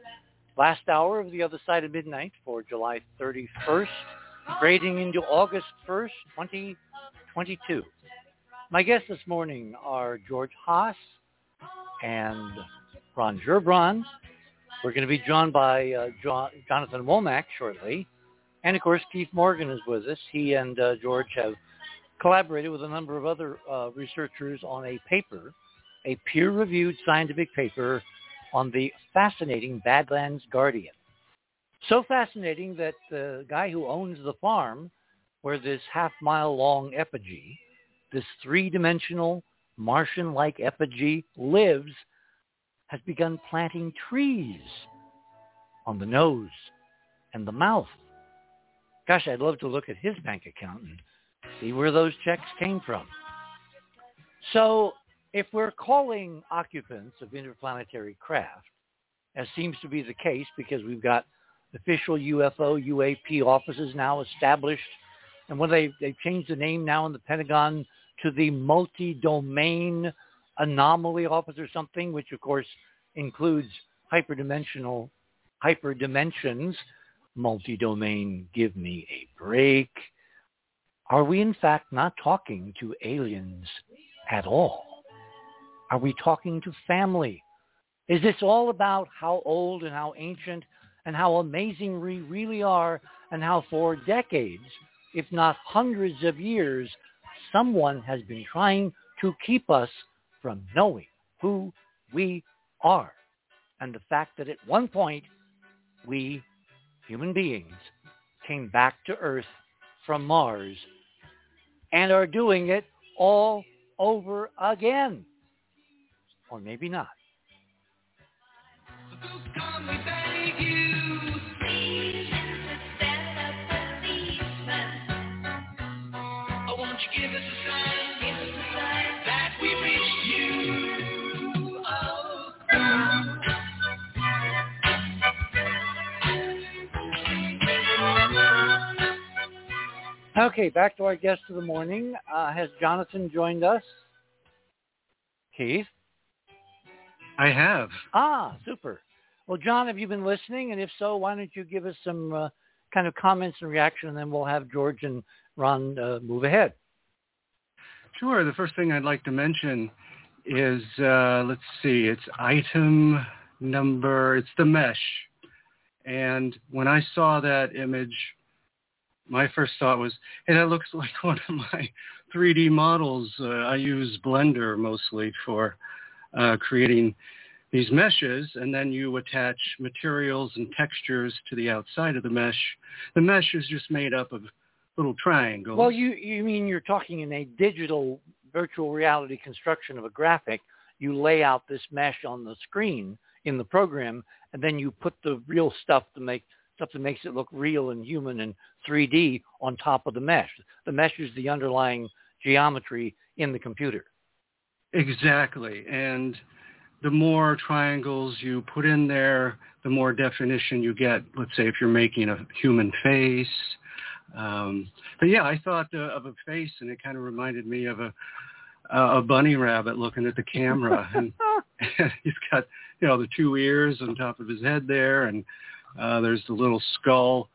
S1: last hour of the other side of midnight for July 31st, grading into August 1st, 2022. My guests this morning are George Haas and Ron Gerbron. We're going to be joined by uh, jo- Jonathan Womack shortly. And of course, Keith Morgan is with us. He and uh, George have collaborated with a number of other uh, researchers on a paper, a peer-reviewed scientific paper on the fascinating Badlands Guardian. So fascinating that the guy who owns the farm where this half-mile long effigy, this three-dimensional Martian-like effigy lives, has begun planting trees on the nose and the mouth. Gosh, I'd love to look at his bank account and see where those checks came from. So if we're calling occupants of interplanetary craft, as seems to be the case because we've got official UFO, UAP offices now established, and when they, they've changed the name now in the Pentagon to the multi-domain anomaly office or something, which of course includes hyperdimensional hyperdimensions, multi-domain, give me a break. Are we in fact not talking to aliens at all? Are we talking to family? Is this all about how old and how ancient and how amazing we really are and how for decades, if not hundreds of years, someone has been trying to keep us from knowing who we are and the fact that at one point we, human beings, came back to Earth from Mars and are doing it all over again. Or maybe not. Okay, back to our guest of the morning. Uh, has Jonathan joined us? Keith?
S8: I have.
S1: Ah, super. Well, John, have you been listening? And if so, why don't you give us some uh, kind of comments and reaction, and then we'll have George and Ron uh, move ahead.
S8: Sure. The first thing I'd like to mention is, uh, let's see, it's item number, it's the mesh. And when I saw that image, my first thought was, hey, that looks like one of my 3D models. Uh, I use Blender mostly for uh, creating these meshes, and then you attach materials and textures to the outside of the mesh. The mesh is just made up of little triangles.
S1: Well, you you mean you're talking in a digital virtual reality construction of a graphic. You lay out this mesh on the screen in the program, and then you put the real stuff to make stuff that makes it look real and human and 3D on top of the mesh. The mesh is the underlying geometry in the computer.
S8: Exactly. And the more triangles you put in there, the more definition you get. Let's say if you're making a human face. Um, but yeah, I thought uh, of a face, and it kind of reminded me of a a bunny rabbit looking at the camera, and, and he's got you know the two ears on top of his head there, and uh, there's the little skull,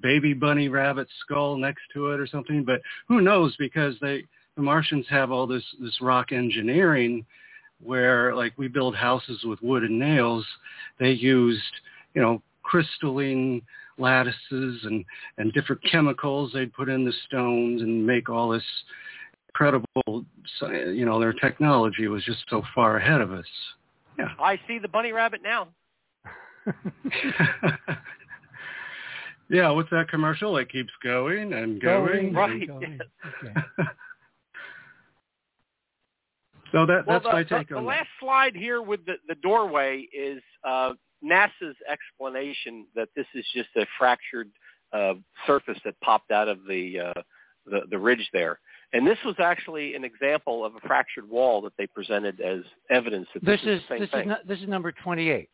S8: baby bunny rabbit skull next to it or something. But who knows? Because they the Martians have all this this rock engineering where like we build houses with wood and nails. They used you know crystalline lattices and and different chemicals they'd put in the stones and make all this incredible you know their technology was just so far ahead of us yeah
S3: i see the bunny rabbit now
S8: yeah, what's that commercial? It keeps going and going.
S3: right.
S8: And going. Okay. so that
S3: well,
S8: that's
S3: the,
S8: my take
S3: the,
S8: on
S3: the
S8: that.
S3: last slide here with the, the doorway is uh, NASA's explanation that this is just a fractured uh, surface that popped out of the, uh, the the ridge there. And this was actually an example of a fractured wall that they presented as evidence that
S1: This
S3: this,
S1: is
S3: the same
S1: this
S3: thing.
S1: is not, this is number 28.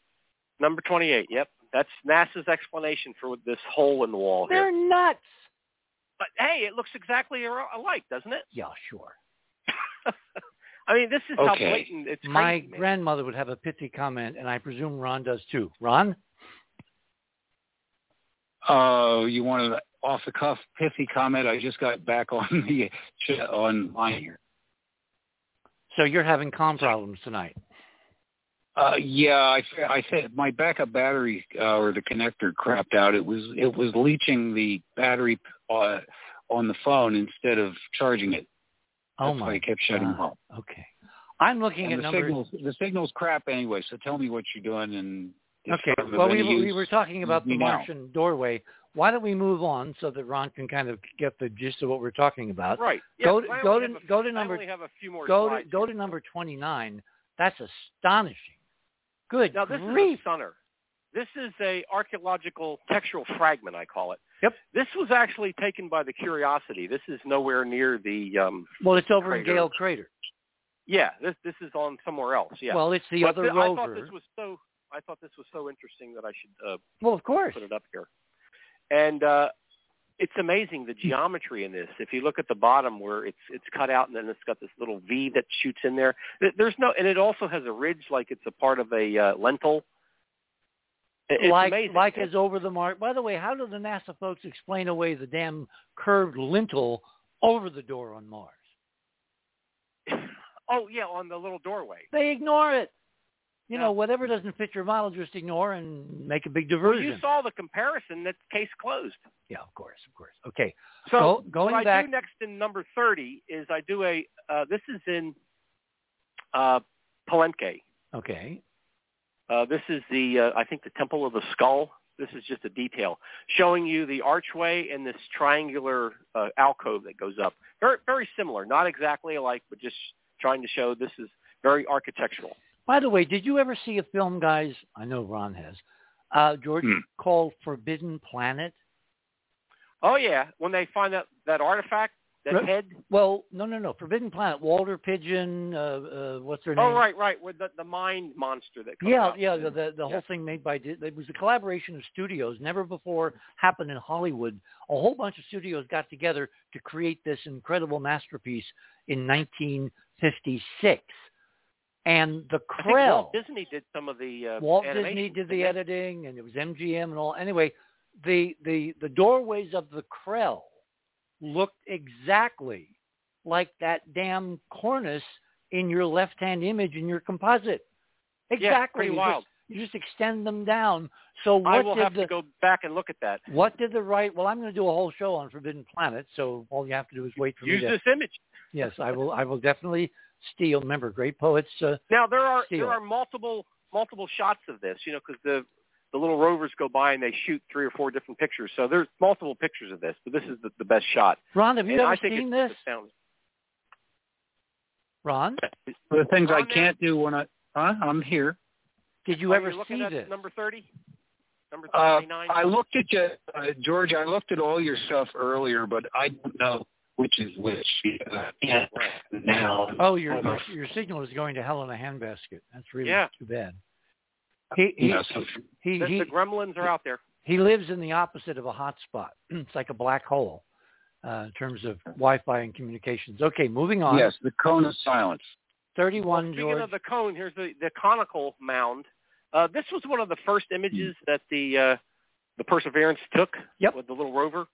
S3: Number 28, yep. That's NASA's explanation for this hole in the wall here.
S1: They're nuts.
S3: But hey, it looks exactly alike, doesn't it?
S1: Yeah, sure.
S3: I mean, this is how blatant it's
S1: My
S3: crazy, man.
S1: grandmother would have a pithy comment, and I presume Ron does too. Ron?
S6: Uh, you wanted an off the cuff pithy comment? I just got back on the on line here.
S1: So you're having com problems tonight.
S6: Uh, yeah, I, I said my backup battery uh, or the connector crapped out. It was it was leaching the battery uh, on the phone instead of charging it.
S1: Oh
S6: That's why
S1: my
S6: it kept shutting
S1: God.
S6: off.
S1: Okay. I'm looking
S6: And
S1: at
S6: the
S1: numbers.
S6: signals the signals crap anyway. So tell me what you're doing and if
S1: Okay.
S6: I'm
S1: Well, we, were- we were talking about the
S6: use now.
S1: Martian doorway. Why don't we move on so that Ron can kind of get the gist of what we're talking about?
S3: Right. Yeah,
S1: Go to- go to-
S3: a-
S1: go to
S3: I
S1: number-
S3: only have a few more
S1: Go to go to number 29. That's astonishing. Good
S3: Now this
S1: grief.
S3: is a stunner. This is a archaeological textual fragment, I call it.
S1: Yep.
S3: This was actually taken by the Curiosity. This is nowhere near the. Um,
S1: well, it's over in. Gale Crater.
S3: yeah, this this is on somewhere else. Yeah.
S1: Well, it's the
S3: But
S1: other
S3: th- I thought this was so. I thought this was so interesting that I should uh,
S1: well, of course.
S3: put it up here. And uh, it's amazing the geometry in this. If you look at the bottom where it's it's cut out and then it's got this little V that shoots in there. There's no, and it also has a ridge like it's a part of a uh, lintel. It's
S1: like
S3: amazing.
S1: like as over the mark. By the way, how do the NASA folks explain away the damn curved lintel over the door on Mars?
S3: oh yeah, on the little doorway.
S1: They ignore it. You
S3: Yeah.
S1: know, whatever doesn't fit your model, just ignore and make a big diversion.
S3: Well, you saw the comparison. That case closed.
S1: yeah, of course, of course. Okay,
S3: So
S1: Go- going
S3: what I
S1: back-
S3: do next in number thirty is I do a. Uh, this is in uh, Palenque.
S1: okay.
S3: Uh, this is the uh, I think the Temple of the Skull. This is just a detail showing you the archway and this triangular uh, alcove that goes up. Very very similar, not exactly alike, but just trying to show this is very architectural.
S1: By the way, did you ever see a film, guys? I know Ron has. Uh, George
S6: Hmm.
S1: called Forbidden Planet.
S3: Oh yeah, when they find that that artifact, that
S1: Right.
S3: head.
S1: Well, no, no, no. Forbidden Planet. Walter Pidgeon. Uh, uh, what's their name?
S3: Oh right, right, with the the mind monster that comes
S1: Yeah,
S3: out.
S1: yeah. The the, the
S3: Yeah.
S1: whole thing made by it was a collaboration of studios. Never before happened in Hollywood. A whole bunch of studios got together to create this incredible masterpiece in 1956. And the
S3: think Walt Disney did some of the uh,
S1: Walt Disney did the editing, and it was MGM and all. Anyway, the the the doorways of the Krell looked exactly like that damn cornice in your left-hand image in your composite. Exactly.
S3: Yeah, pretty wild.
S1: Just, you just extend them down. So what
S3: I will
S1: did
S3: have
S1: the
S3: to go back and look at that.
S1: what did the right? Well, I'm going to do a whole show on Forbidden Planet. So all you have to do is wait for
S3: Use
S1: me to.
S3: this image.
S1: Yes, I will. I will definitely steal. Remember, great poets. Uh,
S3: Now there are
S1: Steal.
S3: there are multiple multiple shots of this, you know, because the the little rovers go by and they shoot three or four different pictures. So there's multiple pictures of this, but this is the, the best shot.
S1: Ron, have you
S3: and
S1: ever
S3: I think
S1: seen this?
S3: astounding.
S1: Ron,
S6: The things I can't do when I huh? I'm here.
S1: Did you
S3: Are
S1: ever
S3: you looking
S1: see
S3: at
S1: this?
S3: number thirty? Number
S6: Uh,
S3: thirty-nine.
S6: I looked at you, uh, George. I looked at all your stuff earlier, but I don't know which is which. Uh, yeah, now.
S1: Oh, your your, your signal is going to hell in a handbasket. That's really
S3: Yeah.
S1: too bad. He he
S6: Yeah, so
S1: he,
S3: the,
S1: he,
S3: the gremlins are out there.
S1: he lives in the opposite of a hot spot. it's like a black hole uh, in terms of Wi-Fi and communications. Okay, moving on.
S6: yes, the cone of silence.
S1: Thirty-one,
S3: Speaking
S1: George.
S3: of the cone, here's the, the conical mound. Uh, this was one of the first images that the uh, the Perseverance took
S1: Yep.
S3: with the little rover.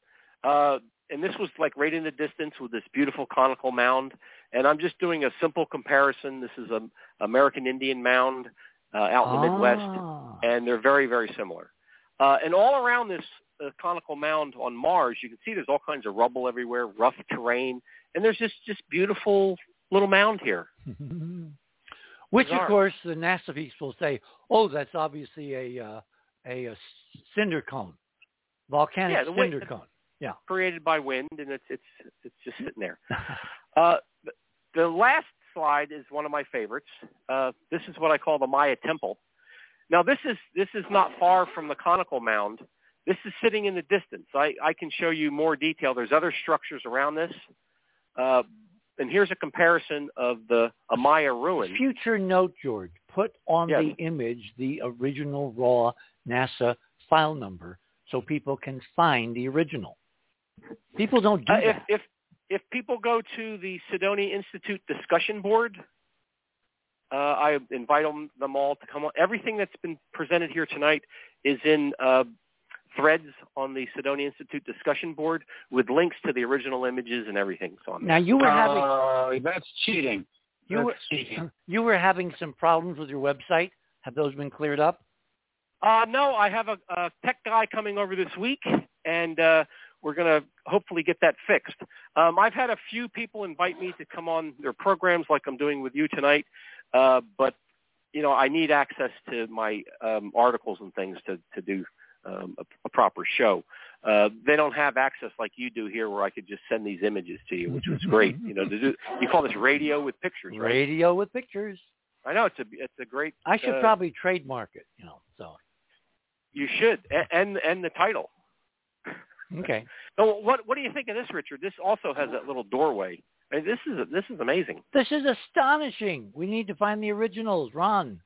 S3: Uh, and this was like right in the distance with this beautiful conical mound. And I'm just doing a simple comparison. This is a American Indian mound uh, out in the Midwest,
S1: Ah.
S3: and they're very, very similar. Uh, and all around this uh, conical mound on Mars, you can see there's all kinds of rubble everywhere, rough terrain, and there's just just beautiful little mound here.
S1: Which, of course, the NASA people will say, "Oh, that's obviously a uh, a, a cinder cone, volcanic
S3: Yeah,
S1: cinder cone." Yeah.
S3: created by wind, and it's it's it's just sitting there. Uh, the, the last slide is one of my favorites. Uh, this is what I call the Maya Temple. Now this is this is not far from the conical mound. This is sitting in the distance. I, I can show you more detail. There's other structures around this. Uh, and here's a comparison of the Amaya ruin.
S1: Future note, George. Put on
S3: Yes.
S1: the image the original raw NASA file number so people can find the original. People don't do
S3: Uh, if,
S1: that.
S3: if if people go to the Cydonia Institute discussion board, uh, I invite them, them all to come on. Everything that's been presented here tonight is in uh, threads on the Cydonia Institute discussion board with links to the original images and everything's on there.
S1: now you were having
S6: Uh, that's cheating.
S1: you
S6: that's
S1: were
S6: cheating.
S1: you were having some problems with your website. Have those been cleared up?
S3: Uh, no, I have a, a tech guy coming over this week, and uh, we're going to hopefully get that fixed. Um, I've had a few people invite me to come on their programs like I'm doing with you tonight, uh, but you know I need access to my um, articles and things to to do um, a, a proper show. Uh, they don't have access like you do here, where I could just send these images to you, which was great. You know, to do you call this radio with pictures, right?
S1: Radio with pictures.
S3: I know it's a it's a great.
S1: I should
S3: uh,
S1: probably trademark it. You know. So
S3: You should, and and the title.
S1: okay.
S3: So what what do you think of this, Richard? This also has that little doorway. I mean, this is this is amazing.
S1: This is astonishing. We need to find the originals, Ron.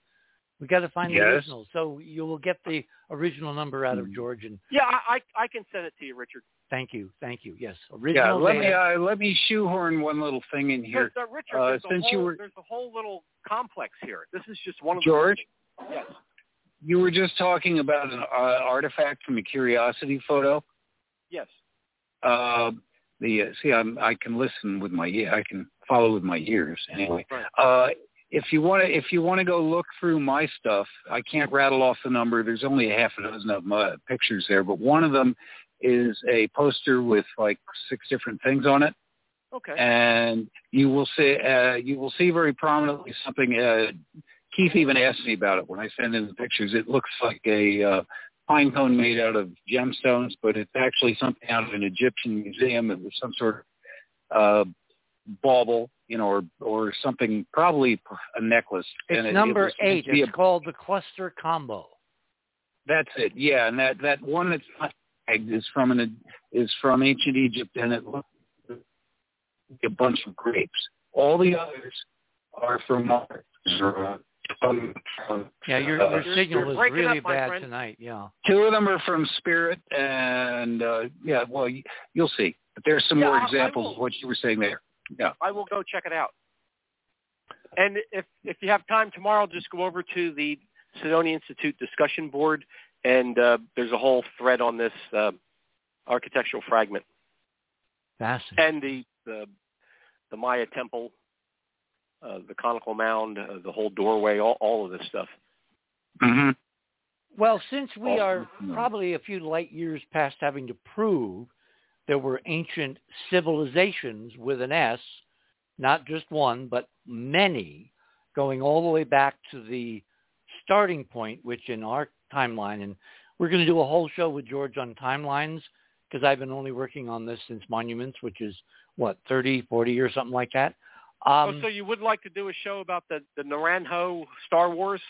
S1: We got to find the
S6: Yes.
S1: originals. So you will get the original number out of George. And
S3: Yeah, I I, I can send it to you, Richard.
S1: thank you, thank you. Yes, original.
S6: Yeah,
S1: original.
S6: let me uh, let me shoehorn one little thing in here.
S3: There's, uh, Richard,
S6: Uh,
S3: there's, a
S6: since you were-
S3: there's a whole little complex here. This is just one of
S6: George?
S3: the Yes.
S6: You were just talking about an uh, artifact from a curiosity photo.
S3: Yes.
S6: Uh, the uh, see, I'm, I can listen with my ear. I can follow with my ears anyway.
S3: Right.
S6: Uh, if you want to, if you want to go look through my stuff, I can't rattle off the number. There's only a half a dozen of my pictures there, but one of them is a poster with like six different things on it,
S3: Okay.
S6: and you will see uh, you will see very prominently something. Uh, Keith even asked me about it when I sent in the pictures. It looks like a uh, pine cone made out of gemstones, but it's actually something out of an Egyptian museum. It was some sort of uh, bauble, you know, or or something, probably a necklace.
S1: It's
S6: and it,
S1: number
S6: it
S1: eight.
S6: to be a-
S1: It's called the cluster combo.
S6: that's it. Yeah, and that that one that's not tagged is from an is from ancient Egypt, and it looks like a bunch of grapes. All the others are from Mars. Um,
S1: Yeah, your your
S3: you're-
S1: signal
S3: you're
S1: is really
S3: up,
S1: bad
S3: friend.
S1: tonight. Yeah.
S6: Two of them are from Spirit, and uh, yeah, well, y- you'll see. But there's some
S3: Yeah,
S6: more
S3: I- I
S6: examples
S3: will.
S6: of what you were saying there. Yeah.
S3: I will go check it out. And if if you have time tomorrow, just go over to the Cydonia Institute discussion board, and uh, there's a whole thread on this uh, architectural fragment
S1: Fascinating.
S3: and the the, the Maya temple, uh, the conical mound, uh, the whole doorway, all, all of this stuff.
S6: Mm-hmm.
S1: Well, since we
S6: Oh,
S1: are
S6: no.
S1: probably a few light years past having to prove there were ancient civilizations with an S, not just one, but many, going all the way back to the starting point, which in our timeline, and we're going to do a whole show with George on timelines because I've been only working on this since Monuments, which is, what, 30, 40 or something like that. Um,
S3: oh, so you would like to do a show about the the Naranjo Star Wars?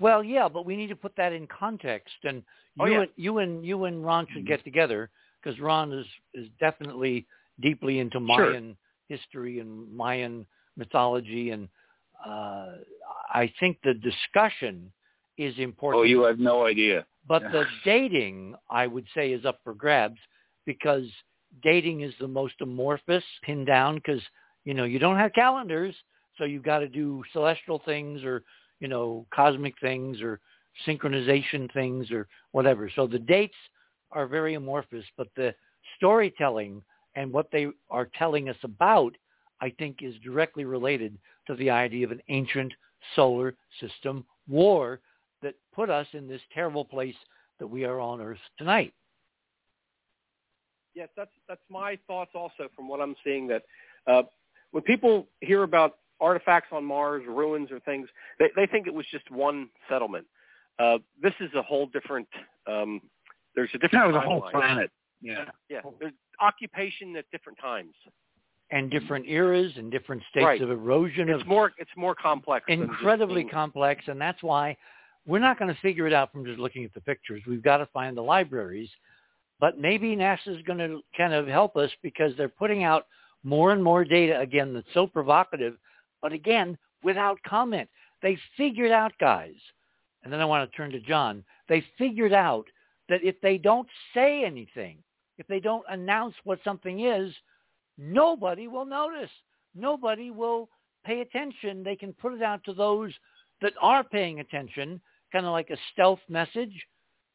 S1: Well, yeah, but we need to put that in context, and you
S3: Oh, yeah.
S1: and you and you and Ron should get together because Ron is is definitely deeply into
S6: Sure.
S1: Mayan history and Mayan mythology, and uh, I think the discussion is important.
S6: Oh, you have no idea.
S1: But the dating, I would say, is up for grabs because dating is the most amorphous, pinned down because, you know, you don't have calendars, so you've got to do celestial things or, you know, cosmic things or synchronization things or whatever. So the dates are very amorphous, but the storytelling and what they are telling us about, I think, is directly related to the idea of an ancient solar system war that put us in this terrible place that we are on Earth tonight.
S3: Yes, that's that's my thoughts also from what I'm seeing. That uh, when people hear about artifacts on Mars, ruins or things, they, they think it was just one settlement. Uh, this is a whole different. Um, there's a different.
S6: No, the whole
S3: timeline.
S6: planet. Yeah.
S3: Yeah, there's occupation at different times.
S1: And different eras and different states
S3: Right.
S1: of erosion
S3: It's
S1: of
S3: more it's more complex.
S1: incredibly complex, and that's why we're not going to figure it out from just looking at the pictures. We've got to find the libraries, but maybe NASA is going to kind of help us because they're putting out more and more data again that's so provocative, but again, without comment. They figured out, guys, and then I want to turn to John, they figured out that if they don't say anything, if they don't announce what something is, nobody will notice. Nobody will pay attention. They can put it out to those that are paying attention, kind of like a stealth message,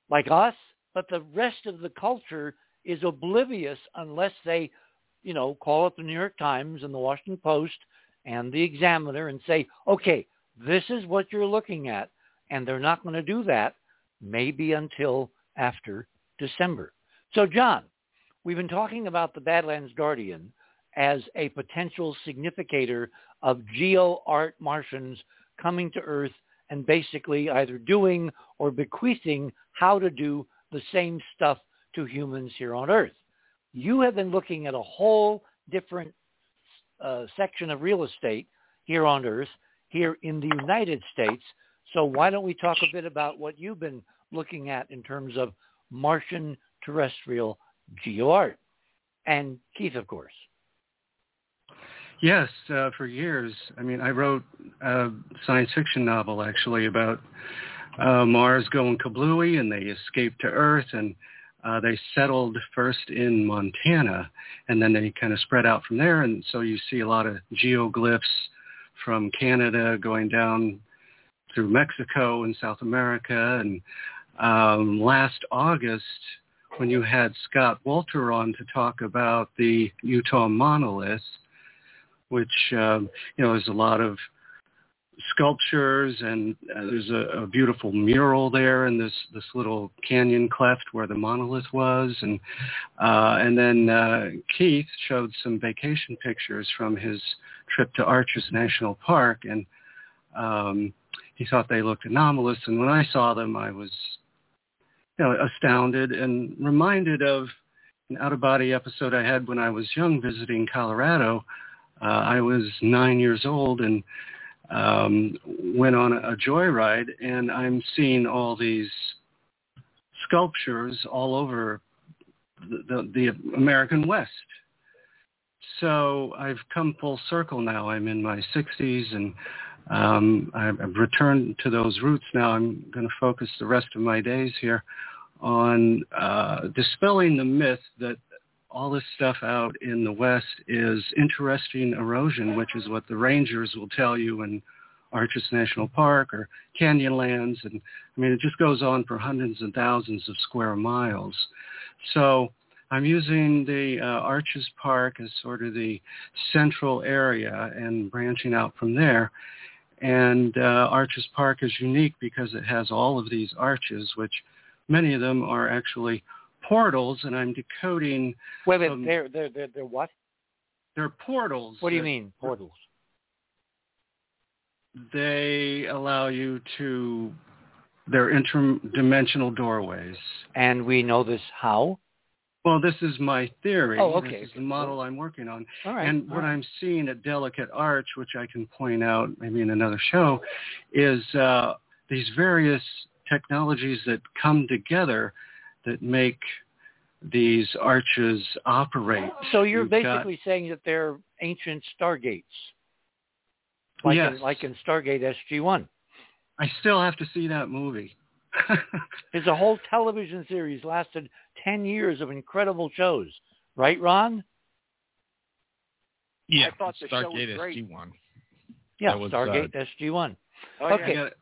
S1: like us, but the rest of the culture is oblivious unless they, you know, call up the New York Times and the Washington Post and the Examiner and say, okay, this is what you're looking at. And they're not going to do that maybe until after December. So, John, we've been talking about the Badlands Guardian as a potential significator of geo-art Martians coming to Earth and basically either doing or bequeathing how to do the same stuff to humans here on Earth. You have been looking at a whole different uh, section of real estate here on Earth, here in the United States. So why don't we talk a bit about what you've been looking at in terms of Martian terrestrial geoart? And Keith, of course.
S8: Yes, uh, for years. I mean, I wrote a science fiction novel actually about uh, Mars going kablooey and they escaped to Earth and uh, they settled first in Montana and then they kind of spread out from there. And so you see a lot of geoglyphs from Canada going down through Mexico and South America. And um, last August, when you had Scott Walter on to talk about the Utah monolith, which um, you know there's a lot of sculptures and uh, there's a, a beautiful mural there in this this little canyon cleft where the monolith was. And uh and then uh Keith showed some vacation pictures from his trip to Arches National Park. And um he thought they looked anomalous. And when I saw them I was you know astounded and reminded of an out of body episode I had when I was young visiting Colorado uh, I was nine years old and um, went on a, a joyride, and I'm seeing all these sculptures all over the, the, the American West. So I've come full circle now. I'm in my 60s and um, I've returned to those roots now. I'm going to focus the rest of my days here on uh, dispelling the myth that all this stuff out in the west is interesting erosion, which is what the rangers will tell you in Arches National Park or Canyonlands. And I mean, it just goes on for hundreds and thousands of square miles. So I'm using the uh, Arches Park as sort of the central area and branching out from there. And uh, Arches Park is unique because it has all of these arches, which many of them are actually portals, and I'm decoding.
S1: Wait, wait, um, they're they're they're they're what?
S8: They're portals.
S1: What do you mean portals?
S8: They allow you to. They're interdimensional doorways.
S1: And we know this how?
S8: Well, this is my theory.
S1: Oh, okay.
S8: This is the model I'm working on.
S1: All right.
S8: And
S1: all
S8: what
S1: right.
S8: I'm seeing at Delicate Arch, which I can point out maybe in another show, is uh, these various technologies that come together that make these arches operate.
S1: So you're
S8: You've
S1: basically saying that they're ancient stargates, like
S8: Yes.
S1: in, like in Stargate SG-1.
S8: I still have to see that movie.
S1: There's a whole television series lasted 10 years of incredible shows, right, Ron?
S4: Yeah,
S3: I thought the show was
S4: Stargate
S3: great.
S4: SG-1.
S1: Yeah,
S4: That was,
S1: Stargate
S4: uh,
S1: SG-1.
S3: Oh.
S1: Okay.
S8: I got-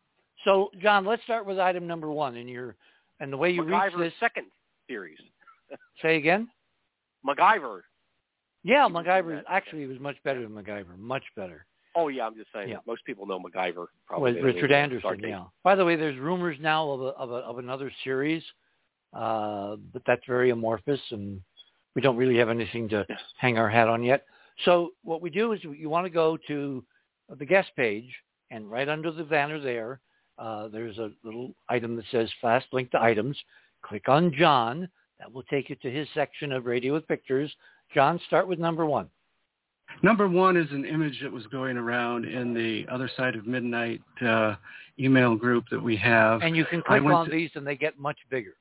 S1: So, John, let's start with item number one. And your and the way you reach
S3: MacGyver's
S1: this.
S3: second series.
S1: Say again.
S3: MacGyver.
S1: Yeah,
S3: He
S1: MacGyver. Actually, it was much better than MacGyver. Much better.
S3: Oh yeah, I'm just saying.
S1: Yeah.
S3: Most people know MacGyver. Probably
S1: With Richard Anderson. Yeah. By the way, there's rumors now of a, of a, of another series, uh, but that's very amorphous, and we don't really have anything to
S3: Yes.
S1: hang our hat on yet. So what we do is you want to go to the guest page, and right under the banner there, uh, there's a little item that says fast link to items. Click on John. That will take you to his section of Radio with Pictures. John, start with number one.
S8: Number one is an image that was going around in the other side of midnight uh, email group that we have.
S1: And you can click on
S8: to-
S1: these and they get much bigger.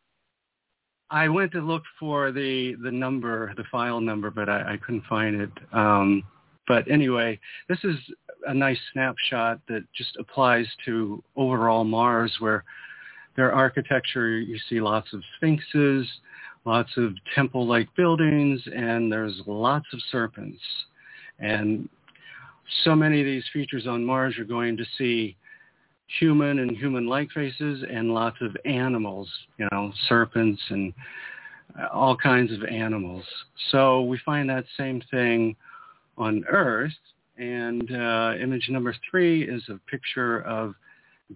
S8: I went to look for the the number, the file number, but I, I couldn't find it. Um, but anyway, this is a nice snapshot that just applies to overall Mars, where their architecture, you see lots of sphinxes, lots of temple-like buildings, and there's lots of serpents. And so many of these features on Mars you're going to see human and human-like faces and lots of animals, you know, serpents and all kinds of animals. So we find that same thing on Earth. And uh, image number three is a picture of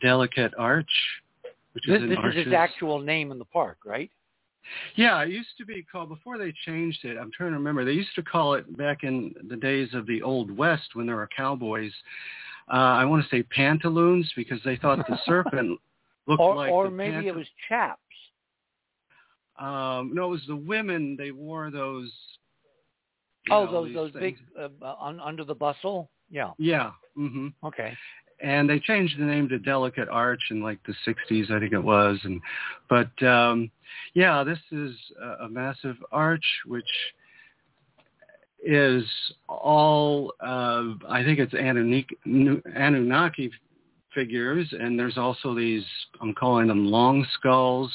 S8: Delicate Arch, which
S1: This,
S8: is in
S1: this is its actual name in the park, right?
S8: Yeah, it used to be called before they changed it. I'm trying to remember. They used to call it back in the days of the old west when there were cowboys. Uh, I want to say pantaloons because they thought the serpent looked
S1: or
S8: like
S1: or maybe
S8: pant-
S1: it was chaps.
S8: Um, no, it was the women. They wore those.
S1: Oh,
S8: know,
S1: those those big uh, un, under the bustle. Yeah.
S8: Yeah. hmm
S1: Okay.
S8: And they changed the name to Delicate Arch in like the 60s, I think it was. And but um, yeah, this is a, a massive arch which is all uh, I think it's Anunnaki, Anunnaki figures, and there's also these I'm calling them long skulls.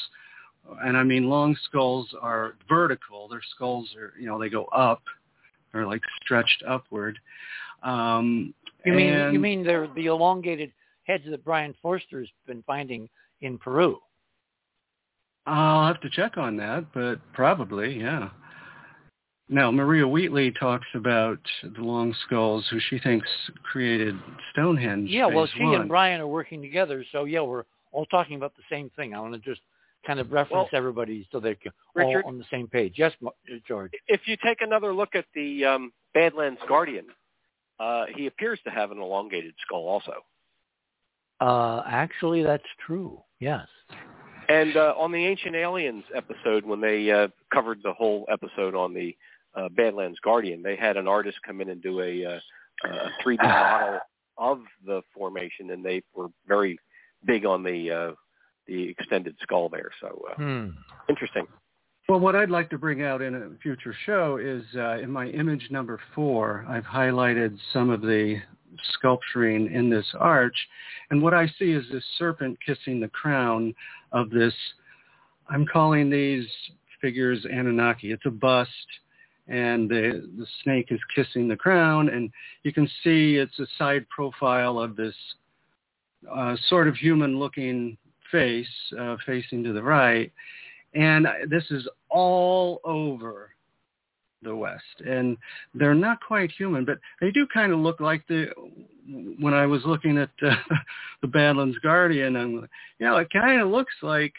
S8: And I mean, long skulls are vertical. Their skulls are, you know, they go up. They're like stretched upward. Um,
S1: You mean you mean they're the elongated heads that Brien Foerster's been finding in Peru?
S8: I'll have to check on that, but probably, yeah. Now, Maria Wheatley talks about the long skulls, who she thinks created Stonehenge.
S1: Yeah. Well, she
S8: one.
S1: and Brian are working together, so yeah, we're all talking about the same thing. I want to just kind of reference
S3: Well,
S1: everybody so they're
S3: Richard-
S1: all on the same page. Yes, George.
S3: If you take another look at the um, Badlands Guardian, uh, he appears to have an elongated skull also.
S1: Uh, actually, that's true. Yes.
S3: And uh, on the Ancient Aliens episode, when they uh, covered the whole episode on the uh, Badlands Guardian, they had an artist come in and do a, uh, a 3D model of the formation, and they were very big on the uh, the extended skull there. So uh,
S1: Hmm.
S3: interesting.
S8: Well, what I'd like to bring out in a future show is uh, in my image number four, I've highlighted some of the sculpturing in this arch. And what I see is this serpent kissing the crown of this, I'm calling these figures Anunnaki. It's a bust and the, the snake is kissing the crown. And you can see it's a side profile of this uh, sort of human-looking face uh, facing to the right. And this is all over the West. And they're not quite human, but they do kind of look like the, when I was looking at uh, the Badlands Guardian, and you know, it kind of looks like,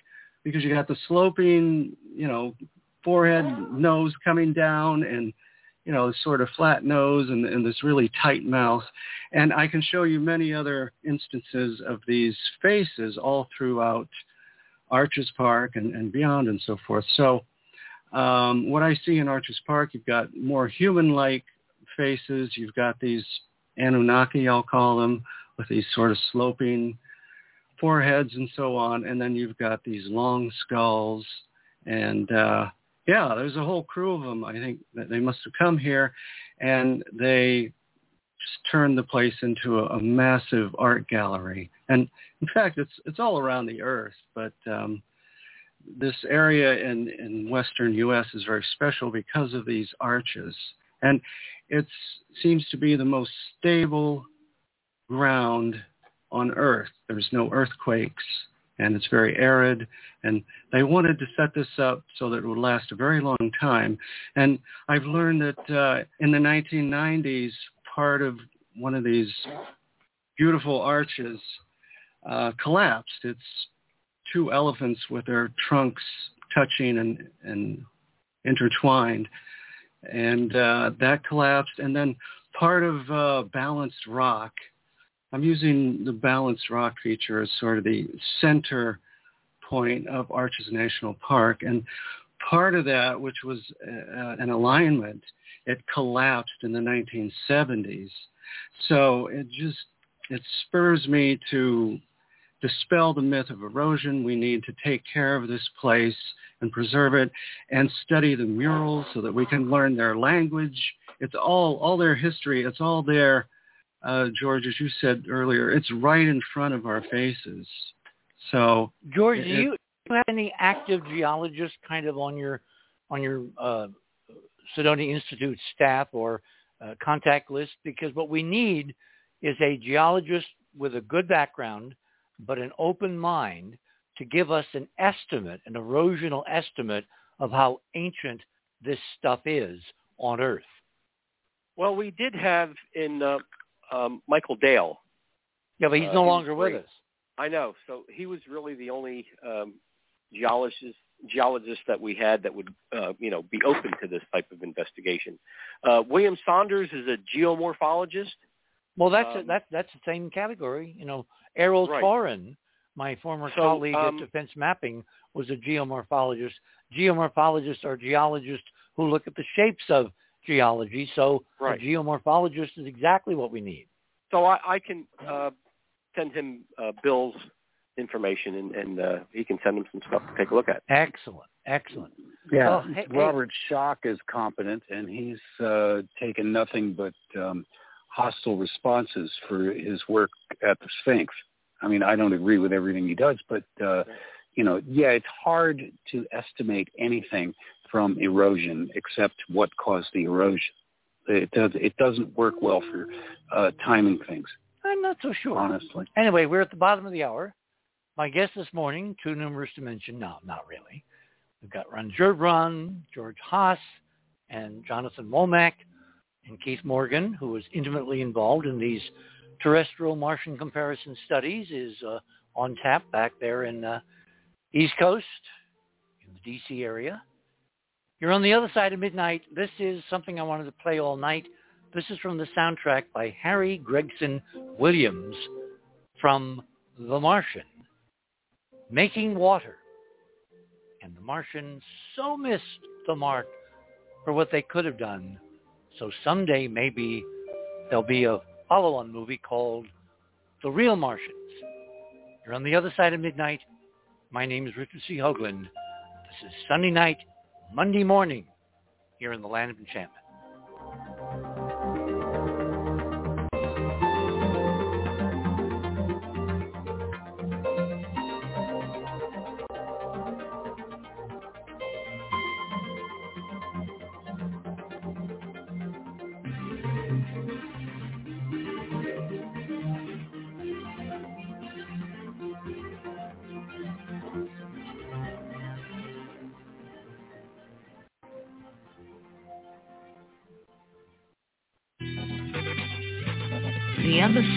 S8: because you got the sloping, you know, forehead, nose coming down and, you know, sort of flat nose and, and this really tight mouth. And I can show you many other instances of these faces all throughout Arches Park and, and beyond and so forth. So um, what I see in Arches Park, you've got more human-like faces. You've got these Anunnaki, I'll call them, with these sort of sloping foreheads and so on. And then you've got these long skulls. And uh, yeah, there's a whole crew of them. I think that they must have come here and they just turned the place into a, a massive art gallery. And in fact, it's it's all around the earth, but um, this area in in western U.S. is very special because of these arches, and it seems to be the most stable ground on Earth. There's no earthquakes, and it's very arid. And they wanted to set this up so that it would last a very long time. And I've learned that uh, in the 1990s, part of one of these beautiful arches uh, collapsed. It's two elephants with their trunks touching and, and intertwined. And uh, that collapsed. And then part of uh, balanced rock, I'm using the balanced rock feature as sort of the center point of Arches National Park. And part of that, which was uh, an alignment, it collapsed in the 1970s. So it just, it spurs me to dispel the myth of erosion. We need to take care of this place and preserve it and study the murals so that we can learn their language. It's all, all their history. It's all there, uh, George, as you said earlier. It's right in front of our faces. So,
S1: George, it, do you, do you have any active geologists kind of on your on your uh, Cydonia Institute staff or uh, contact list? Because what we need is a geologist with a good background but an open mind to give us an estimate, an erosional estimate of how ancient this stuff is on Earth.
S3: Well, we did have in uh, um, Michael Dale.
S1: Yeah, but he's uh, no longer with us.
S3: I know. So he was really the only um, geologist geologist that we had that would uh, you know be open to this type of investigation. Uh, William Saunders is a geomorphologist.
S1: Well, that's um, a, that's that's the same category. You know, Errol right. Torun, my former so, colleague um, at Defense Mapping, was a geomorphologist. Geomorphologists are geologists who look at the shapes of geology. So right. a geomorphologist is exactly what we need.
S3: So I, I can uh, send him uh, Bill's information, and, and uh, he can send him some stuff to take a look at.
S1: Excellent, excellent.
S6: Yeah, well, hey, Robert hey. Schoch is competent, and he's uh, taken nothing but um, hostile responses for his work at the Sphinx. I mean, I don't agree with everything he does, but uh, you know, yeah, it's hard to estimate anything from erosion except what caused the erosion. It does. It doesn't work well for uh, timing things.
S1: I'm not so sure,
S6: honestly.
S1: Anyway, we're at the bottom of the hour. My guest this morning, too numerous to mention. No, not really. We've got Ron Gerbron, George Haas, and Jonathan Womack and Keith Morgan, who was intimately involved in these terrestrial Martian comparison studies, is uh, on tap back there in uh, East Coast, in the D.C. area. You're on the other side of midnight. This is something I wanted to play all night. This is from the soundtrack by Harry Gregson Williams from The Martian, Making Water. And The Martians so missed the mark for what they could have done so someday maybe there'll be a follow-on movie called The Real Martians. You're on the other side of midnight. My name is Richard C. Hoagland. This is Sunday night, Monday morning, here in the Land of Enchantment.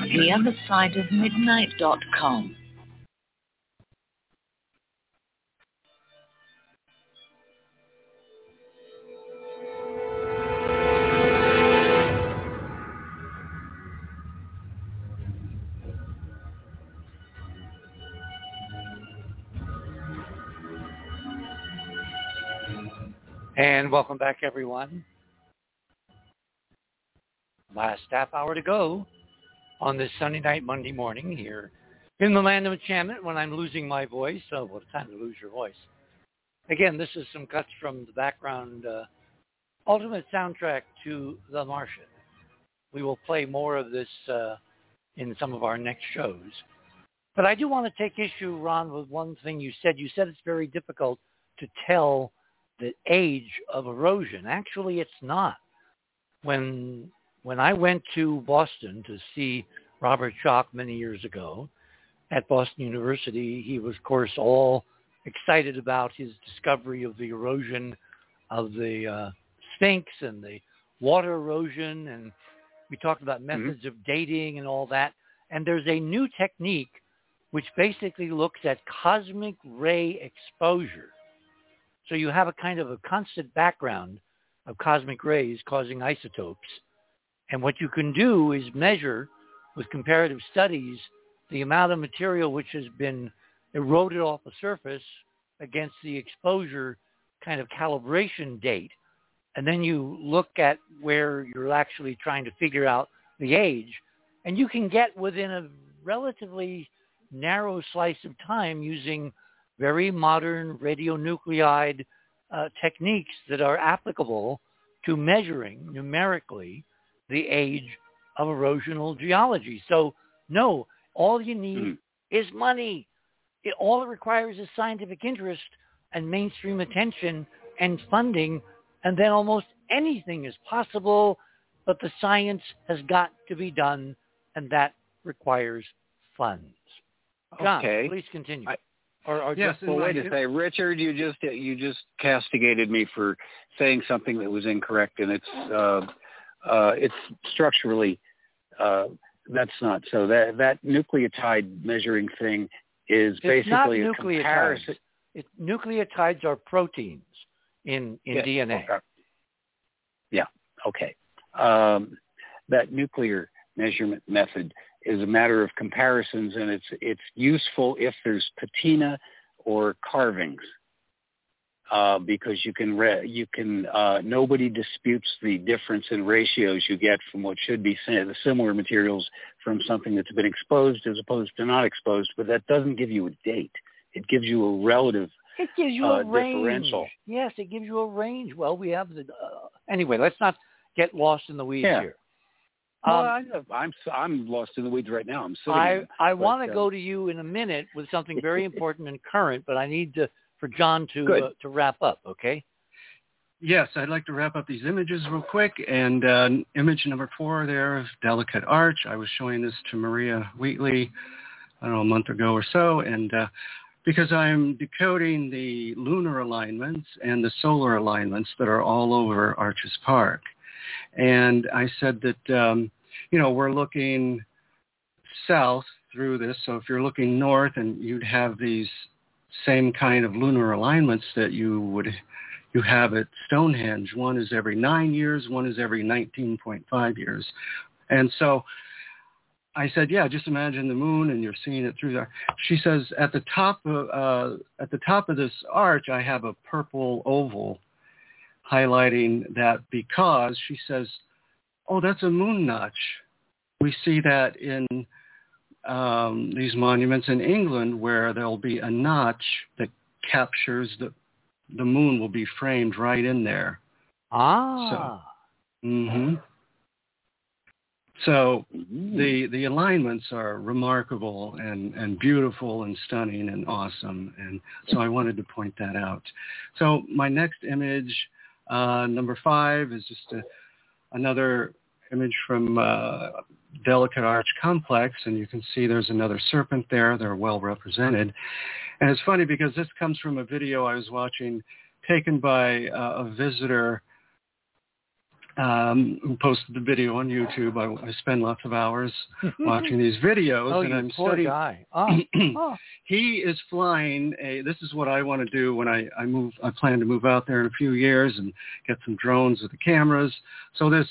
S2: The other side of midnight.com.
S1: And welcome back, everyone last half hour to go on this Sunday night, Monday morning here in the land of enchantment when I'm losing my voice. So what a time to lose your voice. Again, this is some cuts from the background uh, ultimate soundtrack to The Martian. We will play more of this uh, in some of our next shows. But I do want to take issue, Ron, with one thing you said. You said it's very difficult to tell the age of erosion. Actually, it's not. When when I went to Boston to see Robert Schoch many years ago at Boston University, he was, of course, all excited about his discovery of the erosion of the uh, Sphinx and the water erosion, and we talked about
S6: Mm-hmm.
S1: methods of dating and all that. And there's a new technique which basically looks at cosmic ray exposure. So you have a kind of a constant background of cosmic rays causing isotopes. And what you can do is measure with comparative studies the amount of material which has been eroded off the surface against the exposure kind of calibration date. And then you look at where you're actually trying to figure out the age. And you can get within a relatively narrow slice of time using very modern radionuclide uh, techniques that are applicable to measuring numerically the age of erosional geology. So no, all you need
S6: Mhm.
S1: is money. It, all it requires is scientific interest and mainstream attention and funding, and then almost anything is possible, but the science has got to be done, and that requires funds. John,
S6: Okay.
S1: please continue.
S6: I-
S1: or, or
S8: Yes,
S1: just
S6: Well, wait a second, Richard. You just you just castigated me for saying something that was incorrect, and it's uh, uh, it's structurally uh, that's not so. That that nucleotide measuring thing is
S1: It's not
S6: basically a
S1: nucleotides.
S6: comparison.
S1: It, nucleotides are proteins in, in DNA.
S6: okay. Yeah. Okay. Um, that nuclear measurement method is a matter of comparisons, and it's it's useful if there's patina or carvings, uh, because you can re- you can uh, nobody disputes the difference in ratios you get from what should be the similar materials from something that's been exposed as opposed to not exposed, but that doesn't give you a date. It gives you a relative
S1: It gives you
S6: uh,
S1: a range.
S6: differential.
S1: Yes, it gives you a range. Well, we have the. Uh, anyway, let's not get lost in the weeds
S6: Yeah.
S1: here.
S6: Well,
S1: Um,
S6: I know. I'm I'm lost in the weeds right now. I'm sitting.
S1: I I want to
S6: uh,
S1: go to you in a minute with something very important and current, but I need to for John to uh, to wrap up. Okay.
S8: Yes, I'd like to wrap up these images real quick. And uh, image number four there of Delicate Arch. I was showing this to Maria Wheatley, I don't know, a month ago or so. And uh, because I'm decoding the lunar alignments and the solar alignments that are all over Arches Park. And I said that, um, you know, we're looking south through this. So if you're looking north and you'd have these same kind of lunar alignments that you would you have at Stonehenge. One is every nine years, one is every 19.5 years. And so I said, yeah, just imagine the moon and you're seeing it through there. She says, at the top of, uh, at the top of this arch, I have a purple oval highlighting that because she says, oh, that's a moon notch. We see that in um, these monuments in England where there'll be a notch that captures the the moon will be framed right in there.
S1: Ah.
S8: Mm-hmm. So
S6: mhm.
S8: the the alignments are remarkable and and beautiful and stunning and awesome, and so I wanted to point that out. So my next image, uh, number five, is just a, another image from uh, Delicate Arch Complex, and you can see there's another serpent there. They're well represented, and it's funny because this comes from a video I was watching, taken by uh, a visitor um, who posted the video on YouTube. I, I spend lots of hours watching these videos,
S1: oh,
S8: and
S1: you
S8: I'm
S1: poor
S8: studying.
S1: guy. Oh. oh.
S8: he is flying a. This is what I want to do when I I move. I plan to move out there in a few years and get some drones with the cameras. So this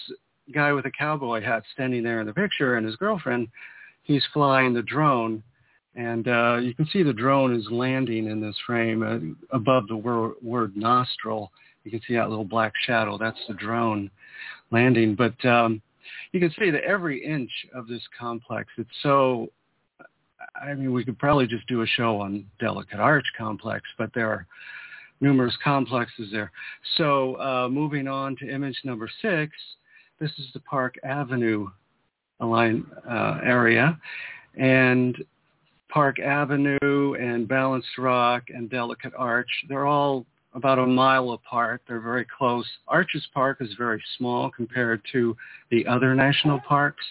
S8: guy with a cowboy hat standing there in the picture, and his girlfriend, he's flying the drone, and uh, you can see the drone is landing in this frame uh, above the wor- word nostril. You can see that little black shadow. That's the drone landing. But um, you can see that every inch of this complex, it's so I mean, we could probably just do a show on Delicate Arch Complex, but there are numerous complexes there. So uh, moving on to image number six, this is the Park Avenue align, uh, area. And Park Avenue and Balanced Rock and Delicate Arch, they're all about a mile apart. They're very close. Arches Park is very small compared to the other national parks.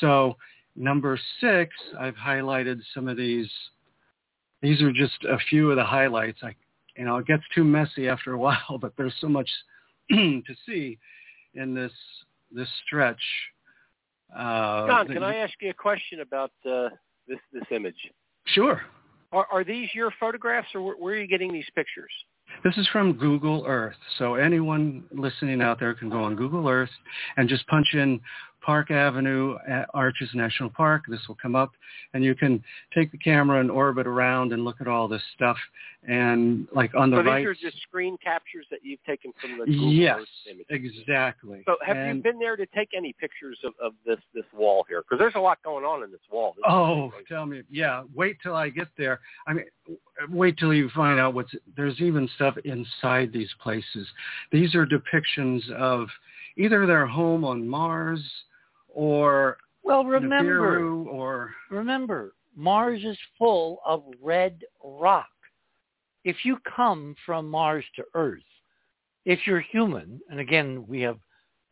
S8: So number six, I've highlighted some of these. These are just a few of the highlights. I, you know, it gets too messy after a while, but there's so much to see in this this stretch. Uh,
S3: John, can I ask you a question about uh, this this image?
S8: Sure.
S3: Are, are these your photographs, or where, where are you getting these pictures?
S8: This is from Google Earth. So anyone listening out there can go on Google Earth and just punch in Park Avenue at Arches National Park. This will come up and you can take the camera and orbit around and look at all this stuff. And like on the
S3: so
S8: right.
S3: these are just screen captures that you've taken from the Google
S8: yes,
S3: images.
S8: exactly.
S3: So have
S8: and,
S3: you been there to take any pictures of, of this this wall here? Because there's a lot going on in this wall. This
S8: Oh, tell me. Yeah, wait till I get there. I mean, wait till you find out what's there's even stuff inside these places. These are depictions of either their home on Mars or
S1: Well, remember,
S8: Nibiru or
S1: remember, Mars is full of red rock. If you come from Mars to Earth, if you're human, and again, we have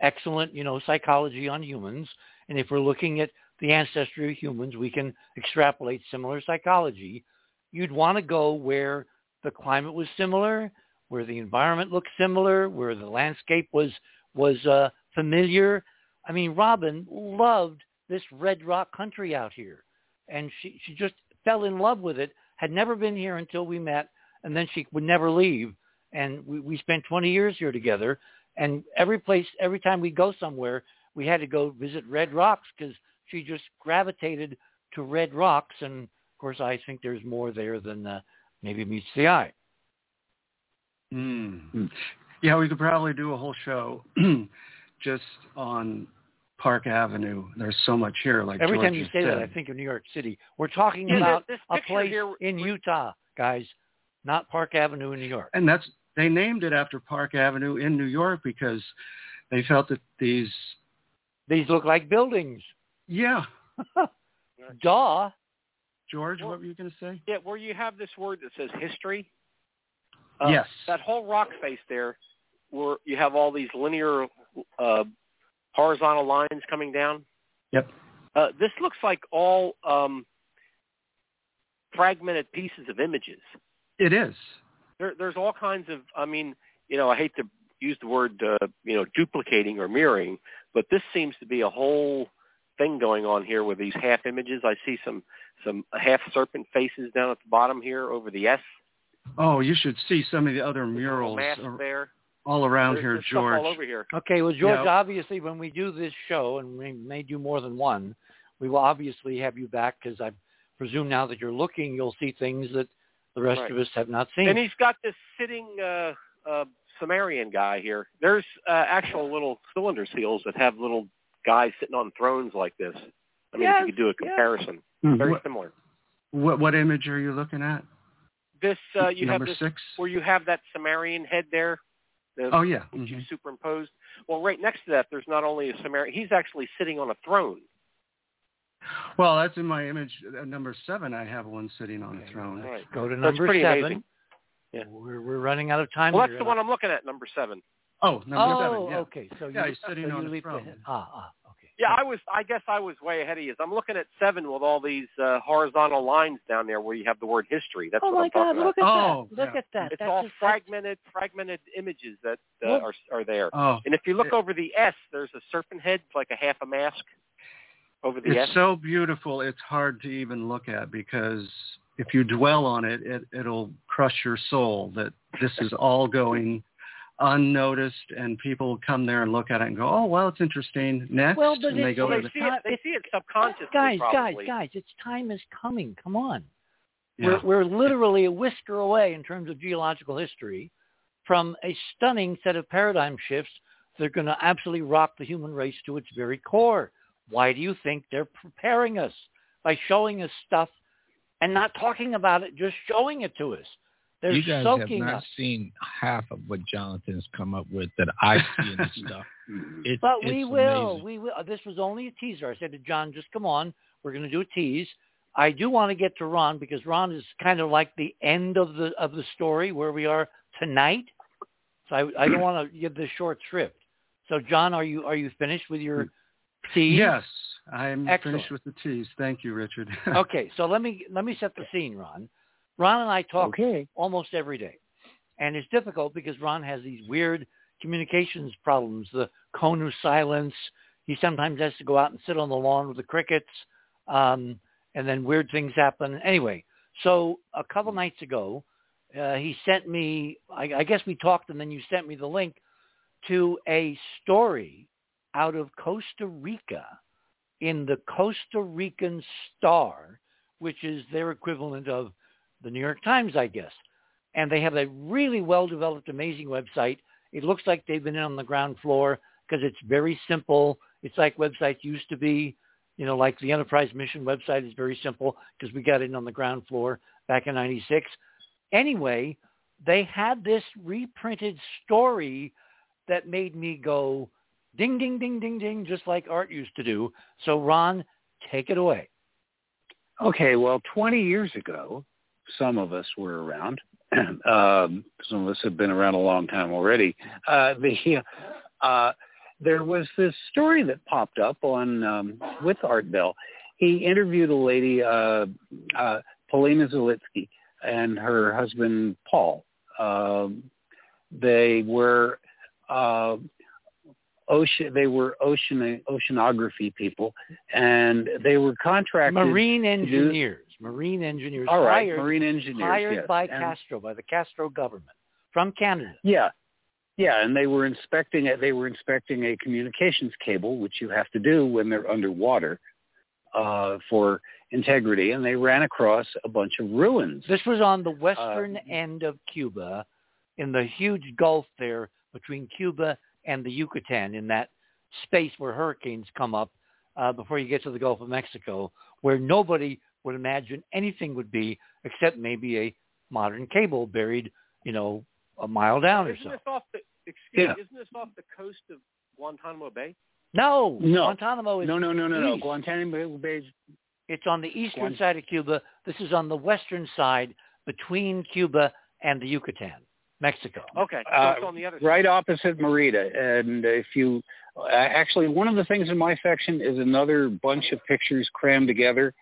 S1: excellent, you know, psychology on humans, and if we're looking at the ancestry of humans, we can extrapolate similar psychology. You'd want to go where the climate was similar, where the environment looked similar, where the landscape was was uh, familiar. I mean, Robin loved this red rock country out here, and she she just fell in love with it. Had never been here until we met, and then she would never leave. And we, we spent 20 years here together. And every place, every time we go somewhere, we had to go visit Red Rocks because she just gravitated to Red Rocks. And of course, I think there's more there than uh, maybe meets the eye.
S8: Mm. Yeah, we could probably do a whole show just on Park Avenue. There's so much here. Like
S1: Every
S8: George
S1: time you
S8: has
S1: say that. I think of New York City. We're talking
S3: Yeah,
S1: about
S3: this
S1: a place
S3: here-
S1: in Utah, guys, not Park Avenue in New York.
S8: and that's they named it after Park Avenue in New York because they felt that these
S1: These look like buildings.
S8: yeah
S1: Duh.
S8: George
S3: Well-
S8: what were you going to say
S3: Yeah, where you have this word that says history. Uh,
S8: yes
S3: That whole rock face there, where you have all these linear, uh, horizontal lines coming down.
S8: yep
S3: Uh, this looks like all um, fragmented pieces of images.
S8: it is
S3: There, there's all kinds of. I mean, you know, I hate to use the word, uh, you know, duplicating or mirroring, but this seems to be a whole thing going on here with these half images. I see some some half serpent faces down at the bottom here over the S.
S8: oh you should see some of the other
S3: There's a little
S8: murals
S3: there.
S8: All around
S3: There's,
S8: here
S3: there's stuff
S8: George
S3: all over here.
S1: Okay, well, George,
S8: Yeah.
S1: obviously, when we do this show, and we may do more than one, we will obviously have you back because I presume now that you're looking, you'll see things that the rest
S3: Right.
S1: of us have not seen.
S3: And he's got this sitting uh, uh, Sumerian guy here. There's uh, actual little cylinder seals that have little guys sitting on thrones like this. I mean,
S1: Yes,
S3: if you could do a
S1: yes.
S3: comparison,
S8: Hmm,
S3: very
S8: what,
S3: similar.
S8: what what image are you looking at
S3: This uh, you
S8: number
S3: have this
S8: six
S3: where you have that Sumerian head there. The,
S8: oh yeah
S3: which you
S8: mhm.
S3: superimposed. Well, right next to that, there's not only a Samaritan; He's actually sitting on a throne.
S8: well that's in my image uh, number seven I have one sitting on a throne
S3: Right.
S1: Go to number
S3: pretty
S1: seven.
S3: amazing. Yeah.
S1: We're, we're running out of time
S3: Well,
S1: here.
S3: that's the one I'm looking at, number seven.
S8: oh number
S1: oh,
S8: seven yeah
S1: okay. So
S8: Yeah,
S1: you,
S8: he's sitting
S1: so
S8: on
S1: you
S8: a throne.
S1: Ah, ah, okay.
S3: Yeah, I was. I guess I was way ahead of you. I'm looking at seven with all these uh, horizontal lines down there where you have the word history. That's
S1: oh
S3: what
S1: my
S3: I'm talking
S1: God! Look at
S8: Oh,
S1: that! Look
S8: yeah.
S1: at that!
S3: It's
S1: That's
S3: all
S1: just-
S3: fragmented, fragmented images that uh, are are there.
S8: oh
S3: And if you look
S8: it-
S3: over the S, there's a serpent head, like a half a mask over the S.
S8: It's so beautiful. It's hard to even look at because if you dwell on it, it it'll crush your soul. That this is all going unnoticed, and people come there and look at it and go, "Oh, well, it's interesting." Next,
S1: Well, but
S8: and they
S1: it's-
S8: go
S3: well,
S8: to
S3: they
S8: the,
S3: see it. They see it subconsciously,
S1: guys,
S3: probably.
S1: guys, guys! Its time is coming. Come on.
S8: yeah.
S1: We're, we're literally a whisker away in terms of geological history from a stunning set of paradigm shifts that are going to absolutely rock the human race to its very core. Why do you think they're preparing us by showing us stuff and not talking about it, just showing it to us? They're
S4: you guys have not
S1: us.
S4: seen half of what Jonathan's come up with that I see in this stuff. Mm-hmm. It's,
S1: But we
S4: it's
S1: will.
S4: amazing.
S1: We will. This was only a teaser. I said to John, just come on. We're going to do a tease. I do want to get to Ron because Ron is kind of like the end of the of the story where we are tonight. So I, I don't want to give this short shrift. So John, are you are you finished with your tease?
S8: Yes, I'm
S1: Excellent.
S8: finished with the tease. Thank you, Richard.
S1: okay, so let me let me set the scene, Ron. Ron and I talk
S6: Okay.
S1: almost every day, and it's difficult because Ron has these weird communications problems. The cone of silence. He sometimes has to go out and sit on the lawn with the crickets, um, and then weird things happen. Anyway, so a couple nights ago, uh, he sent me. I, I guess we talked, and then you sent me the link to a story out of Costa Rica in the Costa Rican Star, which is their equivalent of the New York Times, I guess. And they have a really well-developed, amazing website. It looks like they've been in on the ground floor because it's very simple. It's like websites used to be. You know, like the Enterprise Mission website is very simple because we got in on the ground floor back in 96. Anyway, they had this reprinted story that made me go ding, ding, ding, ding, ding, just like Art used to do. So Ron, take it away.
S6: Okay, well, 20 years ago, some of us were around. um, some of us have been around a long time already. Uh, the uh, there was this story that popped up on um, with Art Bell. He interviewed a lady, uh, uh, Paulina Zelitsky, and her husband Paul. Um, they were uh, ocean. They were ocean oceanography people, and they were contracted.
S1: Marine engineers. Marine engineers
S6: All right,
S1: hired,
S6: marine engineers.
S1: hired
S6: yes.
S1: by
S6: And-
S1: Castro, by the Castro government from Canada.
S6: Yeah. Yeah, and they were inspecting it. They were inspecting a communications cable, which you have to do when they're underwater uh, for integrity. And they ran across a bunch of ruins.
S1: This was on the western
S6: Uh,
S1: end of Cuba, in the huge gulf there between Cuba and the Yucatan, in that space where hurricanes come up uh, before you get to the Gulf of Mexico, where nobody would imagine anything would be except maybe a modern cable buried, you know, a mile down or
S3: Isn't
S1: so.
S3: this off the excuse
S6: Yeah.
S3: me, isn't this off the coast of Guantanamo Bay?
S1: No,
S6: No.
S1: Guantanamo is
S6: No, no, no, no, no. Guantanamo Bay. Is...
S1: It's on the eastern
S6: Guan-
S1: side of Cuba. This is on the western side between Cuba and the Yucatan, Mexico.
S3: Okay, so
S6: Uh,
S3: it's on the other
S6: right opposite Merida. And if you uh, actually, one of the things in my section is another bunch of pictures crammed together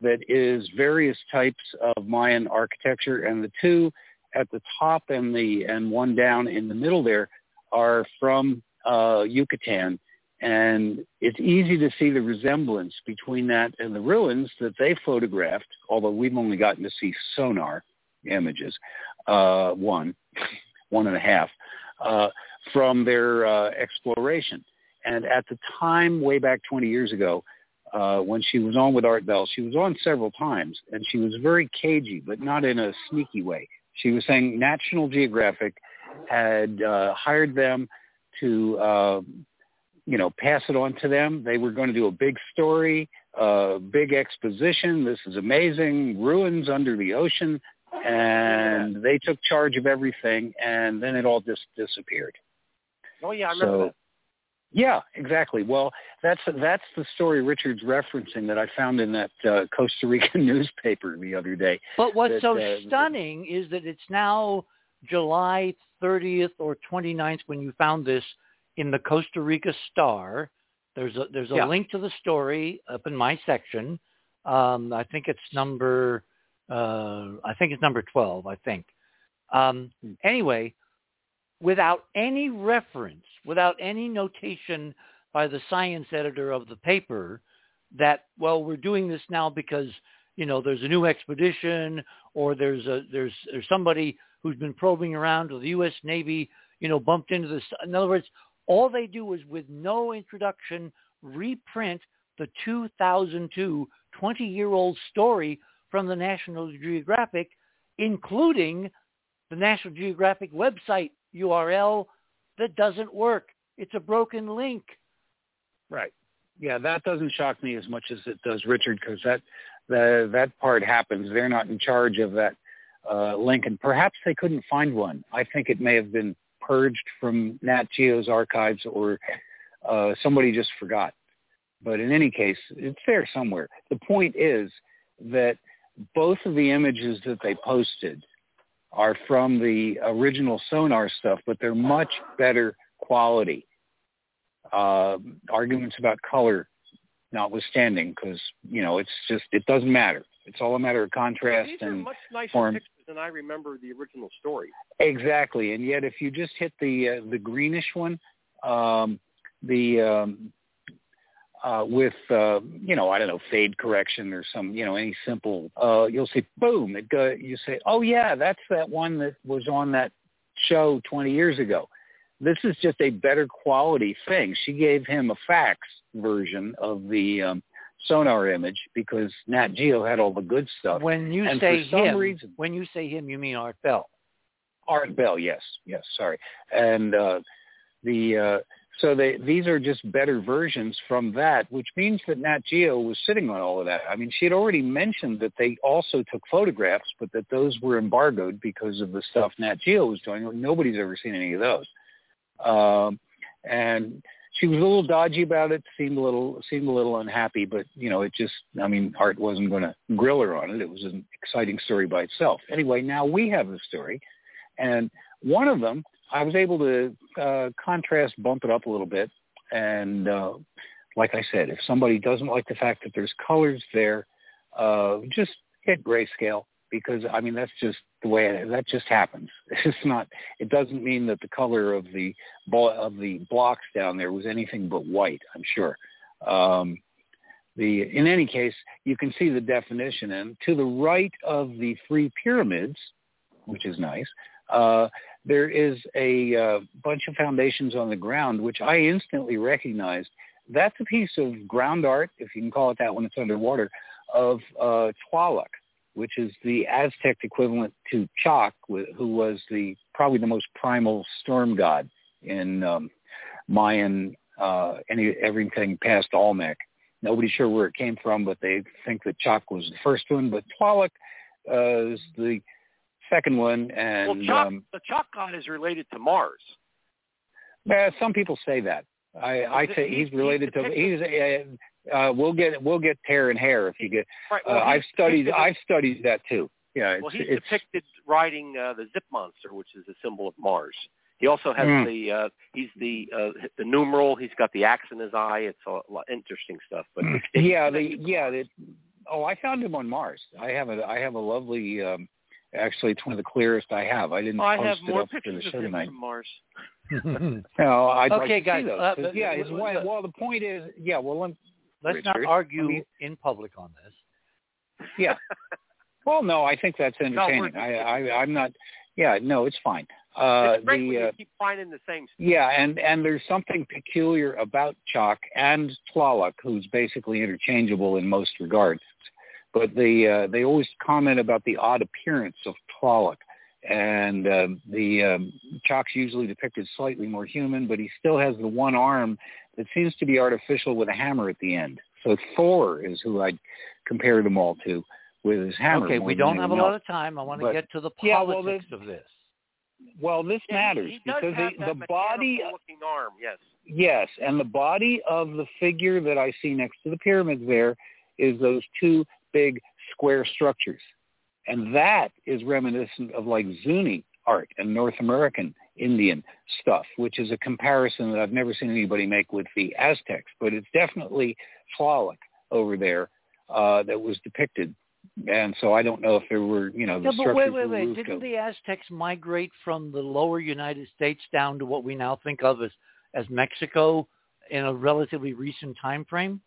S6: that is various types of Mayan architecture, and the two at the top and the and one down in the middle there are from uh, Yucatan. And it's easy to see the resemblance between that and the ruins that they photographed, although we've only gotten to see sonar images, uh, one, one and a half, uh, from their uh, exploration. And at the time, way back 20 years ago, uh, when she was on with Art Bell, she was on several times, and she was very cagey, but not in a sneaky way. She was saying National Geographic had uh, hired them to, uh, you know, pass it on to them. They were going to do a big story, a big exposition. This is amazing, ruins under the ocean, and they took charge of everything, and then it all just disappeared.
S3: Oh yeah, I remember
S6: So,
S3: that.
S6: Yeah, exactly. Well, that's that's the story Richard's referencing that I found in that uh, Costa Rican newspaper the other day.
S1: But what's
S6: that,
S1: so
S6: uh,
S1: stunning is that it's now July 30th or 29th when you found this in the Costa Rica Star. There's a there's a
S6: Yeah.
S1: link to the story up in my section. Um, I think it's number uh, I think it's number 12. I think. Um,
S6: Hmm.
S1: anyway, without any reference, without any notation by the science editor of the paper that well we're doing this now because you know there's a new expedition or there's a there's there's somebody who's been probing around or the US Navy you know bumped into this. In other words all they do is with no introduction reprint the 2002 20-year-old story from the National Geographic including the National Geographic website URL that doesn't work it's a broken link
S6: Right. Yeah, that doesn't shock me as much as it does Richard because that that part happens. They're not in charge of that uh, link, and perhaps they couldn't find one. I think it may have been purged from Nat Geo's archives, or uh, somebody just forgot. But in any case, it's there somewhere. The point is that both of the images that they posted are from the original sonar stuff, but they're much better quality. Uh, arguments about color notwithstanding, because you know it's just it doesn't matter. It's all a matter of contrast
S3: These
S6: and
S3: are much nicer
S6: form.
S3: pictures than I remember the original story.
S6: Exactly, and yet if you just hit the uh, the greenish one, um, the um, uh, with uh, you know I don't know fade correction or some you know any simple, uh, you'll see boom. It go, you say, oh yeah, that's that one that was on that show 20 years ago. This is just a better quality thing. She gave him a fax version of the um, sonar image because Nat Geo had all the good stuff.
S1: When you
S6: And
S1: say him,
S6: reason-
S1: when you say him, you mean Art Bell.
S6: Art Bell, yes, yes, sorry. And uh, the uh, so they these are just better versions from that, which means that Nat Geo was sitting on all of that. I mean, she had already mentioned that they also took photographs, but that those were embargoed because of the stuff Nat Geo was doing. Nobody's ever seen any of those. Um, and she was a little dodgy about it, seemed a little seemed a little unhappy, but you know, it just I mean, Art wasn't going to grill her on it. It was an exciting story by itself. Anyway, now we have the story, and one of them I was able to uh, contrast bump it up a little bit, and uh, like I said, if somebody doesn't like the fact that there's colors there, uh, just hit grayscale because I mean that's just the way it, that just happens. It's not. It doesn't mean that the color of the of the blocks down there was anything but white. I'm sure. Um, the in any case, you can see the definition, and to the right of the three pyramids, which is nice, uh, there is a uh, bunch of foundations on the ground, which I instantly recognized. That's a piece of ground art, if you can call it that when it's underwater, of uh, which is the Aztec equivalent to Chak, wh- who was the probably the most primal storm god in um, Mayan, uh, any everything past Olmec. Nobody's sure where it came from, but they think that Chak was the first one. But Tlaloc uh, is the second one, and
S3: well, Chak,
S6: um,
S3: the Chak god is related to Mars.
S6: uh, some people say that. I, I say
S3: he's-
S6: he's related
S3: he's
S6: to. He's. Uh, uh, we'll get we'll get hair and hair if you get.
S3: Right.
S6: Uh, I've studied I've studied that too. Yeah, it's
S3: well, he's depicted riding uh, the Zip monster, which is a symbol of Mars. He also has
S6: Hmm.
S3: the uh, he's the uh, the numeral. He's got the axe in his eye. It's a lot interesting stuff. But
S6: yeah, the yeah. The, oh, I found him on Mars. I have a I have a lovely. Um, actually, it's one of the clearest I have. I didn't
S3: I
S6: post
S3: have
S6: it
S3: more
S6: up for the
S3: pictures of
S6: show tonight.
S3: from Mars.
S6: No, I'd
S1: Okay,
S6: like to
S1: guys,
S6: see those.
S1: uh,
S6: 'cause,
S1: but-
S6: yeah,
S1: but-
S6: why,
S1: but-
S6: well, the point is, yeah. Well, let
S1: Let's not argue
S6: I mean-
S1: in public on this.
S6: Yeah. well, no, I think that's entertaining.
S3: we're-
S6: I, I, I'm not. Yeah, no, it's fine. Uh,
S3: it's great when
S6: the
S3: you
S6: uh,
S3: keep finding the same. Stuff.
S6: yeah, and and there's something peculiar about Chak and Tlaloc, who's basically interchangeable in most regards. But the uh, they always comment about the odd appearance of Tlaloc, and uh, the um, Chak's usually depicted slightly more human, but he still has the one arm that seems to be artificial with a hammer at the end. So Thor is who I'd compare them all to with his hammer.
S1: okay, we don't have a lot
S6: else.
S1: of time. I want to
S6: But-
S1: get to the
S6: Yeah, well,
S1: politics
S6: the-
S1: of this.
S6: Well, this
S3: Yeah,
S6: matters
S3: he, does
S6: because
S3: have
S6: the,
S3: that
S6: the body
S3: looking arm. Yes.
S6: Yes, and the body of the figure that I see next to the pyramids there is those two big square structures. And that is reminiscent of like Zuni art and North American Indian stuff, which is a comparison that I've never seen anybody make with the Aztecs, but it's definitely Tlaloc over there uh, that was depicted. And so I don't know if there were, you know, the
S1: Yeah, but
S6: structures
S1: wait, wait, wait. Didn't
S6: over.
S1: the Aztecs migrate from the lower United States down to what we now think of as, as Mexico in a relatively recent time frame?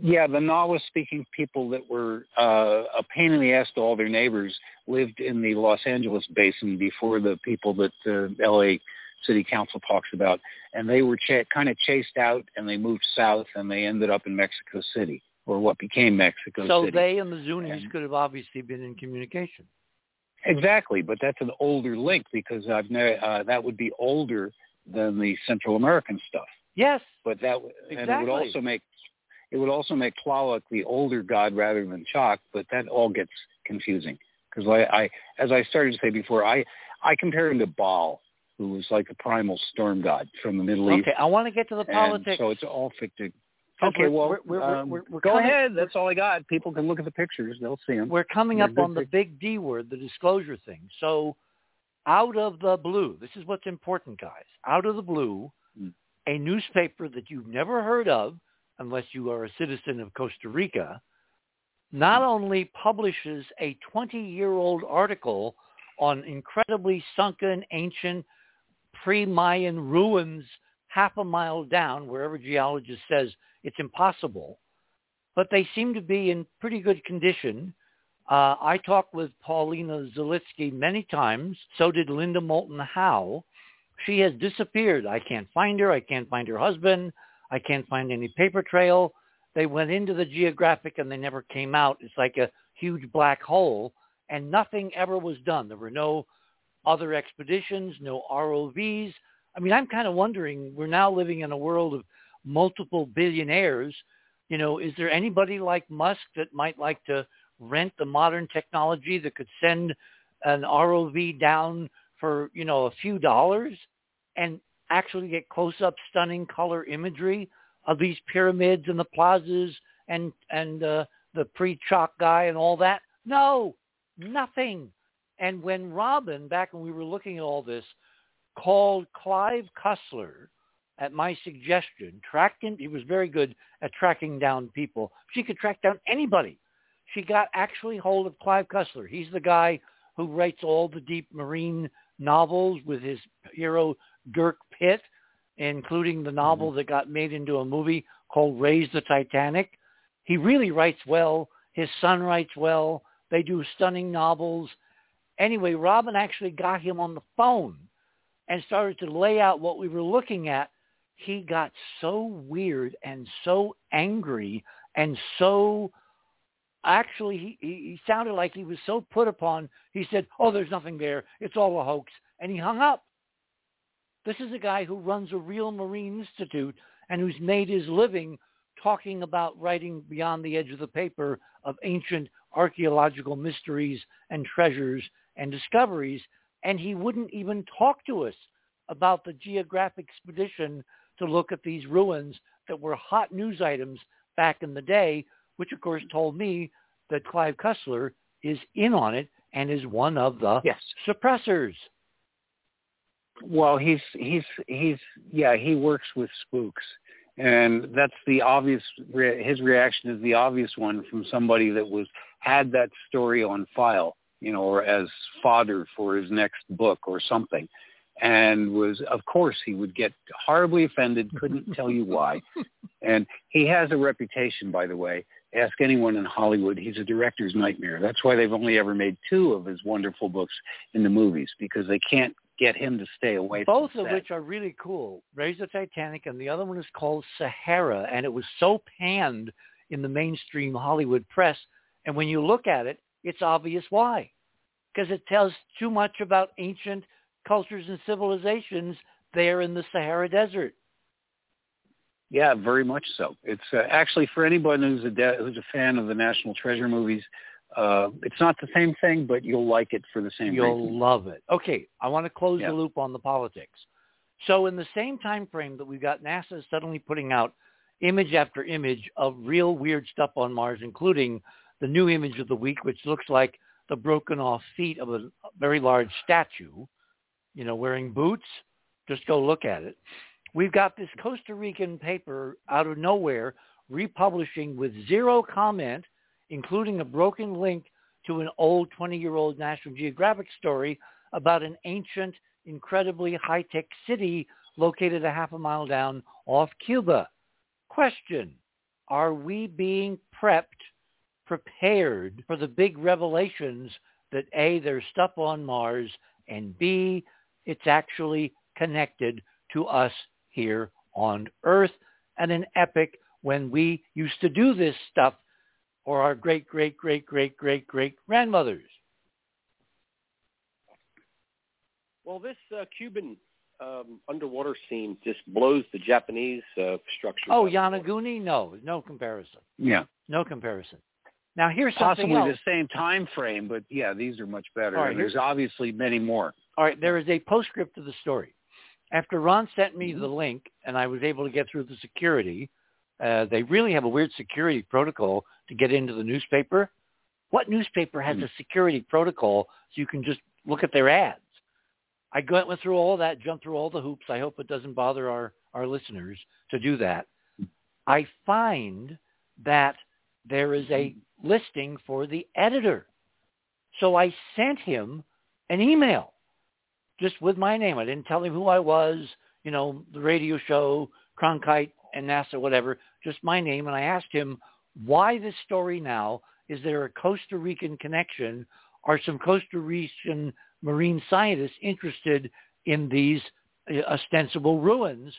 S6: Yeah, the Nahua-speaking people that were uh, a pain in the ass to all their neighbors lived in the Los Angeles basin before the people that the L.A. City Council talks about, and they were ch- kind of chased out, and they moved south, and they ended up in Mexico City, or what became Mexico
S1: so
S6: City.
S1: they and the Zunis
S6: And-
S1: could have obviously been in communication.
S6: Exactly, but that's an older link because I've ne- uh, that would be older than the Central American stuff.
S1: Yes.
S6: But that w- and it would also make it would also make Tlaloc the older god rather than Chak, but that all gets confusing because I, I, as I started to say before, I I compare him to Baal, who was like the primal storm god from the Middle East.
S1: Okay, I want to get to the
S6: And
S1: politics.
S6: so it's all fictive. Okay, well,
S1: we're, we're,
S6: um,
S1: we're, we're
S6: go
S1: coming,
S6: ahead. That's all I got. People can look at the pictures; they'll see them.
S1: We're coming up on the big D word, the disclosure thing. So, out of the blue, this is what's important, guys. Out of the blue,
S6: Hmm.
S1: a newspaper that you've never heard of, unless you are a citizen of Costa Rica, not only publishes a 20-year-old article on incredibly sunken, ancient, pre-Mayan ruins half a mile down, wherever geologist says it's impossible, but they seem to be in pretty good condition. Uh, I talked with Paulina Zelitsky many times. So did Linda Moulton Howe. She has disappeared. I can't find her. I can't find her husband. I can't find any paper trail. They went into the geographic and they never came out. It's like a huge black hole and nothing ever was done. There were no other expeditions, no ROVs. I mean, I'm kind of wondering, we're now living in a world of multiple billionaires. You know, is there anybody like Musk that might like to rent the modern technology that could send an ROV down for, you know, a few dollars and actually get close-up stunning color imagery of these pyramids and the plazas and, and uh, the pre-Chak guy and all that? No, nothing. And when Robin, back when we were looking at all this, called Clive Cussler at my suggestion, tracked him, he was very good at tracking down people. She could track down anybody. She got actually hold of Clive Cussler. He's the guy who writes all the deep marine novels with his hero Dirk Pitt, including the novel mm-hmm. that got made into a movie called Raise the Titanic. He really writes well. His son writes well. They do stunning novels. Anyway, Robin actually got him on the phone and started to lay out what we were looking at. He got so weird and so angry and so actually he, he sounded like he was so put upon. He said, oh, there's nothing there. It's all a hoax. And he hung up. This is a guy who runs a real Marine Institute and who's made his living talking about writing beyond the edge of the paper of ancient archaeological mysteries and treasures and discoveries. And he wouldn't even talk to us about the geographic expedition to look at these ruins that were hot news items back in the day, which of course told me that Clive Cussler is in on it and is one of the
S6: Yes.
S1: suppressors.
S6: Well, he's he's he's yeah, he works with spooks, and that's the obvious. Re- his reaction is the obvious one from somebody that was had that story on file, you know, or as fodder for his next book or something, and was of course he would get horribly offended, couldn't tell you why, and he has a reputation, by the way. Ask anyone in Hollywood, he's a director's nightmare. That's why they've only ever made two of his wonderful books in the movies because they can't get him to stay away
S1: Both of
S6: set.
S1: which are really cool. Raise the Titanic and the other one is called Sahara and it was so panned in the mainstream Hollywood press and when you look at it, it's obvious why. Because it tells too much about ancient cultures and civilizations there in the Sahara Desert.
S6: Yeah, very much so. It's uh, actually for anyone who's a de- who's a fan of the National Treasure movies. Uh, it's not the same thing, but you'll like it for the same reason.
S1: You'll love it. Okay, I want to close
S6: Yeah.
S1: the loop on the politics. So in the same time frame that we've got NASA suddenly putting out image after image of real weird stuff on Mars, including the new image of the week, which looks like the broken off feet of a very large statue, you know, wearing boots. Just go look at it. We've got this Costa Rican paper out of nowhere republishing with zero comment, including a broken link to an old 20-year-old National Geographic story about an ancient, incredibly high-tech city located a half a mile down off Cuba. Question, are we being prepped, prepared for the big revelations that A, there's stuff on Mars, and B, it's actually connected to us here on Earth and an epic when we used to do this stuff or our great, great, great, great, great, great grandmothers.
S3: Well, this uh, Cuban um, underwater scene just blows the Japanese uh, structure.
S1: Oh, Yonaguni? No, no comparison.
S6: Yeah,
S1: No comparison. Now here's something
S6: possibly
S1: else.
S6: the same time frame, but yeah, these are much better.
S1: All right,
S6: and there's obviously many more.
S1: All right, there is a postscript to the story. After Ron sent me the link and I was able to get through the security, Uh, they really have a weird security protocol to get into the newspaper. What newspaper has
S6: Hmm.
S1: a security protocol so you can just look at their ads? I went went through all that, jumped through all the hoops. I hope it doesn't bother our, our listeners to do that. I find that there is a listing for the editor. So I sent him an email just with my name. I didn't tell him who I was, you know, the radio show, Cronkite and NASA, whatever, just my name. And I asked him, why this story now? Is there a Costa Rican connection? Are some Costa Rican marine scientists interested in these uh, ostensible ruins?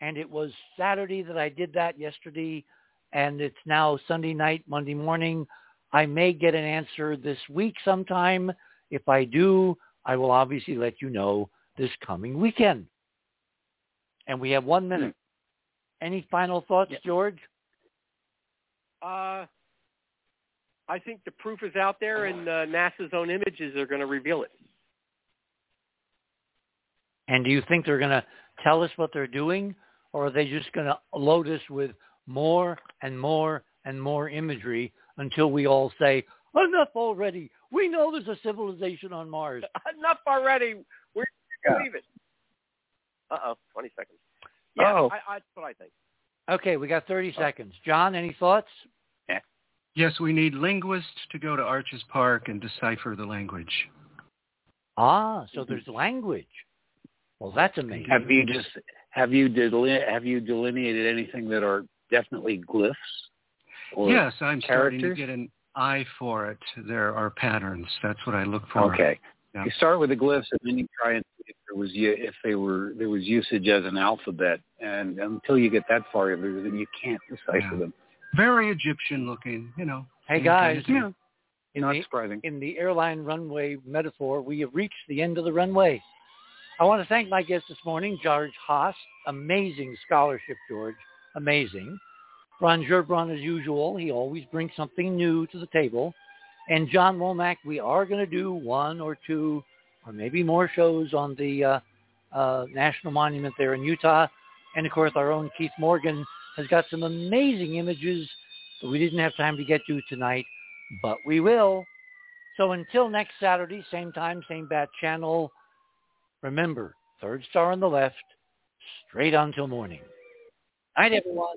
S1: And it was Saturday that I did that yesterday, and it's now Sunday night, Monday morning. I may get an answer this week sometime. If I do, I will obviously let you know this coming weekend. And we have one minute. Any final thoughts, George?
S3: Uh, I think the proof is out there, and uh, NASA's own images are going to reveal it.
S1: And do you think they're going to tell us what they're doing, or are they just going to load us with more and more and more imagery until we all say, enough already. We know there's a civilization on Mars.
S3: Enough already. We're
S6: Yeah.
S3: believe it. Uh-oh, 20 seconds. Yeah,
S6: Oh.
S3: I, I, that's what I think.
S1: Okay, we got 30 seconds. John, any thoughts?
S8: Yes, we need linguists to go to Arches Park and decipher the language.
S1: Ah, so there's language. Well, that's amazing.
S6: Have you just have you deline- have you delineated anything that are definitely glyphs? Or
S8: yes, I'm starting to get an eye for it. There are patterns. That's what I look for.
S6: Okay.
S8: Yeah.
S6: You start with the glyphs and then you try and see if there was if they were there was usage as an alphabet, and until you get that far, there- you can't decipher
S8: Yeah.
S6: them.
S8: Very Egyptian looking, you know.
S1: Hey, guys.
S8: kind of thing.
S1: In
S6: Not
S1: the,
S6: surprising.
S1: in the airline runway metaphor, we have reached the end of the runway. I want to thank my guest this morning, George Haas. Amazing scholarship, George. Amazing. Ron Gerbrun, as usual, he always brings something new to the table. And John Womack, we are going to do one or two or maybe more shows on the uh, uh, National Monument there in Utah. And, of course, our own Keith Morgan has got some amazing images that we didn't have time to get to tonight, but we will. So until next Saturday, same time, same bat channel, remember, third star on the left, straight on till morning. Night, everyone.